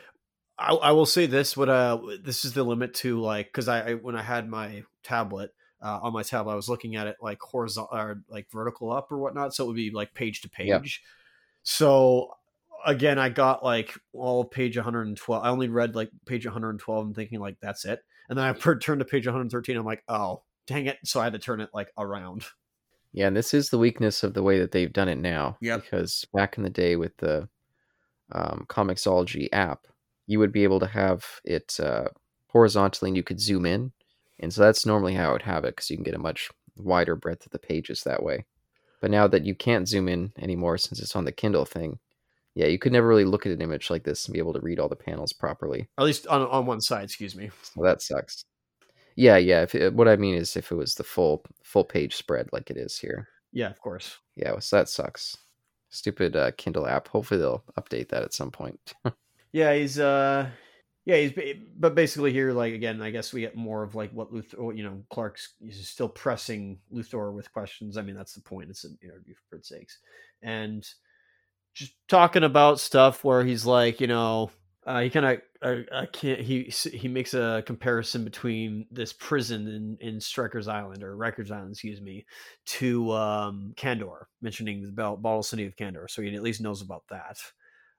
I, I will say this: what uh, this is the limit to like because I, I when I had my tablet uh, on my tablet, I was looking at it like horizontal or like vertical up or whatnot, so it would be like page to page. Yeah. So again, I got like all of page 112. I only read like page 112 and thinking like that's it, and then I turned to page 113. I'm like, oh dang it! So I had to turn it like around. Yeah, and this is the weakness of the way that they've done it now. Yeah. Because back in the day with the um, Comixology app, you would be able to have it uh, horizontally and you could zoom in. And so that's normally how I would have it because you can get a much wider breadth of the pages that way. But now that you can't zoom in anymore since it's on the Kindle thing, yeah, you could never really look at an image like this and be able to read all the panels properly. At least on on one side, excuse me. So that sucks. Yeah, yeah. If it, what I mean is if it was the full full page spread like it is here. Yeah, of course. Yeah, so that sucks. Stupid uh, Kindle app. Hopefully they'll update that at some point. Yeah, he's uh yeah, he's but basically here like again, I guess we get more of like what Luthor, you know, Clark's is still pressing Luthor with questions. I mean, that's the point. It's an interview for its sakes. And just talking about stuff where he's like, you know, uh, he kind of I, I can't he he makes a comparison between this prison in in Stryker's Island or Rikers Island, excuse me, to um Kandor, mentioning the Bottle City of Kandor, so he at least knows about that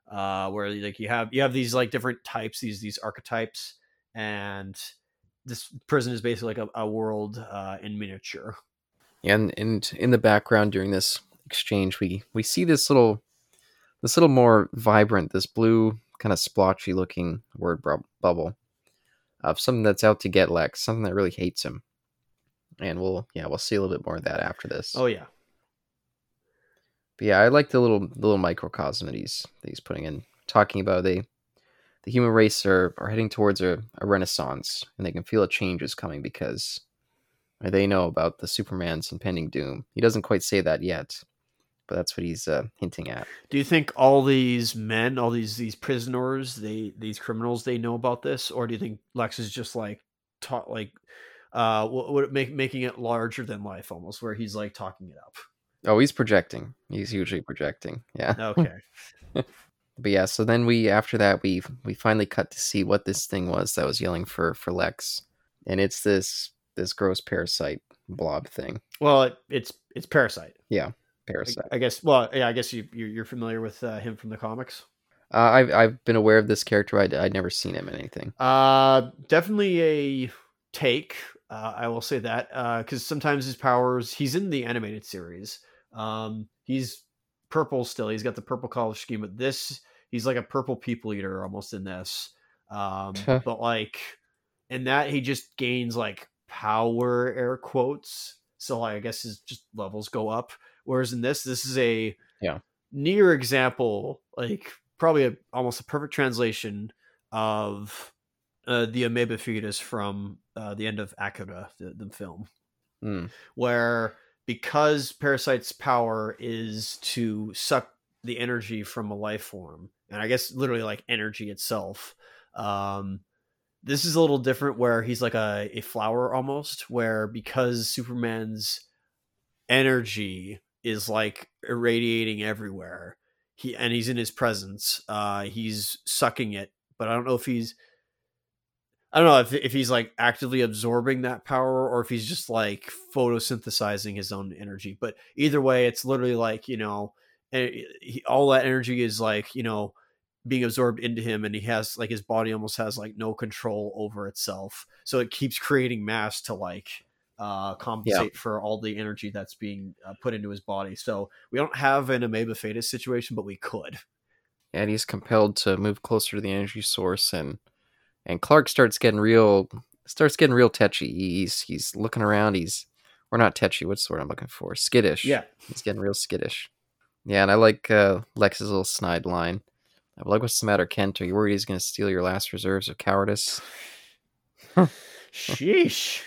uh where like you have you have these like different types these these archetypes and this prison is basically like a, a world uh in miniature. And and in the background during this exchange, we we see this little this little more vibrant, this blue kind of splotchy looking word bub- bubble of something that's out to get Lex, something that really hates him. And we'll yeah we'll see a little bit more of that after this. oh yeah But yeah, I like the little the little microcosm that he's that he's putting in, talking about they the human race are, are heading towards a, a renaissance, and they can feel a change is coming because they know about the Superman's impending doom. He doesn't quite say that yet, but that's what he's uh, hinting at. do you think all these men all these these prisoners they these criminals they know about this or do you think lex is just like taught like uh what make making it larger than life almost where he's like talking it up Oh, he's projecting. He's usually projecting. Yeah. okay But yeah, so then we after that we we finally cut to see what this thing was that was yelling for for Lex, and it's this this gross parasite blob thing. well it, it's it's parasite I, Parasite. I guess well yeah i guess you you're, you're familiar with uh, him from the comics Uh, I've I've been aware of this character. I'd, I'd never seen him in anything. Uh, definitely a take. Uh, I will say that because sometimes his powers. He's in the animated series. Um, he's purple still. He's got the purple color scheme, but this he's like a purple people eater almost in this. Um, but like in that he just gains like power air quotes. So like, I guess his just levels go up. Whereas in this, this is a Yeah. near example, like probably a, almost a perfect translation of uh, the amoeba fetus from uh, the end of Akira, the, the film, Hmm. where because Parasite's power is to suck the energy from a life form, and I guess literally like energy itself. Um, this is a little different where he's like a, a flower almost, where because Superman's energy is like irradiating everywhere, he and he's in his presence, uh, he's sucking it, but I don't know if he's I don't know if if he's like actively absorbing that power or if he's just like photosynthesizing his own energy. But either way, it's literally like you know, eh, all that energy is like you know being absorbed into him, and he has like his body almost has like no control over itself. So it keeps creating mass to like uh compensate for all the energy that's being uh, put into his body. So we don't have an amoeba fetus situation, but we could. And he's compelled to move closer to the energy source, and and Clark starts getting real starts getting real tetchy. He's he's looking around. He's or not tetchy. What's the word I'm looking for? Skittish. Yeah. He's getting real skittish. Yeah, and I like uh, Lex's little snide line. I'm like, what's the matter, Kent? Are you worried he's going to steal your last reserves of cowardice? Sheesh.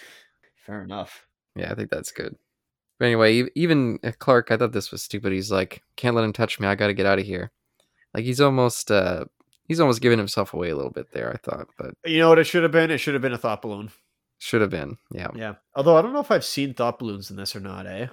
Fair enough. Yeah, I think that's good. But anyway, e- even uh, Clark, I thought this was stupid. He's like, can't let him touch me. I got to get out of here. Like he's almost, uh, he's almost giving himself away a little bit there. I thought, but You know what it should have been? It should have been a thought balloon. should have been. Yeah. Yeah. Although I don't know if I've seen thought balloons in this or not, eh?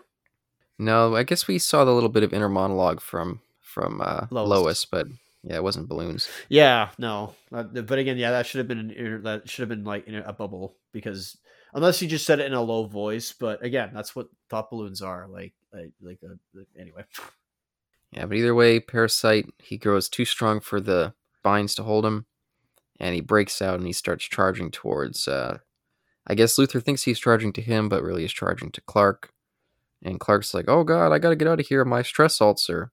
No, I guess we saw the little bit of inner monologue from from uh, Lois. Lois. but yeah, it wasn't balloons. Yeah, no. Uh, but again, yeah, that should have been an inter- that should have been like in a bubble because unless you just said it in a low voice, but again, that's what thought balloons are like like like a, anyway. Yeah, but either way, Parasite he grows too strong for the binds to hold him, and he breaks out and he starts charging towards. Uh, I guess Luthor thinks he's charging to him, but really he's charging to Clark. And Clark's like, "Oh God, I gotta get out of here! My stress ulcer."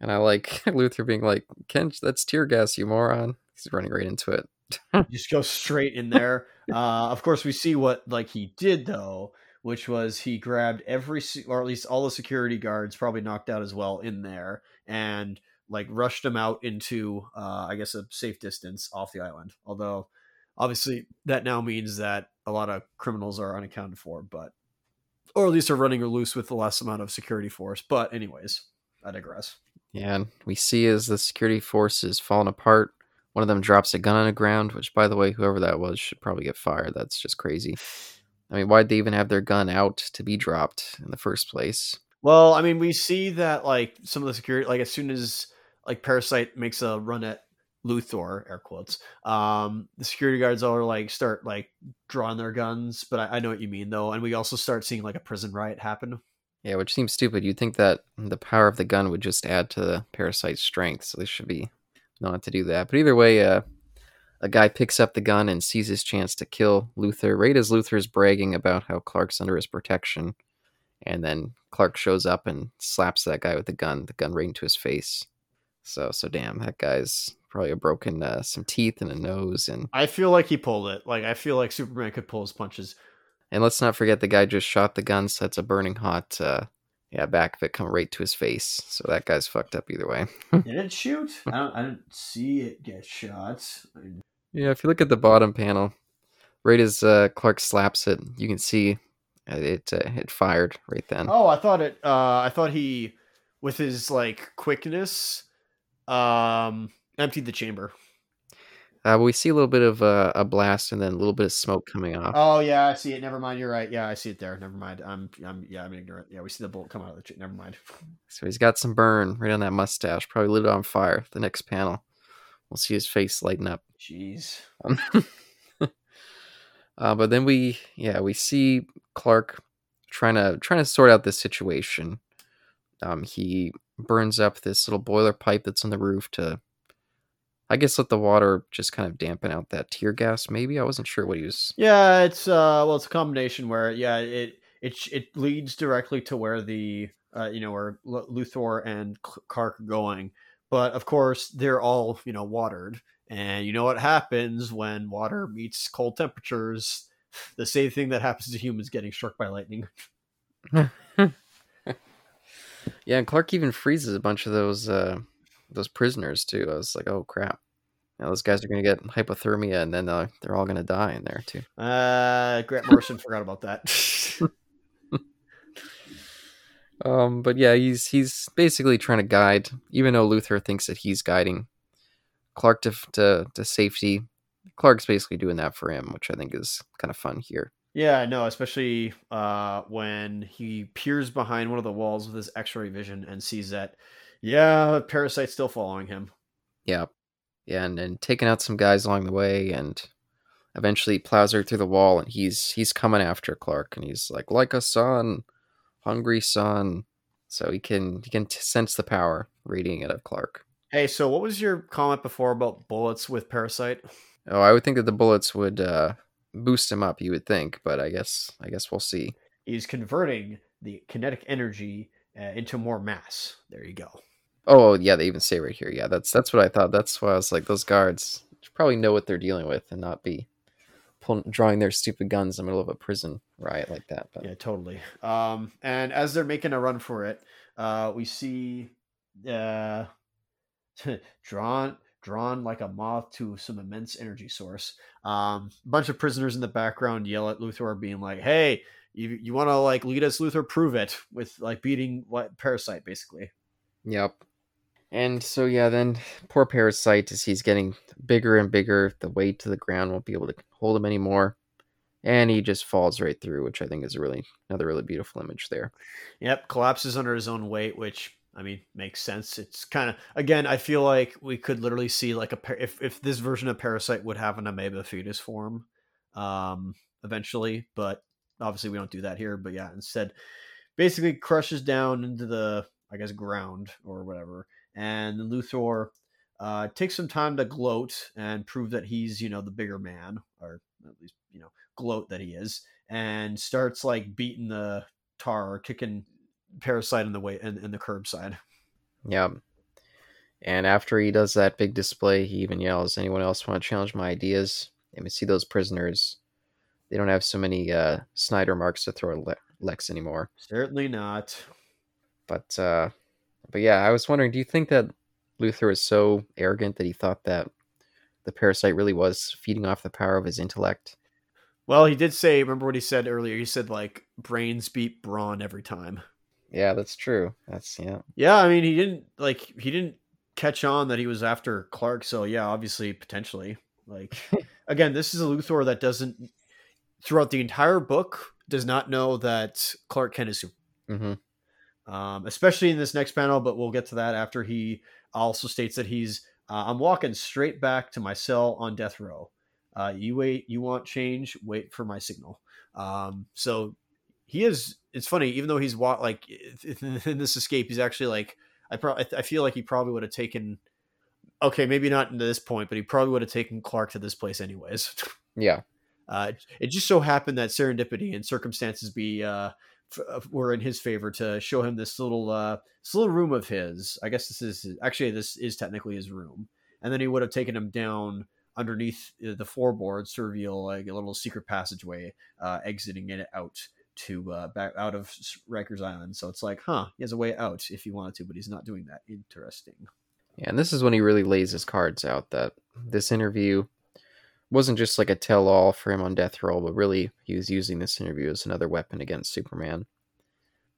And I like Luthor being like, "Ken, that's tear gas, you moron!" He's running right into it. just go straight in there. Uh, of course, we see what like he did though, which was he grabbed every or at least all the security guards, probably knocked out as well, in there, and like rushed them out into uh, I guess a safe distance off the island. Although obviously that now means that a lot of criminals are unaccounted for, but or at least are running loose with the less amount of security force. But anyways, I digress. Yeah, and we see as the security force is falling apart. One of them drops a gun on the ground, which, by the way, whoever that was should probably get fired. That's just crazy. I mean, why'd they even have their gun out to be dropped in the first place? Well, I mean, we see that like some of the security, like as soon as like Parasite makes a run at Luthor, air quotes, um, the security guards all are like start like drawing their guns. But I, I know what you mean though, and we also start seeing like a prison riot happen. Yeah, which seems stupid. You'd think that the power of the gun would just add to the parasite's strength, so they should be not to do that. But either way, uh, a guy picks up the gun and sees his chance to kill Luthor right as Luthor is bragging about how Clark's under his protection. And then Clark shows up and slaps that guy with the gun, the gun right into his face. So, so damn, that guy's probably a broken uh, some teeth and a nose. And I feel like he pulled it. Like I feel like Superman could pull his punches. and let's not forget the guy just shot the gun, so that's a burning hot, uh, yeah, back of it come right to his face. So that guy's fucked up either way. Did it shoot? I don't. I didn't see it get shot. Yeah, if you look at the bottom panel, right as uh, Clark slaps it, you can see uh, it uh, it fired right then. Oh, I thought it. Uh, I thought he, with his like quickness, um, emptied the chamber. Uh, we see a little bit of uh, a blast and then a little bit of smoke coming off. Oh yeah, I see it. Never mind. You're right. Yeah, I see it there. Never mind. I'm. I'm. Yeah, I'm ignorant. Yeah, we see the bolt come out of the. Ch- Never mind. So he's got some burn right on that mustache, probably lit it on fire. The next panel, we'll see his face lighten up. Jeez. uh, but then we, yeah, we see Clark trying to trying to sort out this situation. Um, he burns up this little boiler pipe that's on the roof to, I guess, let the water just kind of dampen out that tear gas. Maybe I wasn't sure what he was. Yeah, it's uh. Well, it's a combination where yeah, it it it leads directly to where the uh you know where L- Luthor and Clark are going, but of course they're all you know watered, and you know what happens when water meets cold temperatures. The same thing that happens to humans getting struck by lightning. Yeah, and Clark even freezes a bunch of those uh, those prisoners too. I was like, oh crap. Now those guys are gonna get hypothermia, and then uh, they're all gonna die in there too. Uh, Grant Morrison forgot about that. Um, but yeah, he's he's basically trying to guide, even though Luthor thinks that he's guiding Clark to to, to safety. Clark's basically doing that for him, which I think is kind of fun here. Yeah, no, especially uh, when he peers behind one of the walls with his X-ray vision and sees that, yeah, Parasite's still following him. Yeah, yeah, and, and taking out some guys along the way, and eventually plows right through the wall, and he's he's coming after Clark, and he's like, like a son, hungry son. So he can he can t- sense the power radiating out of Clark. Hey, so what was your comment before about bullets with Parasite? Oh, I would think that the bullets would uh, boost him up. You would think, but I guess I guess we'll see. He's converting the kinetic energy uh, into more mass. There you go. Oh yeah, they even say right here. Yeah, that's that's what I thought. That's why I was like, those guards probably know what they're dealing with and not be pulling, drawing their stupid guns in the middle of a prison riot like that. But Yeah, totally. Um, and as they're making a run for it, uh, we see uh, drawn drawn like a moth to some immense energy source. Um, a bunch of prisoners in the background yell at Luthor, being like, "Hey, you you want to like lead us, Luthor? Prove it with like beating what Parasite, basically." yep. And so yeah, then poor Parasite as he's getting bigger and bigger, the weight to the ground won't be able to hold him anymore. And he just falls right through, which I think is a really another really beautiful image there. Yep, collapses under his own weight, which I mean makes sense. It's kind of again, I feel like we could literally see like a if if this version of Parasite would have an amoeba fetus form, um, eventually, but obviously we don't do that here. But yeah, instead, basically crushes down into the I guess ground or whatever, and Luthor uh, takes some time to gloat and prove that he's you know the bigger man, or at least you know gloat that he is, and starts like beating the tar or kicking Parasite in the way in, in the curbside. Yeah. And after he does that big display, he even yells, "Anyone else want to challenge my ideas?" And we see those prisoners. They don't have so many uh, Snyder marks to throw at Lex anymore. Certainly not. But uh, but yeah, I was wondering, do you think that Luthor was so arrogant that he thought that the parasite really was feeding off the power of his intellect? Well, he did say, remember what he said earlier? He said like brains beat brawn every time. Yeah, that's true. That's yeah. Yeah, I mean, he didn't like he didn't catch on that he was after Clark, so yeah, obviously potentially. Like again, this is a Luthor that doesn't throughout the entire book does not know that Clark Kent is mm-hmm um, especially in this next panel. But we'll get to that after he also states that he's uh, I'm walking straight back to my cell on death row. Uh, you wait, you want change? Wait for my signal. Um, so he is. It's funny, even though he's wa- like in this escape, he's actually like I probably I feel like he probably would have taken. Okay, maybe not to this point, but he probably would have taken Clark to this place anyways. yeah. Uh, it just so happened that serendipity and circumstances be uh, were in his favor to show him this little uh this little room of his. I guess this is actually this is technically his room, and then he would have taken him down underneath the floorboards to reveal like a little secret passageway uh, exiting it out to uh, back out of Rikers Island. So it's like, huh, he has a way out if he wanted to, but he's not doing that. Interesting. Yeah, and this is when he really lays his cards out that this interview wasn't just like a tell all for him on death row, but really he was using this interview as another weapon against Superman.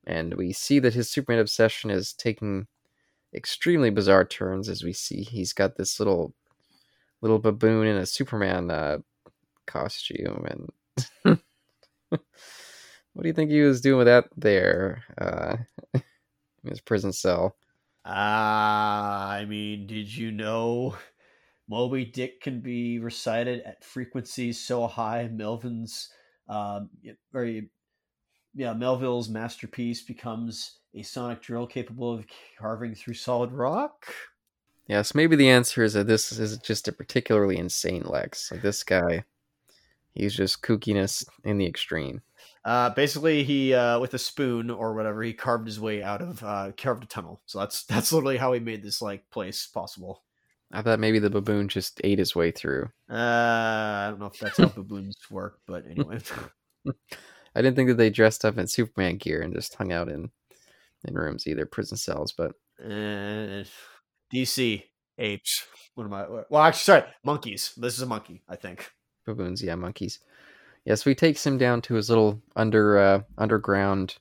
And we see that his Superman obsession is taking extremely bizarre turns as we see he's got this little little baboon in a Superman uh, costume and what do you think he was doing with that there uh, in his prison cell? Ah, uh, I mean, did you know Moby Dick can be recited at frequencies so high, Melvin's um, very yeah, Melville's masterpiece becomes a sonic drill capable of carving through solid rock. Yes, maybe the answer is that this is just a particularly insane Lex. Like this guy, he's just kookiness in the extreme. Uh, basically, he uh, with a spoon or whatever, he carved his way out of uh, carved a tunnel. So that's that's literally how he made this like place possible. I thought maybe the baboon just ate his way through. Uh, I don't know if that's how baboons work, but anyway. I didn't think that they dressed up in Superman gear and just hung out in in rooms, either prison cells. But uh, DC apes. What am I? Well, actually, sorry, monkeys. This is a monkey, I think. Baboons, yeah, monkeys. Yes, we takes him down to his little under uh, underground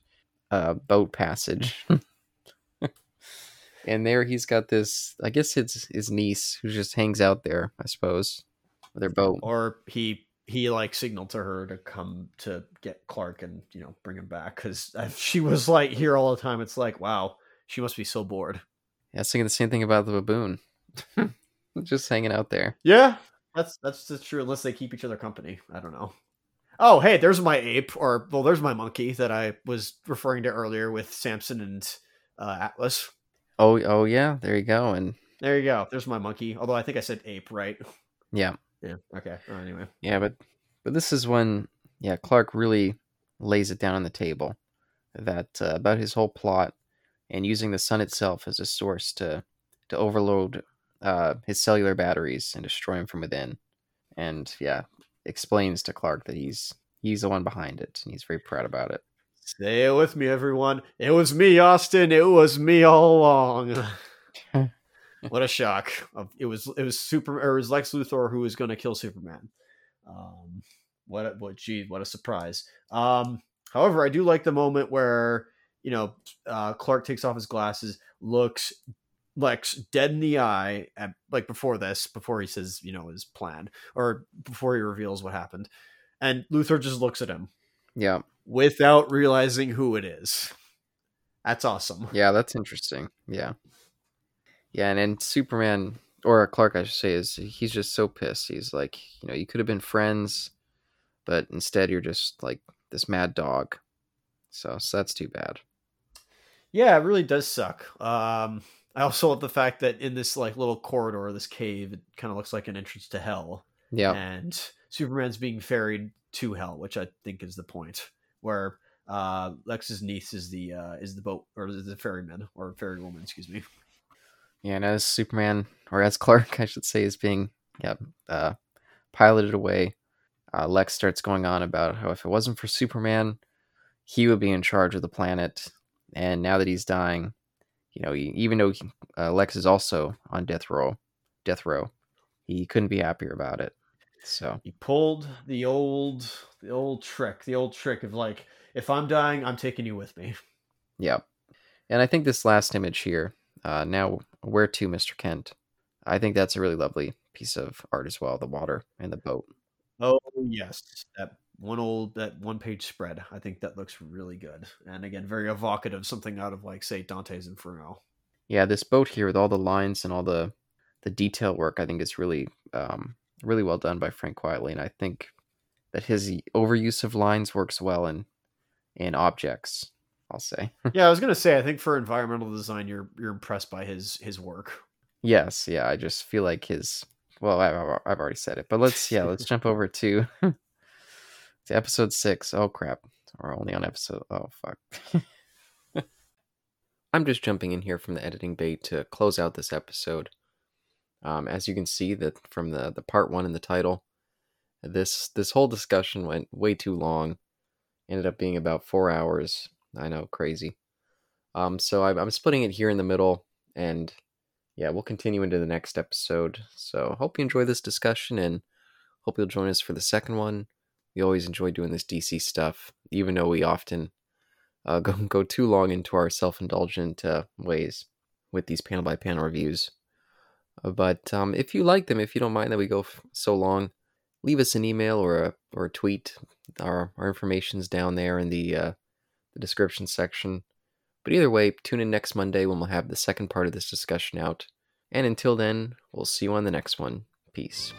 uh, boat passage. and there he's got this i guess it's his niece who just hangs out there i suppose with their boat. Or he he like signaled to her to come to get clark and you know bring him back because she was like here all the time. It's like wow she must be so bored. Yeah I was thinking the same thing about the baboon. Just hanging out there. Yeah that's that's just true unless they keep each other company i don't know. Oh hey there's my ape or well there's my monkey that i was referring to earlier with samson and uh, atlas Oh, oh yeah. There you go. And there you go. There's my monkey. Although I think I said ape, right? Yeah. Yeah. Okay. Anyway. Yeah, but but this is when yeah Clark really lays it down on the table that uh, about his whole plot and using the sun itself as a source to to overload uh, his cellular batteries and destroy him from within. And yeah, explains to Clark that he's he's the one behind it and he's very proud about it. Say it with me, everyone. It was me, Austin. It was me all along. what a shock! It was it was super. Or it was Lex Luthor who was going to kill Superman. Um, what a, what gee, what a surprise. Um, however, I do like the moment where you know uh, Clark takes off his glasses, looks Lex dead in the eye, at, like before this, before he says, you know, his plan, or before he reveals what happened. And Luthor just looks at him Yeah. Without realizing who it is. That's awesome. Yeah, that's interesting. Yeah. Yeah, and then Superman or Clark I should say is he's just so pissed. He's like, you know, you could have been friends, but instead you're just like this mad dog. So, so that's too bad. Yeah, it really does suck. Um, I also love the fact that in this like little corridor, this cave, it kind of looks like an entrance to hell. Yeah. and Superman's being ferried to hell, which I think is the point. Where uh, Lex's niece is the uh, is the boat or the ferryman or ferrywoman, excuse me. Yeah, and as Superman or as Clark I should say is being yeah, uh piloted away, uh, Lex starts going on about how if it wasn't for Superman, he would be in charge of the planet. And now that he's dying, you know, even though he, uh, Lex is also on death row, death row, he couldn't be happier about it. So He pulled the old the old trick, the old trick of like, if I'm dying, I'm taking you with me. yeah, and I think this last image here, uh, now where to, Mister Kent? I think that's a really lovely piece of art as well. The water and the boat. Oh yes, that one old that one page spread. I think that looks really good, and again, very evocative. Something out of like say Dante's Inferno. yeah this boat here with all the lines and all the the detail work i think is really um really well done by frank quitely and i think that his overuse of lines works well in in objects i'll say yeah, I was gonna say, I think for environmental design, you're you're impressed by his his work. yes yeah i just feel like his well i've, I've already said it but let's yeah let's jump over to to episode six. Oh crap we're only on episode oh fuck i'm just jumping in here from the editing bay to close out this episode Um, as you can see that from the the part one in the title, this this whole discussion went way too long. Ended up being about four hours. I know, crazy. Um, so I'm, I'm splitting it here in the middle, and yeah, we'll continue into the next episode. So hope you enjoy this discussion, and hope you'll join us for the second one. We always enjoy doing this DC stuff, even though we often uh, go go too long into our self indulgent uh, ways with these panel by panel reviews. But um, if you like them, if you don't mind that we go f- so long, leave us an email or a or a tweet. Our our information's down there in the uh, the description section. But either way, tune in next Monday when we'll have the second part of this discussion out. And until then, we'll see you on the next one. Peace.